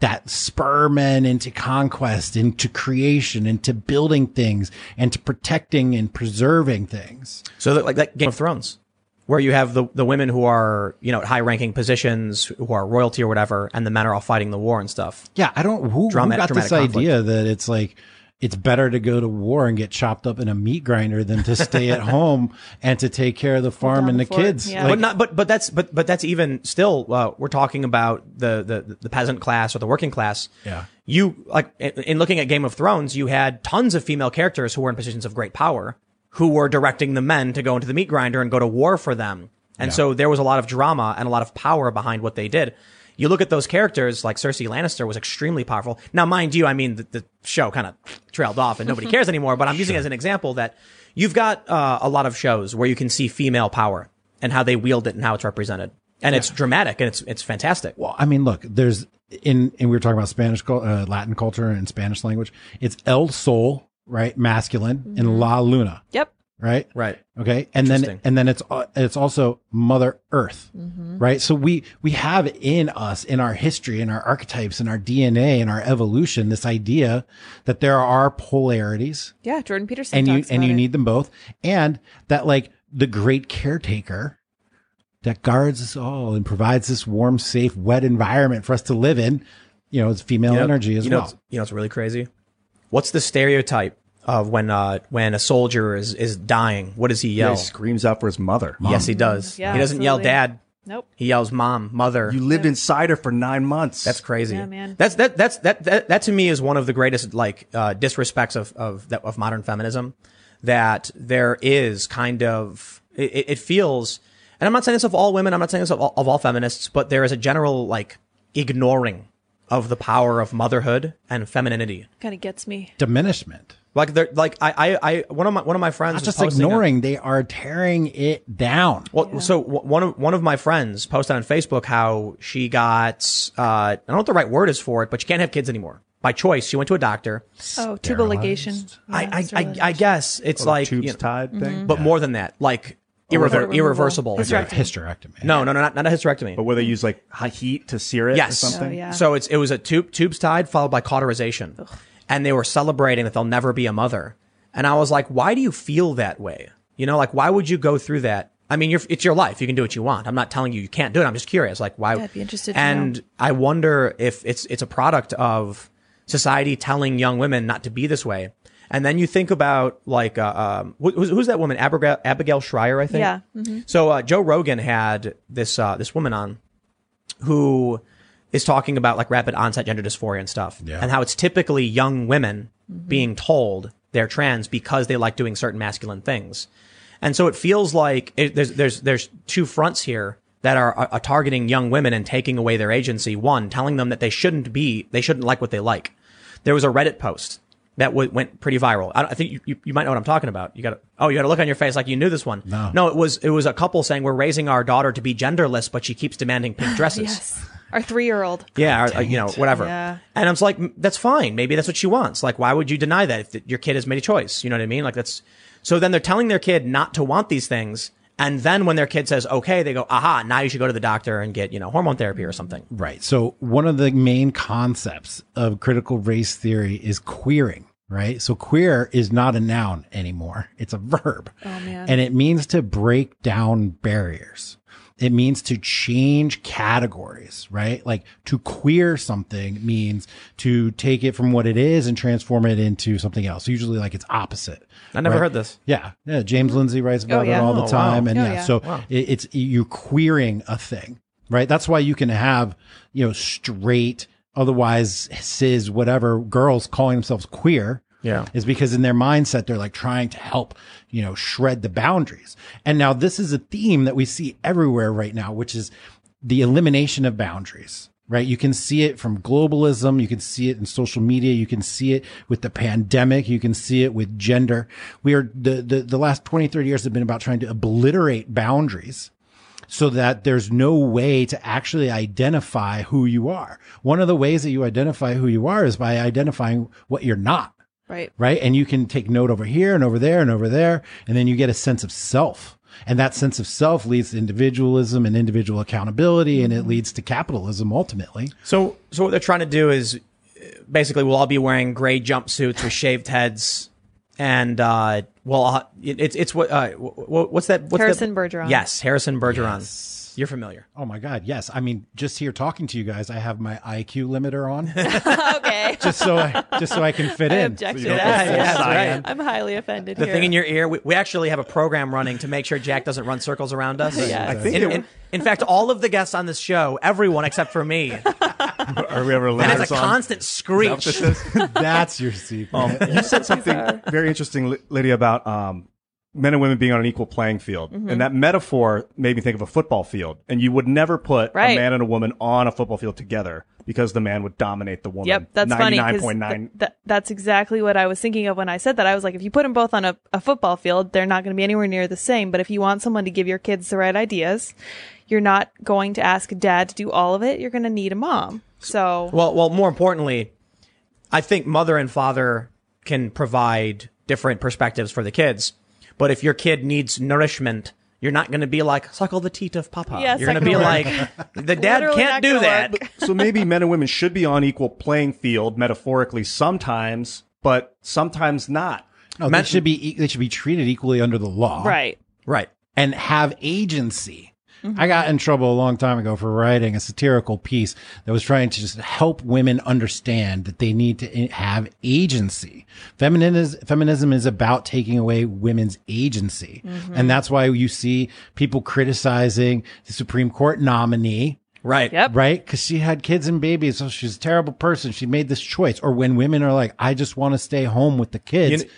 that spur men into conquest, into creation, into building things and to protecting and preserving things. So that, like that Game of Thrones, where you have the, the women who are, you know, at high ranking positions, who are royalty or whatever, and the men are all fighting the war and stuff. Yeah, I don't. Who, Drama- who got this dramatic conflict. idea that it's like it's better to go to war and get chopped up in a meat grinder than to stay at home and to take care of the farm and the the fort, kids? yeah. Like, but not, but, but that's, but, but that's even still, uh, we're talking about the, the, the peasant class or the working class. Yeah. You, like, in, in looking at Game of Thrones, you had tons of female characters who were in positions of great power, who were directing the men to go into the meat grinder and go to war for them. And so there was a lot of drama and a lot of power behind what they did. You look at those characters, like Cersei Lannister was extremely powerful. Now, mind you, I mean, the, the show kind of trailed off and nobody cares anymore, but I'm using it as an example that you've got uh, a lot of shows where you can see female power and how they wield it and how it's represented. And it's dramatic and it's, it's fantastic. well, I mean, look, there's in and we were talking about Spanish, uh, Latin culture and Spanish language. It's El Sol, right, masculine, and La Luna, Yep. Right, Right. Okay, and then and then it's it's also Mother Earth, mm-hmm. right? So we we have in us, in our history, in our archetypes, in our DNA, in our evolution, this idea that there are polarities, Yeah. Jordan Peterson. and you and you it. need them both, and that like the great caretaker that guards us all and provides this warm, safe, wet environment for us to live in. You know, it's female You know- energy as you know, well. You know, it's really crazy. What's the stereotype of when, uh, when a soldier is, is dying? What does he Yeah, yell? he screams out for his mother. Yes, he does. Yeah, he doesn't yell dad. Nope. He yells mom, mother. You lived inside her for nine months. That's crazy. Yeah, man. That's that that's that, that that to me is one of the greatest like uh, disrespects of of of modern feminism. That there is kind of it, it feels, and I'm not saying this of all women. I'm not saying this of all, of all feminists, but there is a general like ignoring of the power of motherhood and femininity. Kind of gets me. Diminishment. Like they're like I I, I one of my one of my friends Not just posting a- ignoring; they are tearing it down. Well, so w- one of one of my friends posted on Facebook how she got uh, I don't know what the right word is for it, but she can't have kids anymore by choice. She went to a doctor. Oh, tubal ligation. I, Yeah, I, I, sterilization. I guess it's Little like, tubes you know, tied Mm-hmm. thing. but more than that, like irrever- irreversible. Hysterectomy. hysterectomy. No, no, no, not, not a hysterectomy. But where they use like high heat to sear it Yes. or something. Oh, yeah. So it's it was a tube tubes tied followed by cauterization, and they were celebrating that they'll never be a mother. And I was like, why do you feel that way? You know, like why would you go through that? I mean, you're, it's your life. You can do what you want. I'm not telling you you can't do it. I'm just curious, like why? Yeah, I'd be interested And. I wonder if it's it's a product of society telling young women not to be this way. And then you think about like uh, um, who- who's, who's that woman? Abigail, Abigail Shrier, I think. Yeah. mm-hmm. So uh, Joe Rogan had this uh, this woman on who is talking about like rapid onset gender dysphoria and stuff, Yeah. and how it's typically young women mm-hmm. being told they're trans because they like doing certain masculine things. And so it feels like it, there's there's there's two fronts here that are, are, are targeting young women and taking away their agency. One, telling them that they shouldn't be, they shouldn't like what they like. There was a Reddit post that w- went pretty viral. I, I think you, you, you might know what I'm talking about. You got to, oh, you got to look on your face like you knew this one. No. no, it was it was a couple saying we're raising our daughter to be genderless, but she keeps demanding pink dresses. Yes. Our three year old. Yeah, or, uh, you know, whatever. Yeah. And I was like, that's fine. Maybe that's what she wants. Like, why would you deny that if th- your kid has made a choice? You know what I mean? Like, that's so then they're telling their kid not to want these things. And then when their kid says, okay, they go, aha, now you should go to the doctor and get, you know, hormone therapy or something. Right. So one of the main concepts of critical race theory is queering, right? So queer is not a noun anymore. It's a verb. Oh, man. And it means to break down barriers. It means to change categories, right? Like to queer something means to take it from what it is and transform it into something else. Usually like it's opposite. I never right? heard this. Yeah, yeah. James mm-hmm. Lindsay writes about yeah. it all the Oh, time, wow. and Oh, yeah, yeah. so it, it's you're queering a thing, right? That's why you can have you know straight, otherwise cis, whatever girls calling themselves queer. Yeah. is because in their mindset they're like trying to help you know shred the boundaries. And now this is a theme that we see everywhere right now, which is the elimination of boundaries right? You can see it from globalism. You can see it in social media. You can see it with the pandemic. You can see it with gender. We are the, the, the last 20, 30 years have been about trying to obliterate boundaries so that there's no way to actually identify who you are. One of the ways that you identify who you are is by identifying what you're not Right. right? And you can take note over here and over there and over there, and then you get a sense of self. And that sense of self leads to individualism and individual accountability, and it leads to capitalism ultimately. So, so what they're trying to do is uh, basically we'll all be wearing gray jumpsuits with shaved heads, and uh, well, uh, it, it's it's what uh, wh- wh- what's that? What's Harrison that? Bergeron. Yes, Harrison Bergeron. You're familiar. Oh my God, yes. I mean, just here talking to you guys, I have my IQ limiter on okay. just so I just so I can fit I in. object to don't that. get full Yeah. I'm highly offended The here. thing in your ear. We, we actually have a program running to make sure Jack doesn't run circles around us. Yeah. I think in, it- in, in fact, all of the guests on this show, everyone except for me, Are we ever allowed it's a this on? constant screech. That's your secret. Um, you said something very interesting, Lydia, about um, men and women being on an equal playing field. Mm-hmm. And that metaphor made me think of a football field. And you would never put Right. a man and a woman on a football field together because the man would dominate the woman. Yep, that's funny because 99.9. that's exactly what I was thinking of when I said that. I was like, if you put them both on a, a football field, they're not going to be anywhere near the same. But if you want someone to give your kids the right ideas, you're not going to ask dad to do all of it. You're going to need a mom. So Well, well, more importantly, I think mother and father can provide different perspectives for the kids. But if your kid needs nourishment, you're not going to be like suckle the teat of papa. Yeah, you're going to be the- like the dad Literally can't do that. work. so maybe men and women should be on equal playing field metaphorically sometimes, but sometimes not. No, they should be e- they should be treated equally under the law, right. Right. and have agency. I got in trouble a long time ago for writing a satirical piece that was trying to just help women understand that they need to have agency. Feminism, feminism is about taking away women's agency. Mm-hmm. And that's why you see people criticizing the Supreme Court nominee Right. Yep. right? Because she had kids and babies, so she's a terrible person. She made this choice. Or when women are like, I just want to stay home with the kids. You, kn-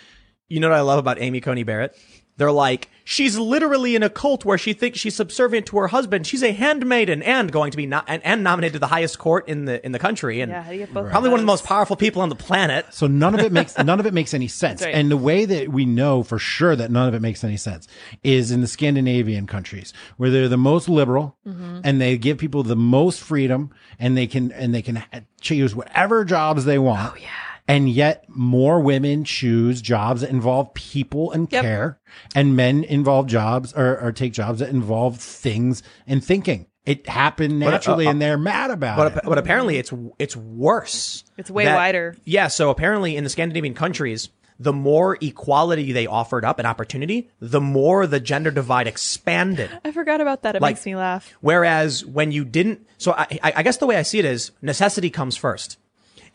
you know what I love about Amy Coney Barrett? They're like, she's literally in a cult where she thinks she's subservient to her husband. She's a handmaiden and going to be no- and, and nominated to the highest court in the in the country and Yeah, how do you both of probably one of the most powerful people on the planet. so none of it makes none of it makes any sense. right. And the way that we know for sure that none of it makes any sense is in the Scandinavian countries where they're the most liberal Mm-hmm. and they give people the most freedom and they can and they can choose whatever jobs they want. Oh yeah. And yet more women choose jobs that involve people and Yep. care and men involve jobs or, or take jobs that involve things and thinking. It happened uh, naturally uh, and they're mad about But, it. ap- but apparently it's it's worse. It's way wider. Yeah, so apparently in the Scandinavian countries, the more equality they offered up and opportunity, the more the gender divide expanded. I forgot about that. It Like- makes me laugh. Whereas when you didn't, so I, I I guess the way I see it is necessity comes first.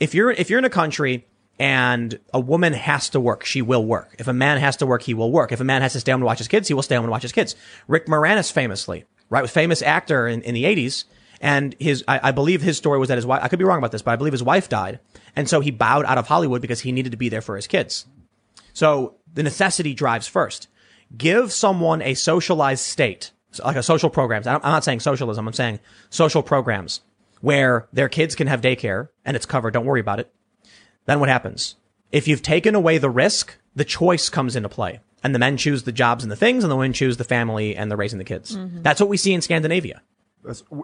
If you're if you're in a country and a woman has to work, she will work. If a man has to work, he will work. If a man has to stay home to watch his kids, he will stay home and watch his kids. Rick Moranis famously, right, was famous actor in, in the 80s. And his, I, I believe his story was that his wife, I could be wrong about this, but I believe his wife died. And so he bowed out of Hollywood because he needed to be there for his kids. So the necessity drives first. give someone a socialized state, like a social programs. I'm not saying socialism. I'm saying social programs where their kids can have daycare and it's covered. Don't worry about it. Then what happens? If you've taken away the risk, the choice comes into play. And the men choose the jobs and the things, and the women choose the family and the raising the kids. Mm-hmm. That's what we see in Scandinavia.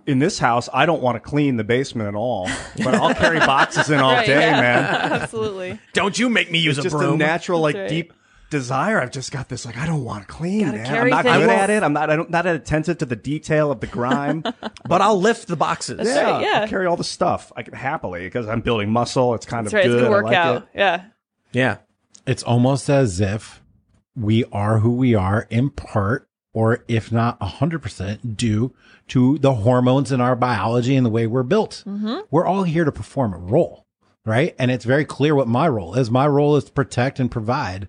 in this house, I don't want to clean the basement at all, but I'll carry boxes in all Right, day, yeah. man. Absolutely. Don't you make me use It's a just broom. a natural, like right. deep desire. I've just got this, like I don't want to clean, Gotta man. I'm not things. good at it. I'm not. I don't not attentive to the detail of the grime. but I'll lift the boxes. yeah, right, yeah. I'll carry all the stuff. I can happily because I'm building muscle. It's kind That's of right. good. It's a good I like workout. it. yeah. Yeah. It's almost as if we are who we are in part, or if not 100% due to the hormones in our biology and the way we're built. Mm-hmm. We're all here to perform a role, right? And it's very clear what my role is. My role is to protect and provide.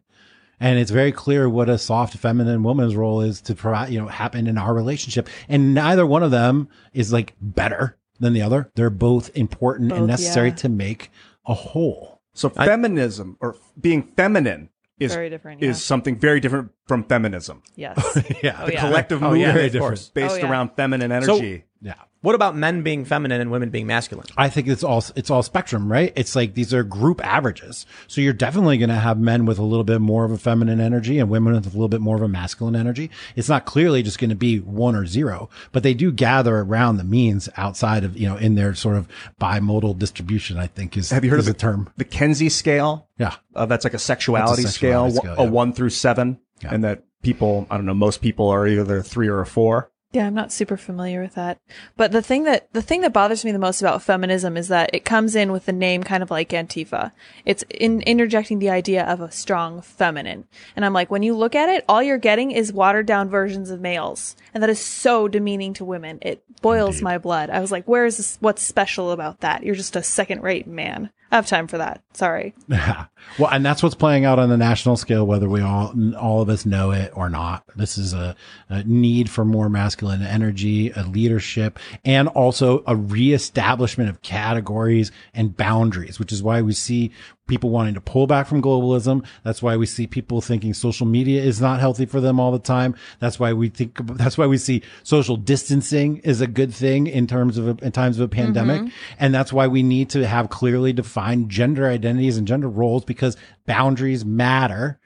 And it's very clear what a soft feminine woman's role is to provide, you know, happen in our relationship. And neither one of them is like better than the other. They're both important and necessary yeah. to make a whole. So feminism or being feminine is Very different, yeah. is something very different from feminism. Yes. Yeah. Oh, the yeah. Collective Oh, yeah, movement of course. based Oh, yeah. around feminine energy. Yeah. What about men being feminine and women being masculine? I think it's all it's all spectrum, right? It's like these are group averages. So you're definitely going to have men with a little bit more of a feminine energy and women with a little bit more of a masculine energy. It's not clearly just going to be one or zero, but they do gather around the means outside of, you know, in their sort of bimodal distribution, I think is Have you heard of the term. The Kinsey scale. Yeah. Uh, that's like a sexuality, a sexuality scale, scale, a yeah. one through seven, Yeah. and that people, I don't know, most people are either a three or a four. Yeah, I'm not super familiar with that. But the thing that the thing that bothers me the most about feminism is that it comes in with the name kind of like Antifa. It's in interjecting the idea of a strong feminine. And I'm like, when you look at it, all you're getting is watered down versions of males. And that is so demeaning to women. It boils my blood. I was like, where is this what's special about that? You're just a second rate man. Have time for that. Sorry. Yeah. Well, and that's what's playing out on the national scale, whether we all, all of us know it or not. This is a, a need for more masculine energy, a leadership, and also a reestablishment of categories and boundaries, which is why we see people wanting to pull back from globalism. That's why we see people thinking social media is not healthy for them all the time. That's why we think, that's why we see social distancing is a good thing in terms of, a, in times of a pandemic. Mm-hmm. And that's why we need to have clearly defined gender identities and gender roles because boundaries matter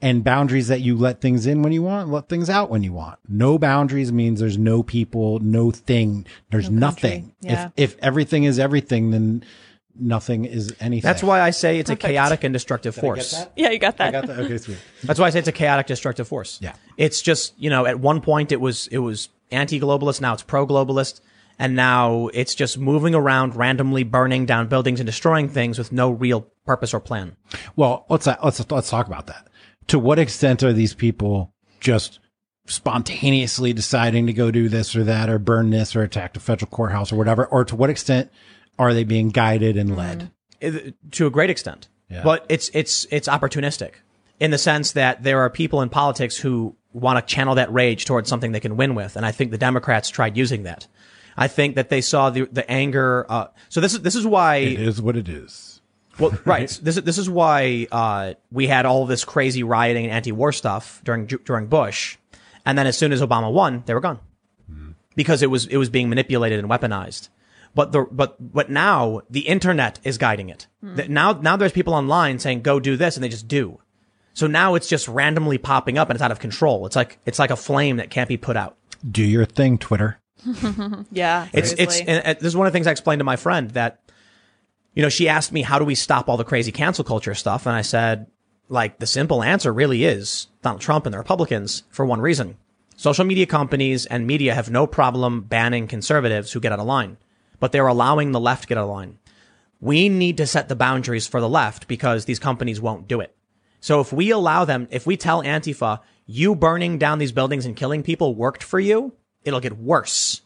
and boundaries that you let things in when you want, let things out when you want. No boundaries means there's no people, no thing, there's nothing. Yeah. If, if everything is everything, then nothing is anything. That's why I say it's Perfect. a chaotic and destructive force. Yeah, you got that. I got that. Okay, sweet. That's why I say it's a chaotic, destructive force. Yeah. It's just, you know, at one point it was, it was anti-globalist. Now it's pro-globalist. And now it's just moving around randomly burning down buildings and destroying things with no real purpose or plan. Well, let's let's let's talk about that. To what extent are these people just spontaneously deciding to go do this or that or burn this or attack the federal courthouse or whatever? Or to what extent are they being guided and led? It- to a great extent. Yeah. But it's it's it's opportunistic in the sense that there are people in politics who want to channel that rage towards something they can win with, and I think the Democrats tried using that. I think that they saw the the anger. Uh, so this is this is why It is what it is. well, right. This is this is why uh, we had all this crazy rioting and anti-war stuff during during Bush, and then as soon as Obama won, they were gone because it was it was being manipulated and weaponized. But the but but now the internet is guiding it. Hmm. That Now now there's people online saying go do this, and they just do. So now it's just randomly popping up and it's out of control. It's like it's like a flame that can't be put out. Do your thing, Twitter. Yeah. It's it's seriously. and, and this is one of the things I explained to my friend that you know she asked me how do we stop all the crazy cancel culture stuff and I said like the simple answer really is Donald Trump and the Republicans for one reason. Social media companies and media have no problem banning conservatives who get out of line, but they're allowing the left to get out of line. We need to set the boundaries for the left because these companies won't do it. So if we allow them, if we tell Antifa, you burning down these buildings and killing people worked for you, it'll get worse.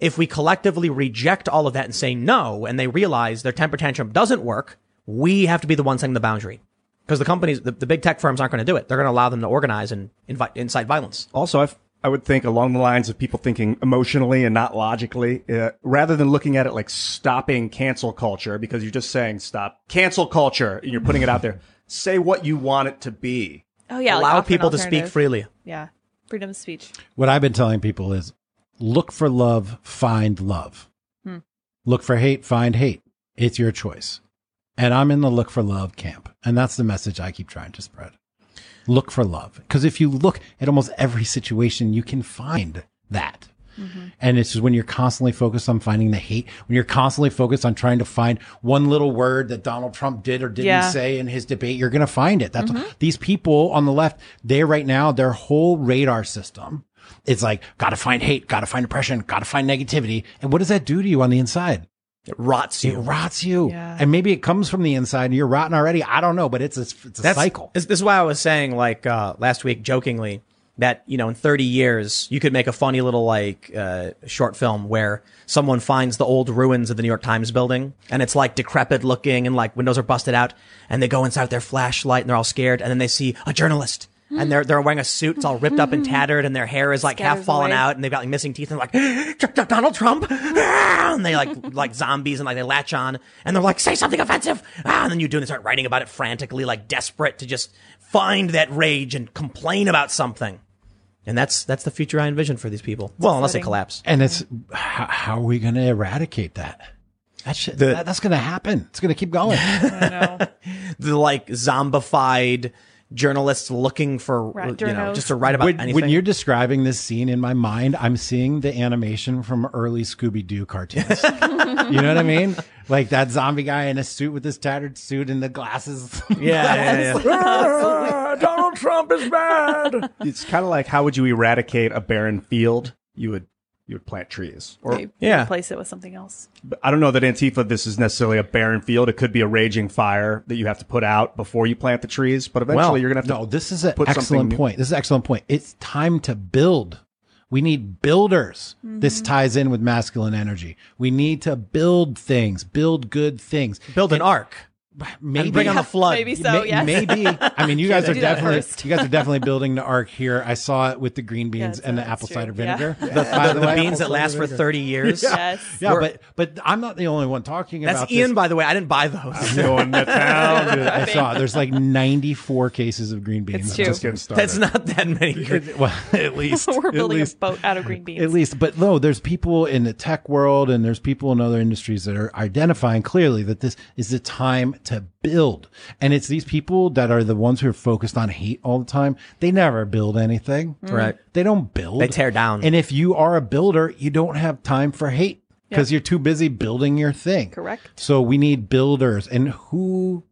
If we collectively reject all of that and say no, and they realize their temper tantrum doesn't work, we have to be the ones setting the boundary. Because the companies, the, the big tech firms aren't going to do it. They're going to allow them to organize and invite, incite violence. Also, I've, I would think along the lines of people thinking emotionally and not logically, uh, rather than looking at it like stopping cancel culture, because you're just saying stop cancel culture and you're putting it out there. Say what you want it to be. Oh yeah, allow offer an people to speak freely. Yeah, freedom of speech. What I've been telling people is look for love, find love. Hmm. Look for hate, find hate. It's your choice. And I'm in the look for love camp. And that's the message I keep trying to spread. Look for love. Because if you look at almost every situation, you can find that. Mm-hmm. And it's just when you're constantly focused on finding the hate, when you're constantly focused on trying to find one little word that Donald Trump did or didn't Yeah. say in his debate, you're going to find it. That's mm-hmm. these people on the left, they right now, their whole radar system, it's like, got to find hate, got to find oppression, got to find negativity. And what does that do to you on the inside? It rots you. It rots you. Yeah. And maybe it comes from the inside and you're rotten already. I don't know, but it's a, it's a That's, cycle. This, this is why I was saying, like uh, last week, jokingly, that you know, in 30 years, you could make a funny little like uh, short film where someone finds the old ruins of the New York Times building, and it's like decrepit looking, and like windows are busted out, and they go inside with their flashlight, and they're all scared, and then they see a journalist. And they're they're wearing a suit. It's all ripped up and tattered, and their hair is like half fallen away. out, and they've got like missing teeth, and they're like Donald Trump, Ah! and they like like zombies, and like they latch on, and they're like say something offensive, ah! and then you do, and they start writing about it frantically, like desperate to just find that rage and complain about something, and that's that's the future I envision for these people. Well, unless they collapse. And it's how, how are we going to eradicate that? That shit, that, that's going to happen. It's going to keep going. I know. The like zombified journalists looking for Rat you know just to write about when, anything. when you're describing this scene in my mind, I'm seeing the animation from early Scooby Doo cartoons. you know what I mean? Like that zombie guy in a suit with his tattered suit and the glasses. yeah, yeah, yeah. Ah, Donald Trump is bad. It's kind of like how would you eradicate a barren field? You would you would plant trees. Or Maybe Yeah. replace it with something else. I don't know that Antifa this is necessarily a barren field. It could be a raging fire that you have to put out before you plant the trees. But eventually Well, you're gonna have to no, this is an put something excellent new- point. This is an excellent point. It's time to build. We need builders. Mm-hmm. This ties in with masculine energy. We need to build things, build good things. build an ark Maybe and bring on the flood. Maybe so. May- yes. Maybe. I mean, you guys are definitely you guys are definitely building the arc here. I saw it with the green beans Yes, and the apple true. cider Yeah. vinegar. the, By the, beans that last cider for 30 years. Yes. Yeah, We're- but but I'm not the only one talking about. That's Ian, this. by the way. I didn't buy those. going to town. Dude, I saw there's like 94 cases of green beans. It's true. Just getting started. That's not that many. It- well, at least We're at building least, a boat out of green beans. At least, but no, there's people in the tech world and there's people in other industries that are identifying clearly that this is the time to build. And it's these people that are the ones who are focused on hate all the time. They never build anything. Right. They don't build. They tear down. And if you are a builder, you don't have time for hate because Yep. you're too busy building your thing. Correct. So we need builders. And who,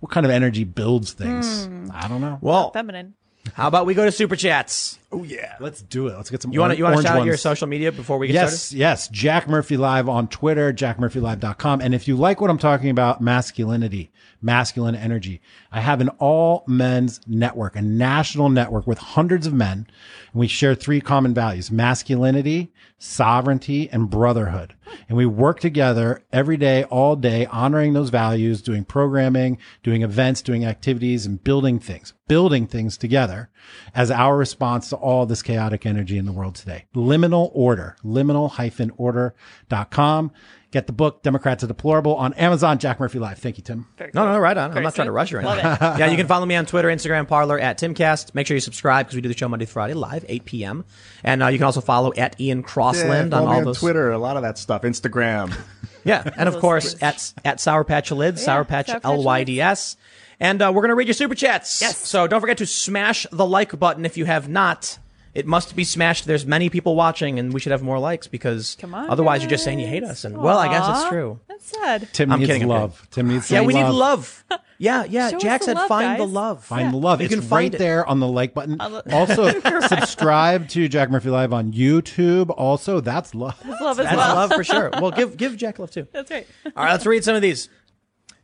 what kind of energy builds things? Hmm. I don't know. Well, Feminine. how about we go to super chats? Oh yeah, let's do it. Let's get some. You want to you want to orange shout out your social media before we get Yes, started? yes. Jack Murphy Live on Twitter, jackmurphylive.com. And if you like what I'm talking about, masculinity, masculine energy, I have an all men's network, a national network with hundreds of men. And we share three common values, masculinity, sovereignty, and brotherhood. And we work together every day, all day, honoring those values, doing programming, doing events, doing activities, and building things, building things together as our response to all this chaotic energy in the world today. Liminal Order, liminal-order.com. Get the book, Democrats are Deplorable, on Amazon, Jack Murphy Live. Thank you, Tim. Very No, cool. no, right on. I'm Very not trying to rush you or Love anything. it. yeah, you can follow me on Twitter, Instagram, Parler at Timcast. Make sure you subscribe because we do the show Monday through Friday live, 8 p.m. And uh, you can also follow at Ian Crossland follow on me all on those. Twitter, a lot of that stuff. Instagram. Yeah, and of course at at Sour Patch Lyds, Yeah, Sour Patch Sour Patch L Y D S. And uh, we're gonna read your super chats. Yes. So don't forget to smash the like button if you have not. It must be smashed. There's many people watching, and we should have more likes because Come on. otherwise you're just saying you hate us. And well, I guess it's true. That's sad. Tim I'm needs kidding, I'm love. Tim needs love. Yeah, some we love. need love. Yeah, yeah. Show Jack said love, find the love. Find Yeah. the love. You it's can find right it. there on the like button. the- Also, subscribe to Jack Murphy Live on YouTube. Also, that's love. Love as That's well. love for sure. Well, give give Jack love too. That's right. All right, let's read some of these.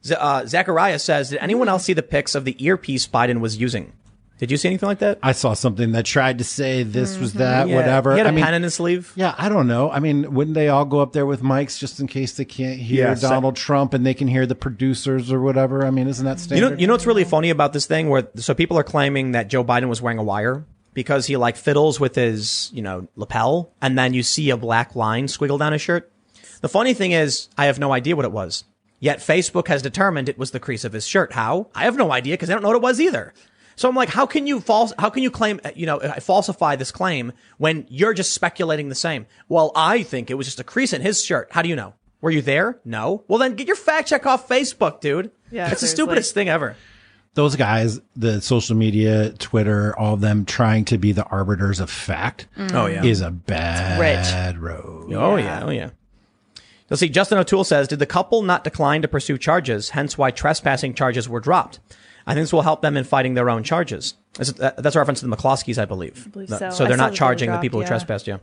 Z- uh, Zachariah says, "Did anyone else see the pics of the earpiece Biden was using? Did you see anything like that? I saw something that tried to say this was that, Yeah, whatever. He had a I mean, pen in his sleeve. Yeah, I don't know. I mean, wouldn't they all go up there with mics just in case they can't hear Yeah, so- Donald Trump and they can hear the producers or whatever? I mean, isn't that You know, you know what's really funny about this thing? Where so people are claiming that Joe Biden was wearing a wire because he like fiddles with his you know lapel, and then you see a black line squiggle down his shirt. The funny thing is, I have no idea what it was. Yet Facebook has determined it was the crease of his shirt. How? I have no idea because I don't know what it was either. So I'm like, how can you false? How can you claim, uh, you know, uh, falsify this claim when you're just speculating the same? Well, I think it was just a crease in his shirt. How do you know? Were you there? No. Well, then get your fact check off Facebook, dude. Yeah, it's the stupidest thing ever. Those guys, the social media, Twitter, all of them trying to be the arbiters of fact mm. Oh yeah. is a bad road. Oh yeah, oh yeah. Let's see. Justin O'Toole says, "Did the couple not decline to pursue charges? Hence, why trespassing charges were dropped. I think this will help them in fighting their own charges. This is- that- uh, That's a reference to the McCloskeys, I believe. I believe so. I they're saw not that they were charging the dropped, people who yeah. trespassed. Yeah.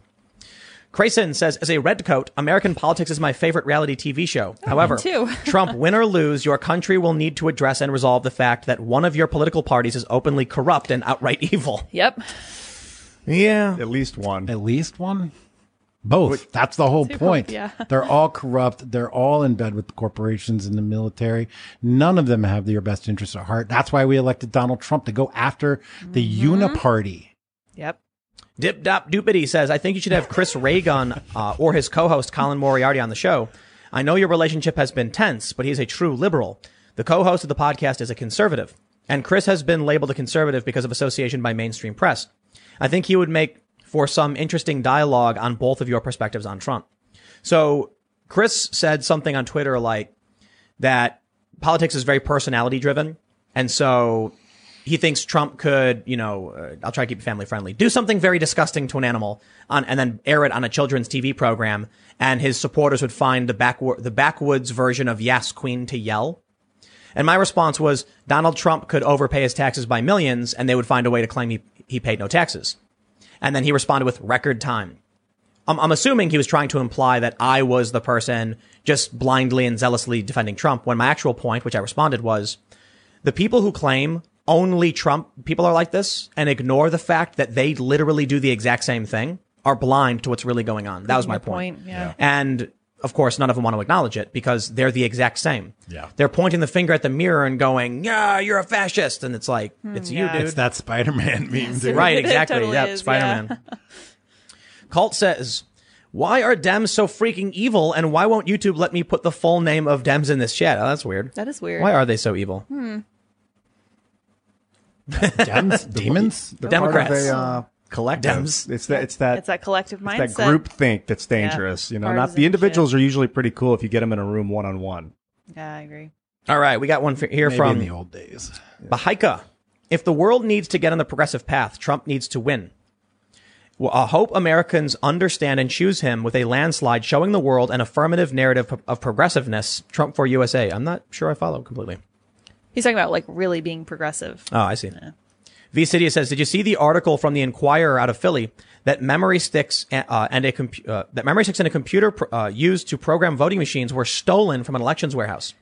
Crayson says, as a redcoat, American politics is my favorite reality TV show. Oh, However, too. Trump, win or lose, your country will need to address and resolve the fact that one of your political parties is openly corrupt and outright evil. Yep. Yeah. At least one. At least one? Both. That's the whole point. yeah. They're all corrupt. They're all in bed with the corporations and the military. None of them have your best interests at heart. That's why we elected Donald Trump to go after the uniparty. Yep. Dip Dop Doopity says, I think you should have Chris Ray Gun uh, or his co-host Colin Moriarty on the show. I know your relationship has been tense, but he's a true liberal. The co-host of the podcast is a conservative, and Chris has been labeled a conservative because of association by mainstream press. I think he would make for some interesting dialogue on both of your perspectives on Trump. So Chris said something on Twitter like that politics is very personality driven. And so he thinks Trump could, you know, uh, I'll try to keep it family friendly, do something very disgusting to an animal on, and then air it on a children's TV program. And his supporters would find the backwa- the backwoods version of Yes Queen to yell. And my response was Donald Trump could overpay his taxes by millions and they would find a way to claim he, he paid no taxes. And then he responded with record time. I'm, I'm assuming he was trying to imply that I was the person just blindly and zealously defending Trump when my actual point, which I responded was the people who claim only Trump people are like this and ignore the fact that they literally do the exact same thing are blind to what's really going on. That was my Good point, yeah. And of course, none of them want to acknowledge it because they're the exact same. Yeah. They're pointing the finger at the mirror and going, yeah, you're a fascist. And it's like, it's you, yeah. dude. It's that Spider-Man meme, dude. Right, exactly. totally yeah, is, Spider Man. Cult says, Why are Dems so freaking evil and why won't YouTube let me put the full name of Dems in this chat? Oh, that's weird. That is weird. Why are they so evil? Dems? Demons? The Part Democrats. of a uh, collective. Dems. It's that. It's that. It's that collective it's mindset. that group think that's dangerous. You know, not the Partisanship. individuals are usually pretty cool if you get them in a room one on one. Yeah, I agree. All right, we got one f- here Maybe from in the old days. Bahika. If the world needs to get on the progressive path, Trump needs to win. Well, I hope Americans understand and choose him with a landslide showing the world an affirmative narrative of- of progressiveness. Trump for USA. I'm not sure I follow completely. He's talking about like really being progressive. Oh, I see. V City says, "Did you see the article from the Inquirer out of Philly that memory sticks uh, and a uh, that memory sticks and a computer pr- uh, used to program voting machines were stolen from an elections warehouse?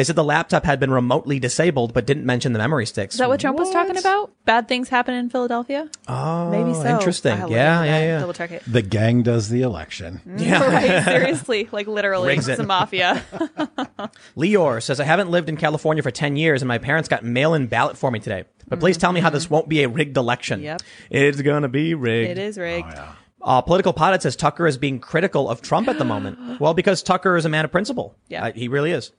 They said the laptop had been remotely disabled, but didn't mention the memory sticks. Is that what Trump was talking about? Bad things happen in Philadelphia? Oh, Maybe so. Interesting. I'll look Yeah, into yeah, that. yeah. Double check it. The gang does the election. Yeah. right, seriously, like literally, Rigs it's it. a mafia. Leor says, I haven't lived in California for 10 years and my parents got mail-in ballot for me today. But please tell me how this won't be a rigged election. Yep. It's gonna be rigged. it is rigged. Uh, Political Pilot says Tucker is being critical of Trump at the moment. Well, because Tucker is a man of principle. Yeah. Uh, he really is.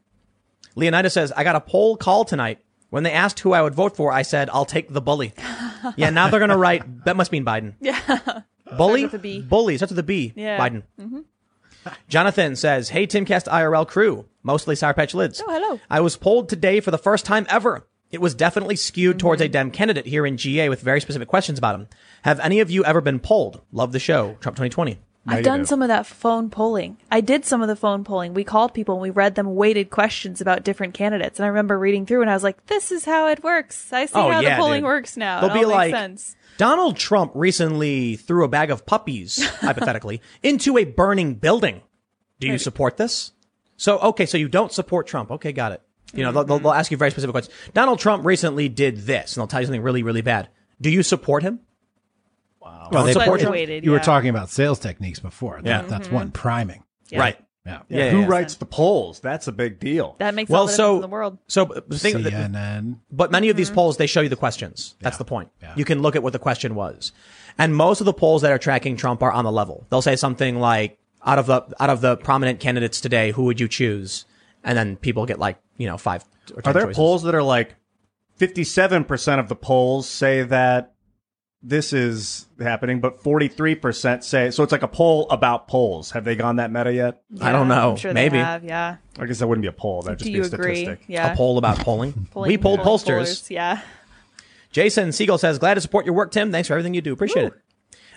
Leonidas says, I got a poll call tonight. When they asked who I would vote for, I said, I'll take the bully. yeah, now they're going to write, that must mean Biden. Yeah. Bully? with a B. Bully. Starts with a B. Yeah. Biden. Jonathan says, Hey, Timcast IRL crew, mostly Sour Patch Lyds. Oh, hello. I was polled today for the first time ever. It was definitely skewed towards a Mm-hmm. Dem candidate here in GA with very specific questions about him. Have any of you ever been polled? Love the show. Trump 2020. I've done some of that phone polling. I did some of the phone polling. We called people and we read them weighted questions about different candidates. And I remember reading through and I was like, this is how it works. I see Oh, how yeah, the polling dude. works now. They'll it be like, sense. Donald Trump recently threw a bag of puppies, hypothetically, into a burning building. Do you support this? So, okay, so you don't support Trump. Okay, got it. You know, they'll, they'll, mm-hmm. they'll ask you very specific questions. Donald Trump recently did this, and they'll tell you something really, really bad. Do you support him? Well, they- support Slightly him. weighted, you were talking about sales techniques before. That- Yeah. That's Mm-hmm. one. Priming. Right. Yeah. Yeah, Who yeah. writes the polls? That's a big deal. That makes Well, all the so, in the world. so the thing, the- CNN. But many of these Mm-hmm. polls, they show you the questions. That's Yeah. the point. Yeah. You can look at what the question was. And most of the polls that are tracking Trump are on the level. They'll say something like, out of the, out of the prominent candidates today, who would you choose? And then people get like, you know, five or ten Are there choices. polls that are like fifty-seven percent of the polls say that this is happening, but forty-three percent say so. It's like a poll about polls. Have they gone that meta yet? I don't know. I'm sure Maybe. they have. Yeah. I guess that wouldn't be a poll. That'd just be you a agree? statistic. Yeah. A poll about polling. Polling- we polled polling pollsters. pollers, Yeah. Jason Siegel says, glad to support your work, Tim. Thanks for everything you do. Appreciate it.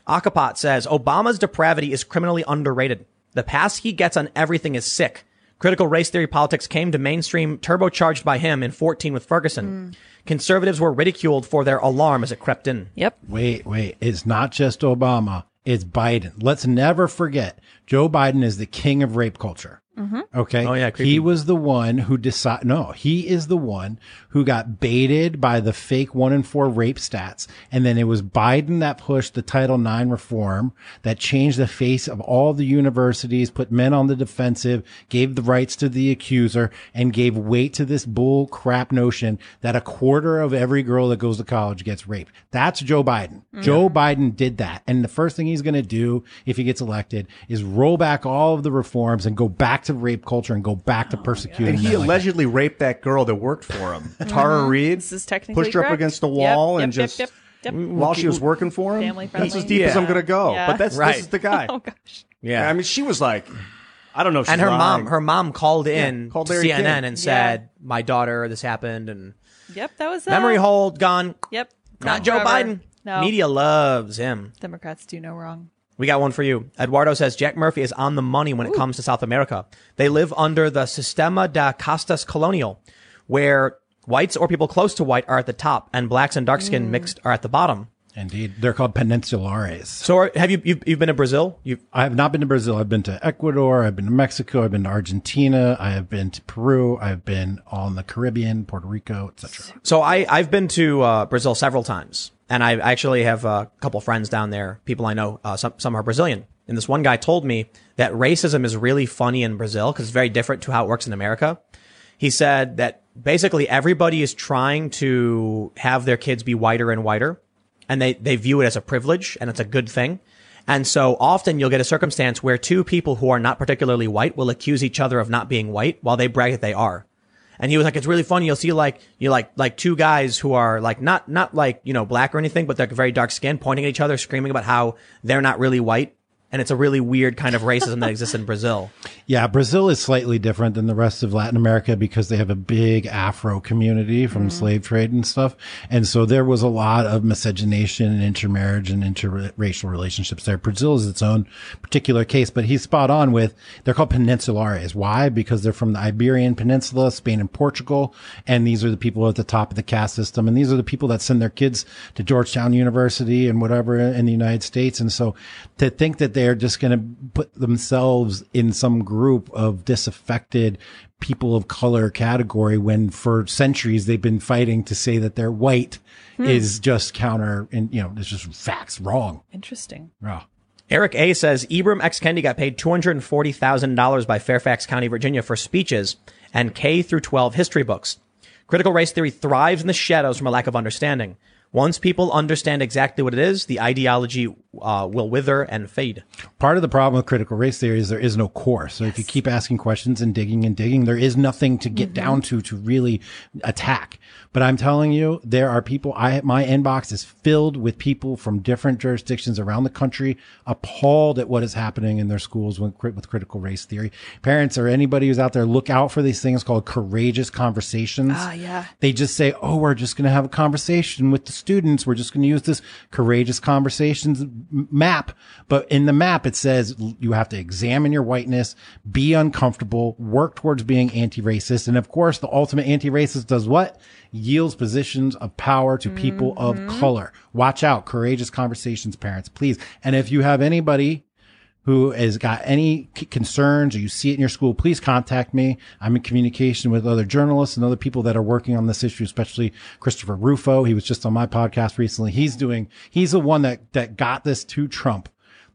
Akapot says, Obama's depravity is criminally underrated. The pass he gets on everything is sick. Critical race theory politics came to mainstream turbocharged by him in 14 with Ferguson. Hmm. Conservatives were ridiculed for their alarm as it crept in. Yep. Wait, wait. It's not just Obama. It's Biden. Let's never forget Joe Biden is the king of rape culture. Mm-hmm. Okay. Oh, yeah, creepy. He was the one who decided, no, he is the one who got baited by the fake one in four rape stats. And then it was Biden that pushed the Title IX reform that changed the face of all the universities, put men on the defensive, gave the rights to the accuser and gave weight to this bull crap notion that a quarter of every girl that goes to college gets raped. That's Joe Biden. Mm. Joe Biden did that. And the first thing he's going to do if he gets elected is roll back all of the reforms and go back to rape culture and go back to persecuting And he men like allegedly raped that girl that worked for him, Tara Reade. This is technically pushed her up correct. against the wall yep, and yep, just yep, yep. while she was working for him. Family That's as friendly. deep as I'm Yeah. gonna go. Yeah. But that's Right. this is the guy. Oh gosh. Yeah. I mean, she was like, I don't know. If she's and her lying. mom, her mom called in called to Larry CNN King. and said, my daughter, this happened and Yep. That was uh, memory hold gone. Yep. Not Gone Joe forever. Biden. No. Media loves him. Democrats do no wrong. We got one for you. Eduardo says Jack Murphy is on the money when it comes to South America. They live under the Sistema da Castas Colonial, where whites or people close to white are at the top and blacks and dark skin mixed are at the bottom. Indeed. They're called peninsulares. So are, have you, you've, you've been to Brazil? You've, I have not been to Brazil. I've been to Ecuador. I've been to Mexico. I've been to Argentina. I have been to Peru. I've been all in the Caribbean, Puerto Rico, etc. So I, I've been to uh, Brazil several times, and I actually have a couple friends down there. People I know, uh, some some are Brazilian, and this one guy told me that racism is really funny in Brazil because it's very different to how it works in America. He said that basically everybody is trying to have their kids be whiter and whiter, and they they view it as a privilege and it's a good thing. And so often you'll get a circumstance where two people who are not particularly white will accuse each other of not being white while they brag that they are. And he was like, it's really funny. You'll see like, you like, like two guys who are like, not, not like, you know, black or anything, but they're very dark skinned pointing at each other, screaming about how they're not really white. And it's a really weird kind of racism that exists in Brazil. Yeah, Brazil is slightly different than the rest of Latin America because they have a big Afro community from mm-hmm. slave trade and stuff. And so there was a lot of miscegenation and intermarriage and interracial relationships there. Brazil is its own particular case, but he's spot on with they're called peninsulares. Why? Because they're from the Iberian Peninsula, Spain and Portugal. And these are the people at the top of the caste system. And these are the people that send their kids to Georgetown University and whatever in the United States. And so to think that they're just going to put themselves in some group of disaffected people of color category when for centuries they've been fighting to say that they're white hmm. is just counter and, you know, it's just facts wrong. Interesting. Yeah. Eric A says Ibram X. Kendi got paid $240,000 by Fairfax County, Virginia for speeches and K through 12 history books. Critical race theory thrives in the shadows from a lack of understanding. Once people understand exactly what it is, the ideology uh, will wither and fade. Part of the problem with critical race theory is there is no core. So if you keep asking questions and digging and digging, there is nothing to get down to to really attack. But I'm telling you, there are people. I my inbox is filled with people from different jurisdictions around the country, appalled at what is happening in their schools with, with critical race theory. Parents or anybody who's out there, look out for these things called courageous conversations. Ah, yeah. They just say, "Oh, we're just going to have a conversation with the students. We're just going to use this courageous conversations map." But in the map, it says you have to examine your whiteness, be uncomfortable, work towards being anti-racist, and of course, the ultimate anti-racist does what? Yields positions of power to people of mm-hmm. color. Watch out, courageous conversations, parents, please. And if you have anybody who has got any c- concerns or you see it in your school, please contact me. I'm in communication with other journalists and other people that are working on this issue, especially Christopher Rufo. He was just on my podcast recently. He's doing, he's the one that, that got this to Trump,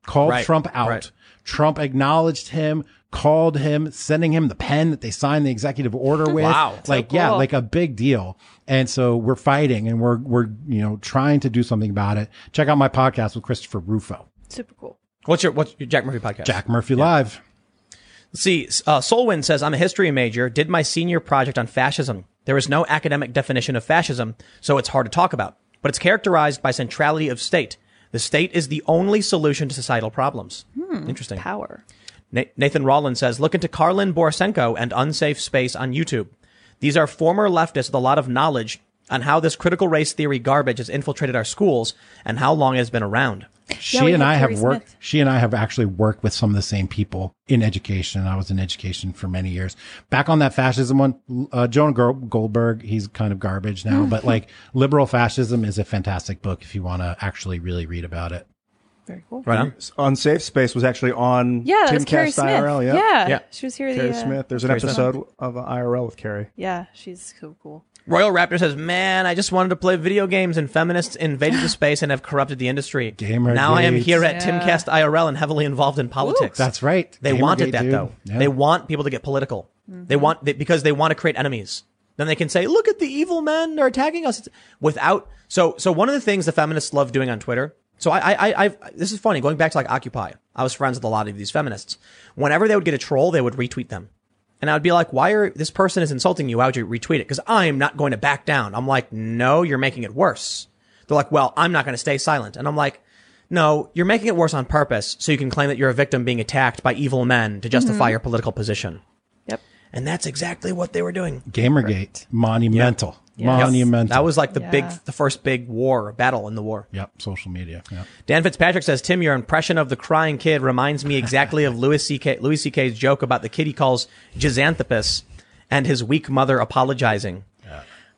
called Right, Trump out. right. Trump acknowledged him, called him, sending him the pen that they signed the executive order with. Wow. So Like, yeah, like a big deal. And so we're fighting and we're, we're, you know, trying to do something about it. Check out my podcast with Christopher Rufo. Super cool. What's your what's your Jack Murphy podcast? Jack Murphy Live. Let's see, uh, Solwyn says I'm a history major. Did my senior project on fascism. There is no academic definition of fascism, so it's hard to talk about. But it's characterized by centrality of state. The state is the only solution to societal problems. Interesting. Power. Na- Nathan Rollins says, look into Karlyn Borysenko and Unsafe Space on YouTube. These are former leftists with a lot of knowledge on how this critical race theory garbage has infiltrated our schools and how long it has been around. She we and had I have Terry worked. Smith. She and I have actually worked with some of the same people in education. I was in education for many years. Back on that fascism one, uh, Jonah Goldberg. He's kind of garbage now, but like liberal fascism is a fantastic book if you want to actually really read about it. Very cool. Right on? Unsafe Space was actually on Yeah, that was Timcast Carrie Smith. IRL. Yeah. yeah, Yeah. she was here. Carrie the, uh, Smith. There's an Carrie Smith. episode of uh, IRL with Carrie. Yeah, she's so cool. Royal Raptor says, man, I just wanted to play video games and feminists invaded the space and have corrupted the industry. Gamer Now I am here at Yeah. Timcast IRL and heavily involved in politics. That's right. They wanted Gamergate, that dude. though. Yeah. They want people to get political. They want they, because they want to create enemies. Then they can say, "Look at the evil men are attacking us." Without so so one of the things the feminists love doing on Twitter. So I I I I've, this is funny going back to like Occupy. I was friends with a lot of these feminists. Whenever they would get a troll, they would retweet them. And I would be like, why are this person is insulting you? Why would you retweet it? Because I'm not going to back down. I'm like, no, you're making it worse. They're like, well, I'm not going to stay silent. And I'm like, no, you're making it worse on purpose so you can claim that you're a victim being attacked by evil men to justify mm-hmm. your political position. Yep. And that's exactly what they were doing. Gamergate. Monumental. Yes. Monumental. That was like the big, the first big war, battle in the war. Yep. Social media. Yep. Dan Fitzpatrick says, Tim, your impression of the crying kid reminds me exactly of Louis C.K. Louis C.K.'s joke about the kid he calls Jizanthropus and his weak mother apologizing.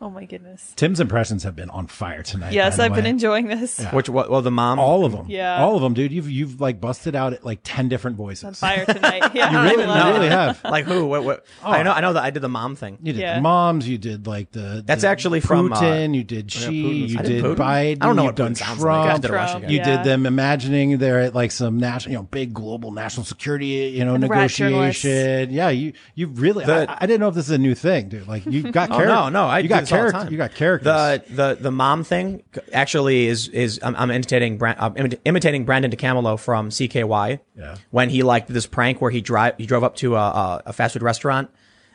Oh my goodness. Tim's impressions have been on fire tonight. Yes, I've been enjoying this. Which, what, well, the mom. all of them. Yeah. All of them, dude. You've you've like busted out at like ten different voices. On fire tonight. Yeah, I really, love you really have. Like who? What, what? I know, I know that I did the mom thing. You did Yeah. the moms. You did like the. That's the actually from, uh, Putin. you did Xi. Putin's- you I did did Biden. I don't know You've what done Putin Trump. like. Did a Trump. You Yeah. did them imagining they're at like some national, you know, big global national security, you know, And the rat journalists. negotiation. Yeah, you you really. The- I, I didn't know if this is a new thing, dude. Like you got Oh no, no! I you got this all the character. time. You got characters. The the the mom thing actually is is I'm, I'm imitating Bran- I'm imitating Brandon DiCamillo from CKY. Yeah. When he like did this prank where he drive he drove up to a, a, a fast food restaurant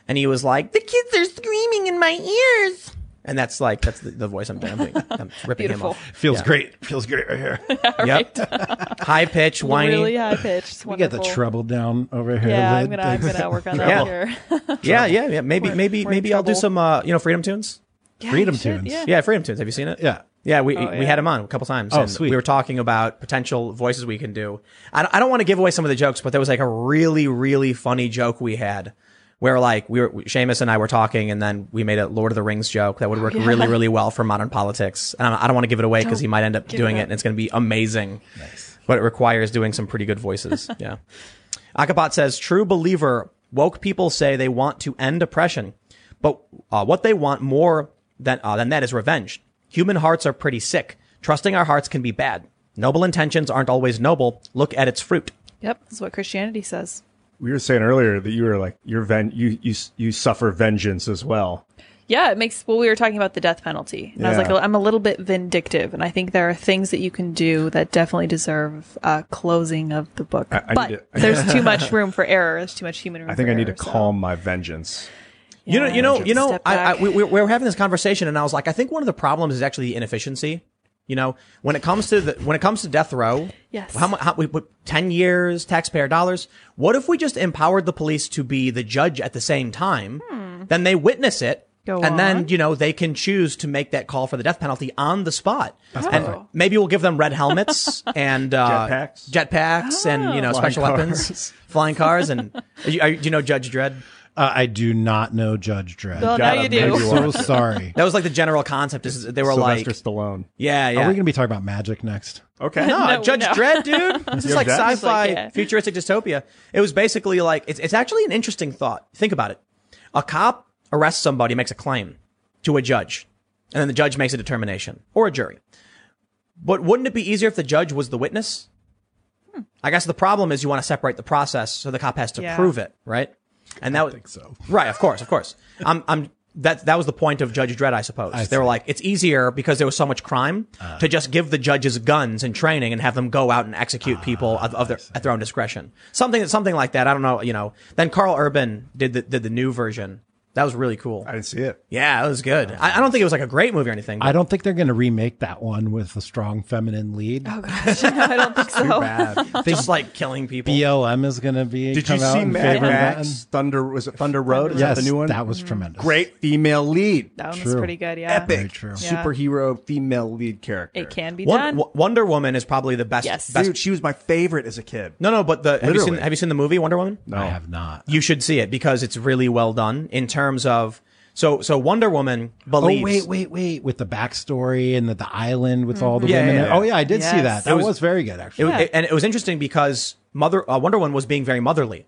and he was like, "The kids are screaming in my ears," and that's like that's the, the voice I'm doing. I'm, doing. I'm ripping him Beautiful. off. feels yeah. great. Feels great right here. Yep. High pitch, whiny. Really high pitched. we got the treble down over here. Yeah, I'm gonna, I'm gonna work on that Yeah. here. Yeah, yeah, yeah. Maybe, We're- maybe, we're maybe I'll do some, uh, you know, Freedom Tunes. Yeah, Freedom should, tunes. Yeah. Yeah, Freedom Tunes. Have you seen it? Yeah. Yeah, we Oh, we had him on a couple times. Oh, and sweet. We were talking about potential voices we can do. I don't, I don't want to give away some of the jokes, but there was like a really, really funny joke we had where like we were, Seamus and I were talking and then we made a Lord of the Rings joke that would work really, really well for modern politics. And I don't want to give it away because he might end up doing it it and it's going to be amazing. Nice. But it requires doing some pretty good voices. yeah. Akabot says, true believer, woke people say they want to end oppression, but uh, what they want more than, uh, than that is revenge. Human hearts are pretty sick. Trusting our hearts can be bad. Noble intentions aren't always noble. Look at its fruit. Yep, that's what Christianity says. We were saying earlier that you were like you're ven- you you you suffer vengeance as well. Yeah, it makes. Well, we were talking about the death penalty, and I was like, I'm a little bit vindictive, and I think there are things that you can do that definitely deserve a closing of the book. I- I but need to- there's too much room for error. There's too much human room. I think for I need to error, so- calm my vengeance. You know, you know, you know. I, I, we, we we were having this conversation, and I was like, I think one of the problems is actually the inefficiency. You know, when it comes to the when it comes to death row, Yes. How much? How, we put ten years, taxpayer dollars. What if we just empowered the police to be the judge at the same time? Then they witness it. Go and then you know they can choose to make that call for the death penalty on the spot, and perfect. maybe we'll give them red helmets and uh, Jetpacks? jetpacks, and you know Flying special cars. weapons, flying cars, and are you, are, do you know Judge Dredd? Uh, I do not know Judge Dredd. Well, now you do. I'm so sorry. That was like the general concept. Is they were Sylvester like, Stallone. yeah, yeah. Are we going to be talking about magic next? Okay. No, No, Judge no. Dredd, dude. This is like have sci-fi, It's like, yeah. futuristic dystopia. It was basically like it's it's actually an interesting thought. Think about it. A cop arrests somebody, makes a claim to a judge, and then the judge makes a determination or a jury. But wouldn't it be easier if the judge was the witness? I guess the problem is you want to separate the process, so the cop has to Yeah. prove it, right? And that think so. Right, of course, of course. I'm, I'm, that, that was the point of Judge Dredd, I suppose. they were like, it's easier because there was so much crime to just give the judges guns and training and have them go out and execute people of, of their, at their own discretion. Something, something like that. I don't know, you know. Then Karl Urban did the, did the new version, That was really cool. I didn't see it. Yeah, it was good. I, I don't think it was like a great movie or anything. but- I don't think they're going to remake that one with a strong feminine lead. Oh gosh, no, I don't think so. Bad. just like killing people. BLM is going to be. Did you out see in Mad favor of that Max Thunder? Was it Thunder Road? Is Yes, that the new one? that was tremendous. Great female lead. That one was True. pretty good. Yeah, Epic. Very true. Yeah. Superhero female lead character. It can be Won- done. W- Wonder Woman is probably the best. Yes. best Dude, she was my favorite as a kid. no, no, but the have you seen Literally. have you seen the movie Wonder Woman? No. I have not. You should see it because it's really well done in terms of so so Wonder Woman Oh wait, wait, wait! With the backstory and the, the island with all the Yeah, women. yeah, yeah. Oh yeah, I did see that. That was, was- very good It, actually. it- and it was interesting because Mother uh, Wonder Woman was being very motherly,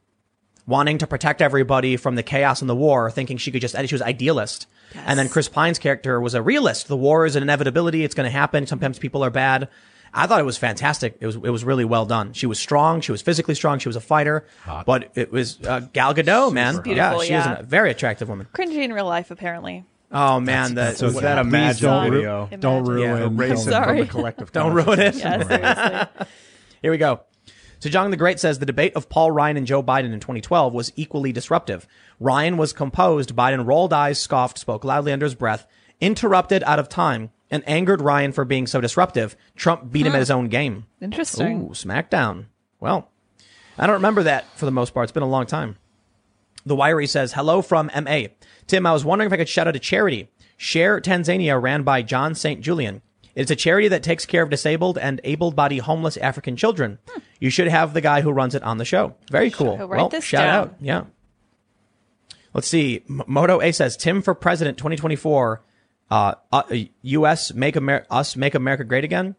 wanting to protect everybody from the chaos and the war, thinking she could just she was idealist. And then Chris Pine's character was a realist. The war is an inevitability; it's going to happen. Sometimes people are bad. I thought it was fantastic. It was it was really well done. She was strong. She was physically strong. She was a fighter. But it was uh, Gal Gadot, man. yeah, she yeah. is a very attractive woman. Cringy in real life, apparently. Oh man, the, so that a Please magic don't, video? ru- don't ruin. Yeah, don't it Sorry. from the collective. don't ruin it. Yeah, seriously. Here we go. So John the Great says the debate of Paul Ryan and Joe Biden in 2012 was equally disruptive. Ryan was composed, Biden rolled eyes, scoffed, spoke loudly under his breath, interrupted out of time, and angered Ryan for being so disruptive. Trump beat him at his own game. Interesting. Ooh, SmackDown. Well, I don't remember that for the most part. It's been a long time. The Wiry says, hello from MA. Tim, I was wondering if I could shout out a charity. Share Tanzania ran by John St. Julian. It's a charity that takes care of disabled and able-bodied homeless African children. Hmm. You should have the guy who runs it on the show. Very cool. Oh, write well, shout down. out. Yeah. Let's see. M- Moto A says, Tim for president 2024. Uh, uh, U.S. make Amer- us make America great again.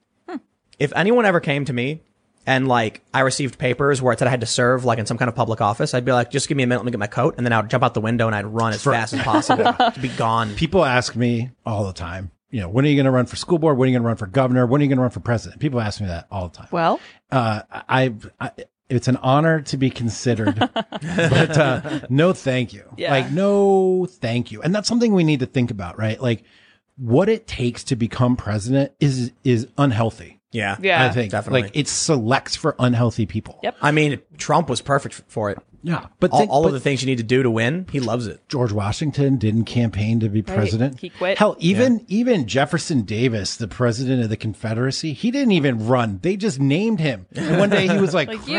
If anyone ever came to me and like I received papers where it said I had to serve like in some kind of public office, I'd be like, just give me a minute, let me get my coat, and then I would jump out the window and I'd run as fast as possible to be gone. People ask me all the time. You know, when are you going to run for school board? When are you going to run for governor? When are you going to run for president? People ask me that all the time. Well, uh, I, I, it's an honor to be considered, but uh, no, thank you. Yeah. Like no, thank you. And that's something we need to think about, right? Like what it takes to become president is is unhealthy. Yeah, Yeah. I think definitely. like it selects for unhealthy people. Yep. I mean, Trump was perfect for it. Yeah, but All, think- all but of the things you need to do to win, he loves it. George Washington didn't campaign to be president. He quit. Hell, even even Jefferson Davis, the president of the Confederacy, he didn't even run. They just named him. And one day he was like, Like you.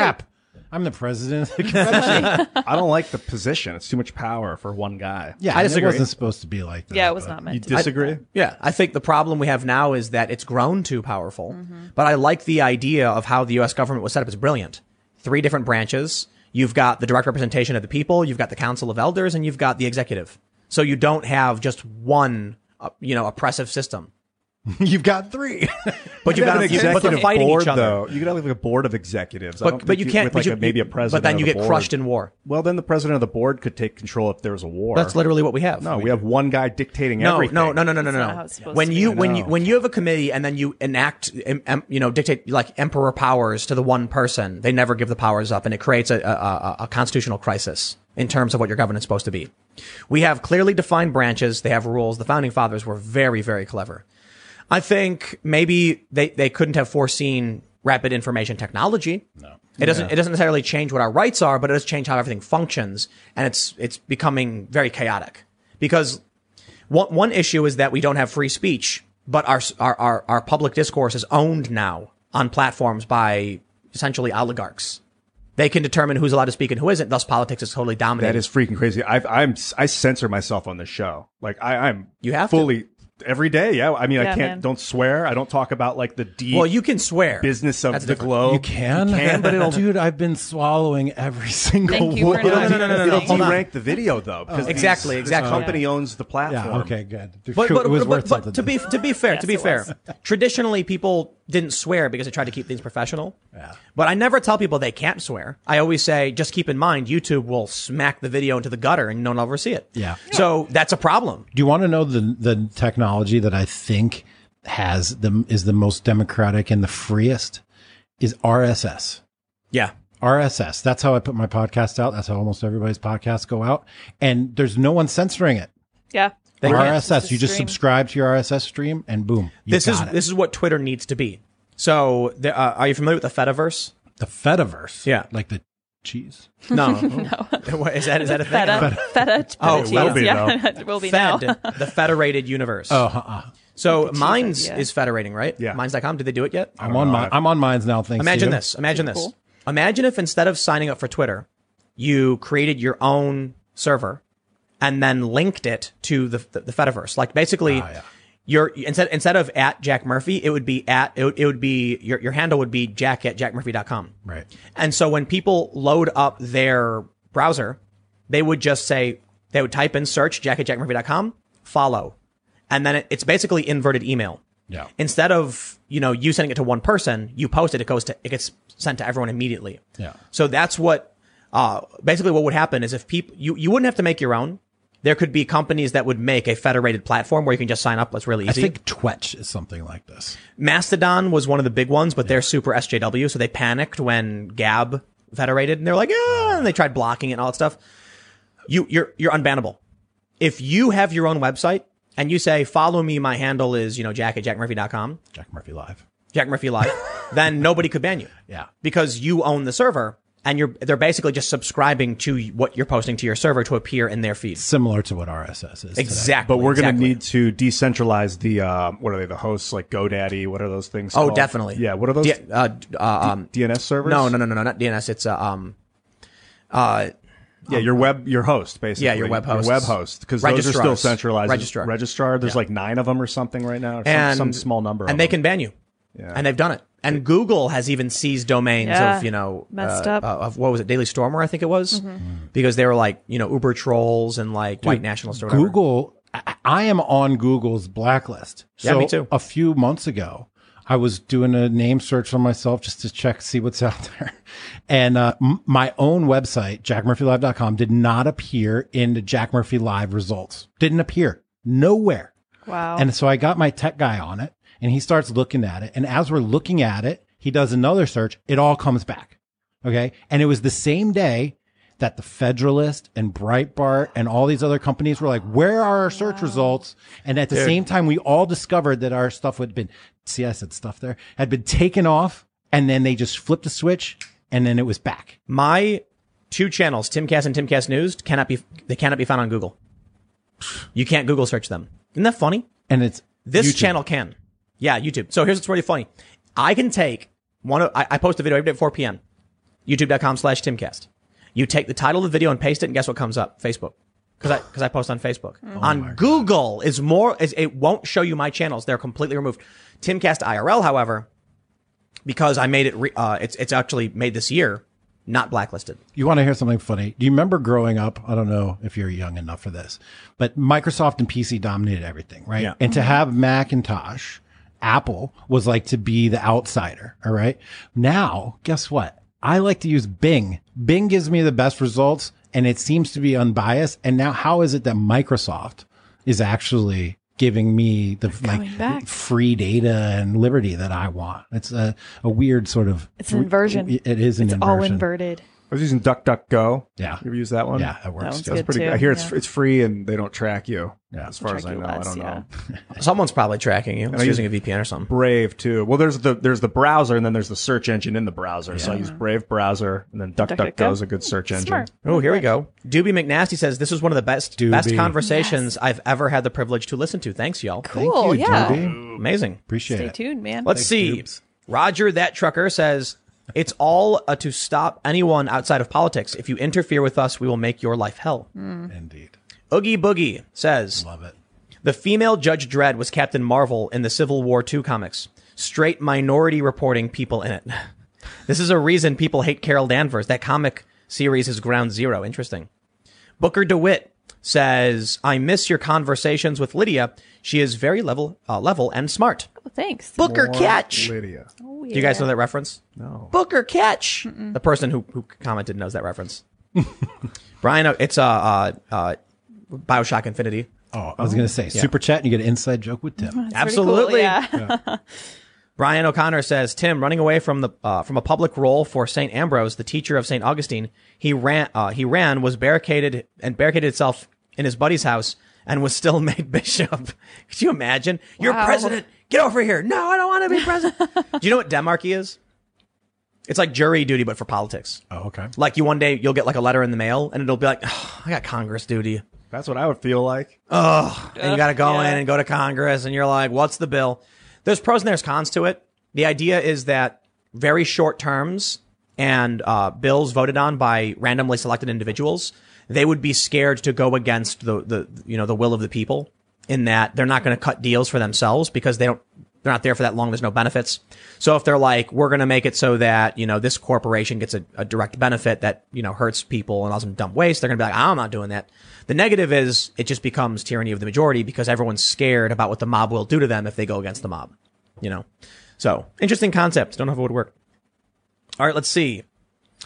"Crap, I'm the president of the Confederacy." I don't like the position. It's too much power for one guy. yeah, I disagree. It wasn't supposed to be like that. yeah, it was not meant You to. be. disagree? Yeah, I think the problem we have now is that it's grown too powerful. Mm-hmm. But I like the idea of how the U.S. government was set up. It's brilliant. Three different branches. You've got the direct representation of the people. You've got the Council of Elders, and you've got the executive. So you don't have just one, uh, you know, oppressive system. You've got three. But you've got an you, but they're executive fighting board, each other. though. You could have like a board of executives. But but you can't. with but like you, a, maybe a president. But then you the get board. crushed in war. Well, then the president of the board could take control if there was a war. That's literally what we have. no. We have one guy dictating No, everything. no, no, no, no, no, That's no. how it's supposed When you be. when you when you have a committee and then you enact, em, em, you know, dictate like emperor powers to the one person, they never give the powers up, and it creates a, a, a, a constitutional crisis in terms of what your government's supposed to be. We have clearly defined branches. They have rules. The founding fathers were very, very clever. I think maybe they, they couldn't have foreseen rapid information technology. No. It doesn't it doesn't necessarily change what our rights are, but it does change how everything functions, and it's it's becoming very chaotic. Because one one issue is that we don't have free speech, but our our our, our public discourse is owned now on platforms by essentially oligarchs. They can determine who's allowed to speak and who isn't. Thus, politics is totally dominated. That is freaking crazy. I, I'm I censor myself on this show. Like I, I'm You have to. Fully every day. Yeah. I mean, I Yeah, can't. man. Don't swear. I don't talk about like the deep well, you can swear. business of That's the different. globe. You can, You can, but it'll dude. I've been swallowing every single Thank you for word. not no, no, no, no, no, it'll hold on. de-rank the video though. Oh, because Exactly, these- exactly. This company owns the platform. Yeah. Okay. Good. But, but, it was but, worth but, something. to be to be fair, to be it fair, was. traditionally people didn't swear because I tried to keep things professional. Yeah. But I never tell people they can't swear. I always say, just keep in mind, YouTube will smack the video into the gutter and no one will ever see it. Yeah. So that's a problem. Do you want to know the the technology that I think has the is the most democratic and the freest is RSS. Yeah. RSS. That's how I put my podcast out. That's how almost everybody's podcasts go out. And there's no one censoring it. Yeah. Can't. RSS. You just subscribe to your RSS stream and boom. You This is it. this is what Twitter needs to be. So, the, uh, are you familiar with the Fediverse? the Fediverse. Yeah. Like the cheese. No, no. What- is that is that a thing? Feta, feta, feta Oh, cheese. it will be, yeah, it will be Fed, now. the federated universe. Oh, uh-uh. so Minds idea. is federating, right? Yeah. Minds.com. Did they do it yet? I'm on my I'm on Minds now. Thanks. Imagine to you. this. Imagine this. cool. Imagine if instead of signing up for Twitter, you created your own server and then linked it to the the, the Fediverse. Like basically, Ah, yeah. your instead instead of at Jack Murphy, it would be at it would, it would be your your handle would be Jack at jackmurphy.com. Right. And so when people load up their browser, they would just say, they would type in search jack at jackmurphy.com, follow. And then it, it's basically inverted email. Yeah. Instead of, you know, you sending it to one person, you post it, it goes to, it gets sent to everyone immediately. Yeah. So that's what, uh, basically what would happen is if people, you, you wouldn't have to make your own. There could be companies that would make a federated platform where you can just sign up. That's really easy. I think Twitch is something like this. Mastodon was one of the big ones, but they're super SJW, so they panicked when Gab federated, and they're like, ah, and they tried blocking it and all that stuff. You, you're, you're unbannable. If you have your own website and you say, follow me, my handle is, you know, jack at jackmurphy.com, Jack Murphy Live. Jack Murphy Live, then nobody could ban you. Yeah. Because you own the server and you're, they're basically just subscribing to what you're posting to your server to appear in their feed. Similar to what RSS is. today. Exactly. But we're going to exactly. need to decentralize the uh, what are they? The hosts like GoDaddy. What are those things? Oh, called? definitely. Yeah. What are those? D- uh, d- uh, um, DNS servers? no, no, no, no, no, not DNS. It's, uh, um, uh, Yeah, your web, your host, basically. Yeah, your web host. Your web host, because those are still centralized. Registrar. Registrar. There's like nine of them or something right now, or some, and some small number. and of they them. can ban you. Yeah. And they've done it. And Google has even seized domains Yeah. of you know Messed uh, up. uh, of what was it Daily Stormer I think it was Mm-hmm. because they were like you know Uber trolls and like white nationalists. Google, I- I am on Google's blacklist. Yeah, So me too. A few months ago, I was doing a name search on myself just to check, see what's out there. And uh, m- my own website, jackmurphylive.com, did not appear in the Jack Murphy Live results. Didn't appear nowhere. Wow. And so I got my tech guy on it and he starts looking at it. And as we're looking at it, he does another search. It all comes back. Okay. And it was the same day that the Federalist and Breitbart and all these other companies were like, where are our search results? And at the same time, we all discovered that our stuff had been, see, I said stuff there, had been taken off. And then they just flipped a switch and then it was back. My two channels, Timcast and Timcast News, cannot be they cannot be found on Google. You can't Google search them. Isn't that funny? And it's This YouTube. channel can. Yeah, YouTube. So here's what's really funny. I can take one of, I, I post a video every day at 4 p.m. YouTube.com slash Timcast. You take the title of the video and paste it and guess what comes up? Facebook. Cause I, cause I post on Facebook. on Google is more, is, it won't show you my channels. They're completely removed. Timcast IRL, however, because I made it, re, uh, it's, it's actually made this year, not blacklisted. You want to hear something funny? Do you remember growing up? I don't know if you're young enough for this, but Microsoft and PC dominated everything, right? Yeah. And to have Macintosh, Apple was like to be the outsider. All right. Now, guess what? I like to use Bing. Bing gives me the best results and it seems to be unbiased. And now how is it that Microsoft is actually giving me the like back. free data and liberty that I want? It's a, a weird sort of, It's an inversion. It is an it's inversion. all inverted. I was using DuckDuckGo. Yeah. You ever use that one? Yeah, that works. one's too. good. That's pretty too, good. I hear it's yeah. it's free and they don't track you. Yeah. As far as I you know, I don't yeah. know. Someone's probably tracking you. It's I use- using a VPN or something. Brave too. Well, there's the there's the browser and then there's the search engine in the browser. So I use Brave browser and then DuckDuckGo DuckDuckGo. is a good search engine. Smart. Oh, here we go. Doobie McNasty says this is one of the best best Doobie. conversations I've ever had the privilege to listen to. Thanks, y'all. Cool. you, yeah. Doobie. Amazing. Appreciate Stay it. Stay tuned, man. Let's see. Roger, that trucker says it's all uh, to stop anyone outside of politics. If you interfere with us, we will make your life hell. Indeed. Oogie Boogie says Love it. the female Judge Dredd was Captain Marvel in the Civil War II comics. Straight minority reporting people in it. This is a reason people hate Carol Danvers. That comic series is ground zero. Interesting. Booker DeWitt says, I miss your conversations with Lydia. She is very level, uh, level and smart. Oh, thanks. Booker Catch. Lydia. Oh, Do you guys know that reference? No. Booker Catch. The person who, who commented knows that reference. Brian, uh, it's uh, uh, uh, Bioshock Infinity. Oh, I was going to say super chat and you get an inside joke with Tim. That's Absolutely. Cool, yeah. Brian O'Connor says, Tim, running away from the uh, from a public role for Saint Ambrose, the teacher of Saint Augustine, he ran uh, he ran was barricaded and barricaded itself in his buddy's house and was still made bishop. Could you imagine? You're president. Get over here. No, I don't want to be president. Do you know what demarchy is? It's like jury duty, but for politics. Oh, okay. Like you one day you'll get like a letter in the mail, and it'll be like, oh, I got Congress duty. That's what I would feel like. Oh, and you got to go yeah. in and go to Congress, and you're like, what's the bill? There's pros and there's cons to it. The idea is that very short terms and uh, bills voted on by randomly selected individuals, they would be scared to go against the, the you know the will of the people. In that they're not going to cut deals for themselves because they don't they're not there for that long. There's no benefits. So if they're like, we're going to make it so that, you know, this corporation gets a, a direct benefit that, you know, hurts people and allows them to dump waste, they're going to be like, I'm not doing that. The negative is it just becomes tyranny of the majority because everyone's scared about what the mob will do to them if they go against the mob, you know? So interesting concept. Don't know if it would work. All right, let's see.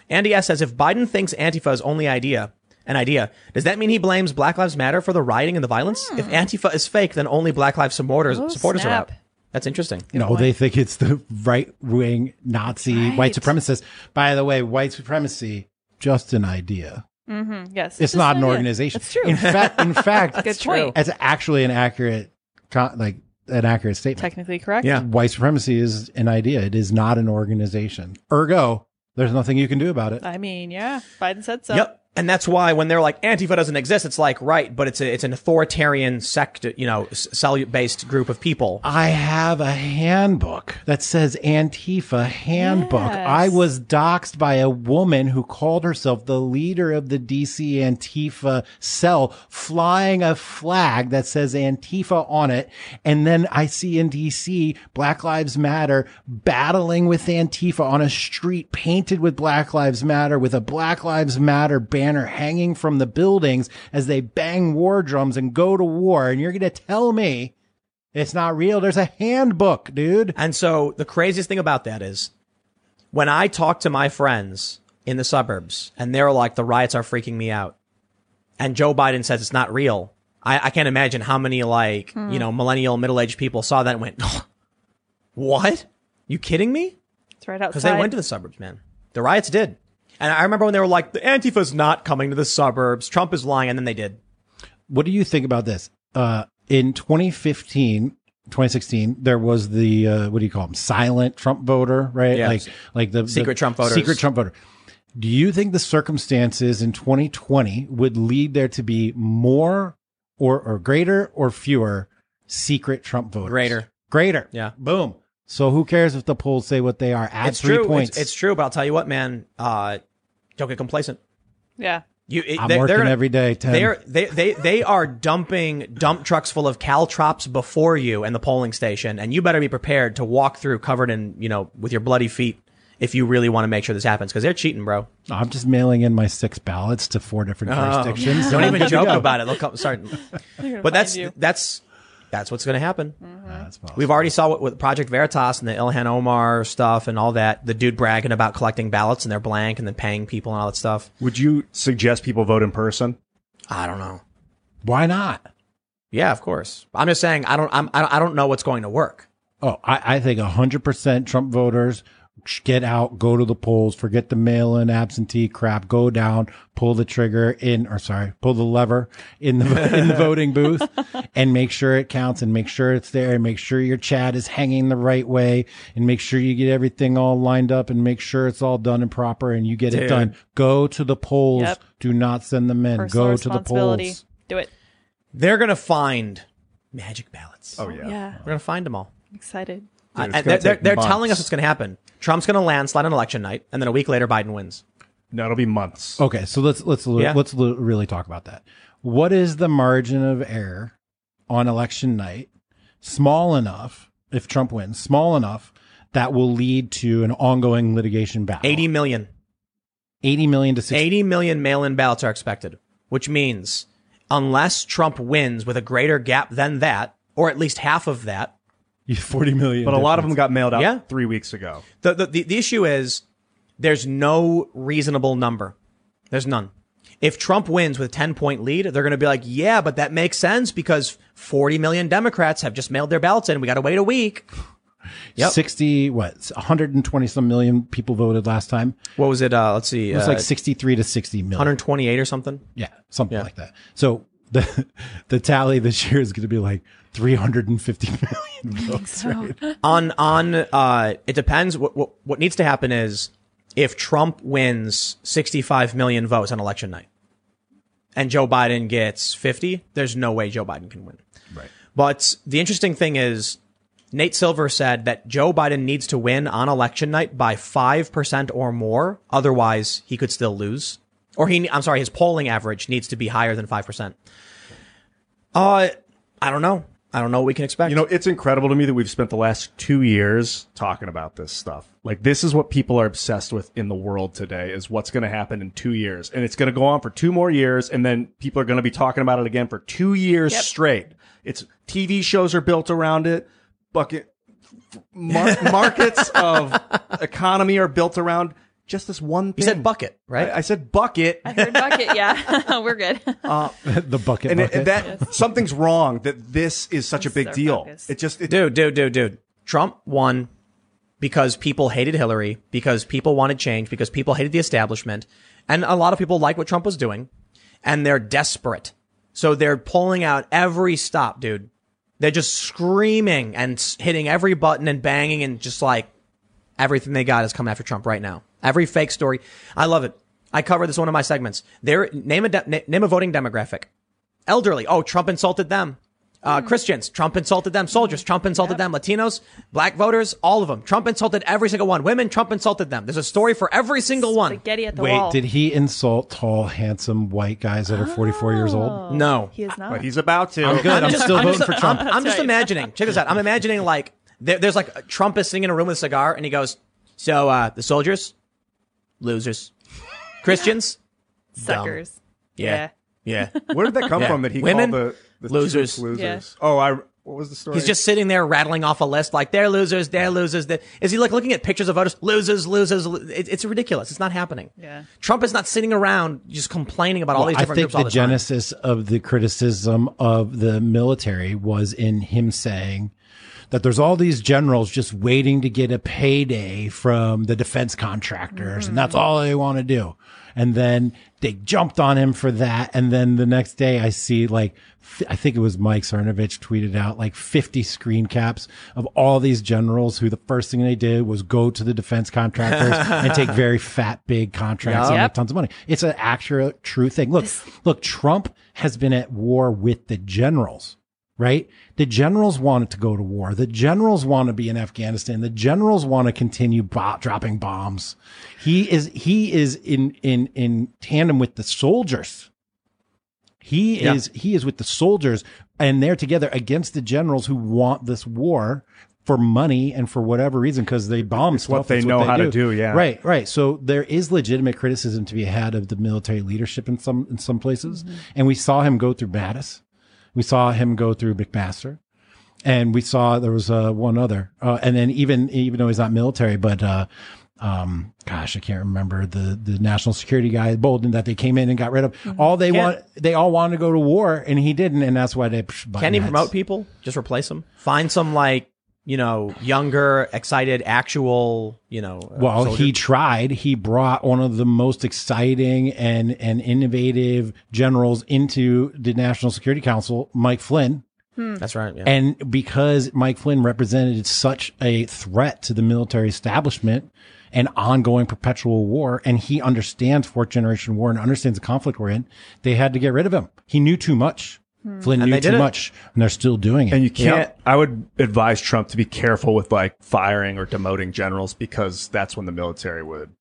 Andy S says, if Biden thinks Antifa is only idea, an idea, does that mean he blames Black Lives Matter for the rioting and the violence? If hmm. Antifa is fake, then only Black Lives supporters, Oh, supporters are out. That's interesting. You no, know, they think it's the right wing Nazi Right. white supremacist. By the way, white supremacy just an idea. Mm-hmm. Yes. It's not an organization. That's true. In fact, in fact, Good point. it's actually an accurate, like an accurate statement. Technically correct. Yeah. White supremacy is an idea. It is not an organization. Ergo, there's nothing you can do about it. I mean, yeah. Biden said so. Yep. And that's why when they're like Antifa doesn't exist, it's like right, but it's a, it's an authoritarian sect, you know, cell based group of people. I have a handbook that says Antifa handbook. Yes. I was doxxed by a woman who called herself the leader of the DC Antifa cell, flying a flag that says Antifa on it. And then I see in DC Black Lives Matter battling with Antifa on a street painted with Black Lives Matter with a Black Lives Matter banner hanging from the buildings as they bang war drums and go to war. And you're going to tell me it's not real. There's a handbook, dude. And so the craziest thing about that is when I talk to my friends in the suburbs and they're like, the riots are freaking me out. And Joe Biden says it's not real. I, I can't imagine how many like, hmm. you know, millennial middle aged people saw that and went, what? You kidding me? It's right outside. Because they went to the suburbs, man. The riots did. And I remember when they were like, the Antifa's not coming to the suburbs. Trump is lying. And then they did. What do you think about this? Uh, in 2015, 2016, there was the, uh, what do you call them? Silent Trump voter, right? Yeah. Like, like the Secret the Trump voter Secret Trump voter. Do you think the circumstances in 2020 would lead there to be more or, or greater or fewer secret Trump voters? Greater. Greater. Yeah. Boom. So who cares if the polls say what they are? Add it's three true. points. It's, it's true. But I'll tell you what, man, uh, don't get complacent. yeah. You, it- I'm they're- working they're gonna- every day, Tim. They're, they, they, they are dumping dump trucks full of caltrops before you in the polling station, and you better be prepared to walk through covered in, you know, with your bloody feet if you really want to make sure this happens, because they're cheating, bro. I'm just mailing in my six ballots to four different jurisdictions. Oh. Don't even Good to joke about it. They'll come, Sorry, But that's, you. that's, that's what's going to happen. Mm-hmm. That's possible. We've already saw what with Project Veritas and the Ilhan Omar stuff and all that. The dude bragging about collecting ballots and they're blank and then paying people and all that stuff. Would you suggest people vote in person? I don't know. Why not? Yeah, of course. I'm just saying I don't. I'm, I don't. Know what's going to work. Oh, I, I think 100% Trump voters sh- get out, go to the polls, forget the mail in absentee crap, go down, pull the trigger in, or sorry, pull the lever in the, in the voting booth and make sure it counts and make sure it's there and make sure your chat is hanging the right way and make sure you get everything all lined up and make sure it's all done and proper and you get it done. Go to the polls. Yep. Do not send them in. Personal go to the polls. Do it. They're gonna find magic ballots. Oh yeah. Yeah. We're gonna find them all. I'm excited. I- it's they're they're, they're telling us months. what's gonna happen. Trump's gonna landslide on election night, and then a week later, Biden wins. No, it'll be months. Okay, so let's let's Yeah. let's really talk about that. What is the margin of error on election night? Small enough, if Trump wins, small enough that will lead to an ongoing litigation battle. 80 million. 80 million to 60. 80 million mail-in ballots are expected, which means unless Trump wins with a greater gap than that, or at least half of that, 40 million. But a lot of them got mailed out Yeah. three weeks ago. the, the, the, the issue is there's no reasonable number. There's none. If Trump wins with a 10 point lead, they're going to be like, yeah, but that makes sense because 40 million Democrats have just mailed their ballots in. We got to wait a week. Yep. 60 what? 120 some million people voted last time. What was it? Uh, let's see. It was uh, like 63 to 60 million. 128 or something. Yeah, something Yeah. like that. So the the tally this year is going to be like 350 million votes. So on on uh it depends what, what what needs to happen is if Trump wins 65 million votes on election night and Joe Biden gets 50, there's no way Joe Biden can win. Right. But the interesting thing is, Nate Silver said that Joe Biden needs to win on election night by 5% or more. Otherwise, he could still lose. Or he, I'm sorry, his polling average needs to be higher than 5%. Uh, I don't know. I don't know what we can expect. You know, it's incredible to me that we've spent the last two years talking about this stuff. Like, this is what people are obsessed with in the world today is what's going to happen in two years. And it's going to go on for two more years. And then people are going to be talking about it again for two years Yep. straight. It's TV shows are built around it. Bucket mar- markets of economy are built around just this one you said bucket, right? I, I said bucket. I heard bucket. Yeah, we're good. Uh, the bucket. and, bucket. and that something's wrong that this is such a big deal. focus. It just it, dude, dude, dude, dude. Trump won because people hated Hillary, because people wanted change, because people hated the establishment. And a lot of people like what Trump was doing and they're desperate. So they're pulling out every stop, dude. They're just screaming and hitting every button and banging and just like everything they got is coming after Trump right now. Every fake story. I love it. I cover this one of my segments. There, name a, de- name a voting demographic. Elderly. Oh, Trump insulted them. Uh, Christians, Trump insulted them. Soldiers, Trump insulted them. Latinos, black voters, all of them. Trump insulted every single one. Women, Trump insulted them. There's a story for every single one. Spaghetti at the Wait, wall. did he insult tall, handsome white guys that are 44 years old? No. He is not. but he's about to. I'm good. I'm just- still I'm voting just- for Trump. I'm, I'm just right. imagining. Check this out. I'm imagining like there, there's like Trump is sitting in a room with a cigar, and he goes, "So uh, the soldiers, losers, Christians, Suckers. yeah, yeah." Where did that come Yeah. from? That he Women, called the, the losers. troops losers. Oh, I. What was the story? He's just sitting there rattling off a list like they're losers, they're losers. They're, is he like looking at pictures of voters? Losers, losers. lo- It, it's ridiculous. It's not happening. Yeah. Trump is not sitting around just complaining about all these I different think groups all the the time. genesis of the criticism of the military was in him saying that there's all these generals just waiting to get a payday from the defense contractors, and that's mm-hmm. all they want to do. And then they jumped on him for that. And then the next day, I see like, I think it was Mike Cernovich tweeted out like 50 screen caps of all these generals who the first thing they did was go to the defense contractors and take very fat, big contracts and Yep. make tons of money. It's an actual true thing. Look, look, Trump has been at war with the generals, right? The generals wanted to go to war. The generals want to be in Afghanistan. The generals want to continue bo- dropping bombs. He is, he is in, in, in tandem with the soldiers. He Yeah. is, he is with the soldiers and they're together against the generals who want this war for money and for whatever reason because they bomb It's what they know how to do, yeah. Right, right. So there is legitimate criticism to be had of the military leadership in some in some places, Mm-hmm. and we saw him go through Mattis, we saw him go through McMaster, and we saw there was uh, one other, uh, and then even even though he's not military, but uh, um, gosh, I can't remember the the national security guy Bolton that they came in and got rid of. All they Can't- want, they all wanted to go to war, and he didn't, and that's why they psh, Can he promote people? Just replace them? Find some like, you know, younger, excited, actual, you know. uh, Well, soldier. he tried. He brought one of the most exciting and, and innovative generals into the National Security Council, Mike Flynn. That's right. Yeah. And because Mike Flynn represented such a threat to the military establishment and ongoing perpetual war, and he understands fourth generation war and understands the conflict we're in, they had to get rid of him. He knew too much. Flynn And knew they did too it. much, and they're still doing it. And you can't. I would advise Trump to be careful with like firing or demoting generals because that's when the military would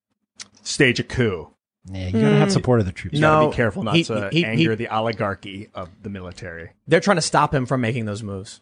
stage a coup. yeah, you gotta have support of the troops. You gotta No, be careful not he- to he- he- anger the oligarchy of the military. They're trying to stop him from making those moves.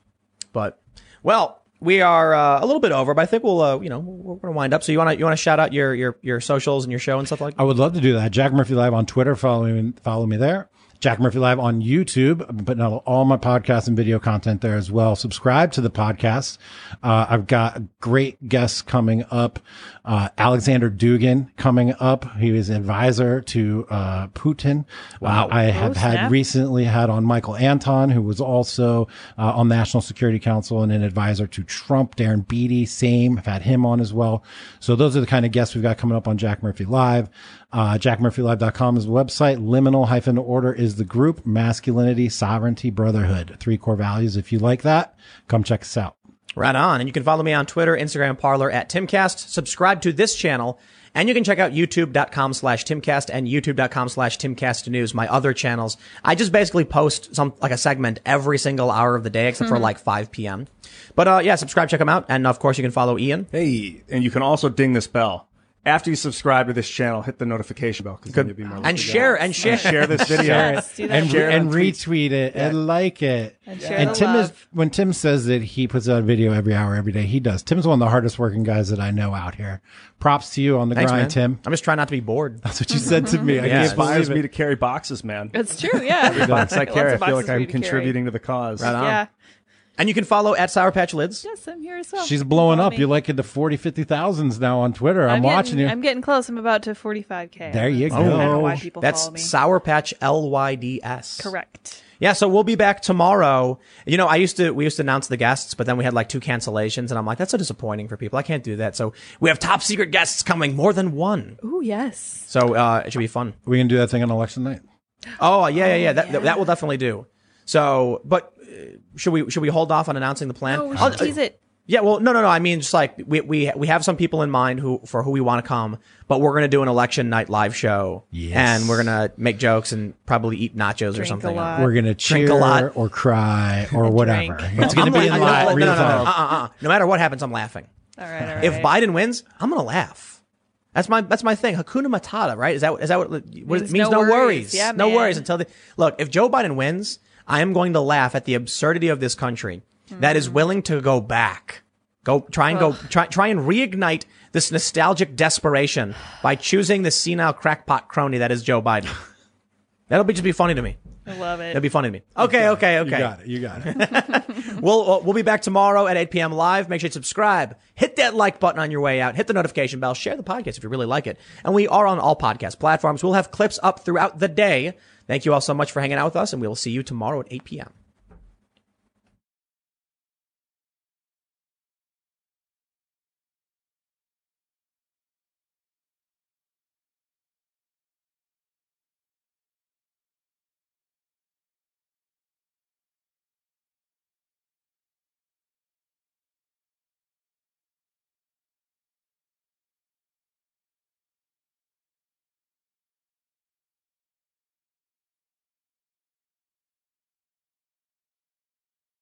But, well, we are uh, a little bit over, but I think we'll, uh, you know, we're going to wind up. So you want to you want to shout out your, your your socials and your show and stuff like that? I would love to do that. Jack Murphy Live on Twitter. Follow me, follow me there. Jack Murphy Live on YouTube. I'm putting out all my podcasts and video content there as well. Subscribe to the podcast. Uh, I've got great guests coming up. Uh, Alexander Dugin coming up. He was advisor to, uh, Putin. Wow. I have had recently had on Michael Anton, who was also, uh, on National Security Council and an advisor to Trump. Darren Beattie, same. I've had him on as well. So those are the kind of guests we've got coming up on Jack Murphy Live. Uh, jackmurphylive.com is the website. Liminal hyphen order is the group. Masculinity, sovereignty, brotherhood. Three core values. If you like that, come check us out. Right on. And you can follow me on Twitter, Instagram, Parler at Timcast. Subscribe to this channel And you can check out youtube.com slash timcast and youtube.com slash timcast news, my other channels. I just basically post some, like a segment every single hour of the day, except for like 5 p.m. But, uh, yeah, subscribe, check them out. And of course, you can follow Ian. Hey, and you can also ding this bell. After you subscribe to this channel, hit the notification bell because then you'll be more And share, and share. share this video. Yes, do and, Share and retweet it and like it. And share the Tim is when Tim says that he puts out a video every hour, every day. He does. Tim's one of the hardest working guys that I know out here. Props to you on the Thanks, grind, man. Tim. I'm just trying not to be bored. That's what you said to me. I Yeah. can't inspires me to carry boxes, man. It's true, yeah. Box I Lots carry, I feel like I'm you to carry. contributing to the cause. Right on. Yeah. And you can follow at Sour Patch Lyds. Yes, I'm here as well. She's blowing Follow up. me. You're like in the 40, 50 thousands now on Twitter. I'm, I'm watching getting, you. I'm getting close. I'm about to 45k. There you I don't know go. why people That's follow me. Sour Patch L Y D S. Correct. Yeah, so we'll be back tomorrow. You know, I used to we used to announce the guests, but then we had like two cancellations, and I'm like, that's so disappointing for people. I can't do that. So we have top secret guests coming, more than one. Ooh, yes. So uh, it should be fun. we can do that thing on election night. Oh yeah, yeah, yeah. That yeah. that will definitely do. So, but should we should we hold off on announcing the plan? No, we I'll- should tease it. Yeah, well, no, no, no. I mean, just like we we we have some people in mind who for who we want to come, but we're gonna do an election night live show, Yes. and we're gonna make jokes and probably eat nachos or Drink a something. lot. We're gonna Drink a lot. or cry or whatever. Drink. It's gonna I'm be like- in no, live, no, no, no, no, time. no, uh, uh. No matter what happens, I'm laughing. All right, all right. If Biden wins, I'm gonna laugh. That's my that's my thing. Hakuna Matata, right? Is that is that what, what it Means means? no No, worries. worries. Yeah, no man. worries until the look. If Joe Biden wins, I am going to laugh at the absurdity of this country that is willing to go back, go try and go try try and reignite this nostalgic desperation by choosing the senile crackpot crony that is Joe Biden. That'll be just be funny to me. I love it. That'll be funny to me. Okay, okay, okay. You got it. You got it. We'll uh, we'll be back tomorrow at 8 p.m. live. Make sure you subscribe, hit that like button on your way out, hit the notification bell, share the podcast if you really like it. And we are on all podcast platforms. We'll have clips up throughout the day. Thank you all so much for hanging out with us, and we will see you tomorrow at 8 p.m.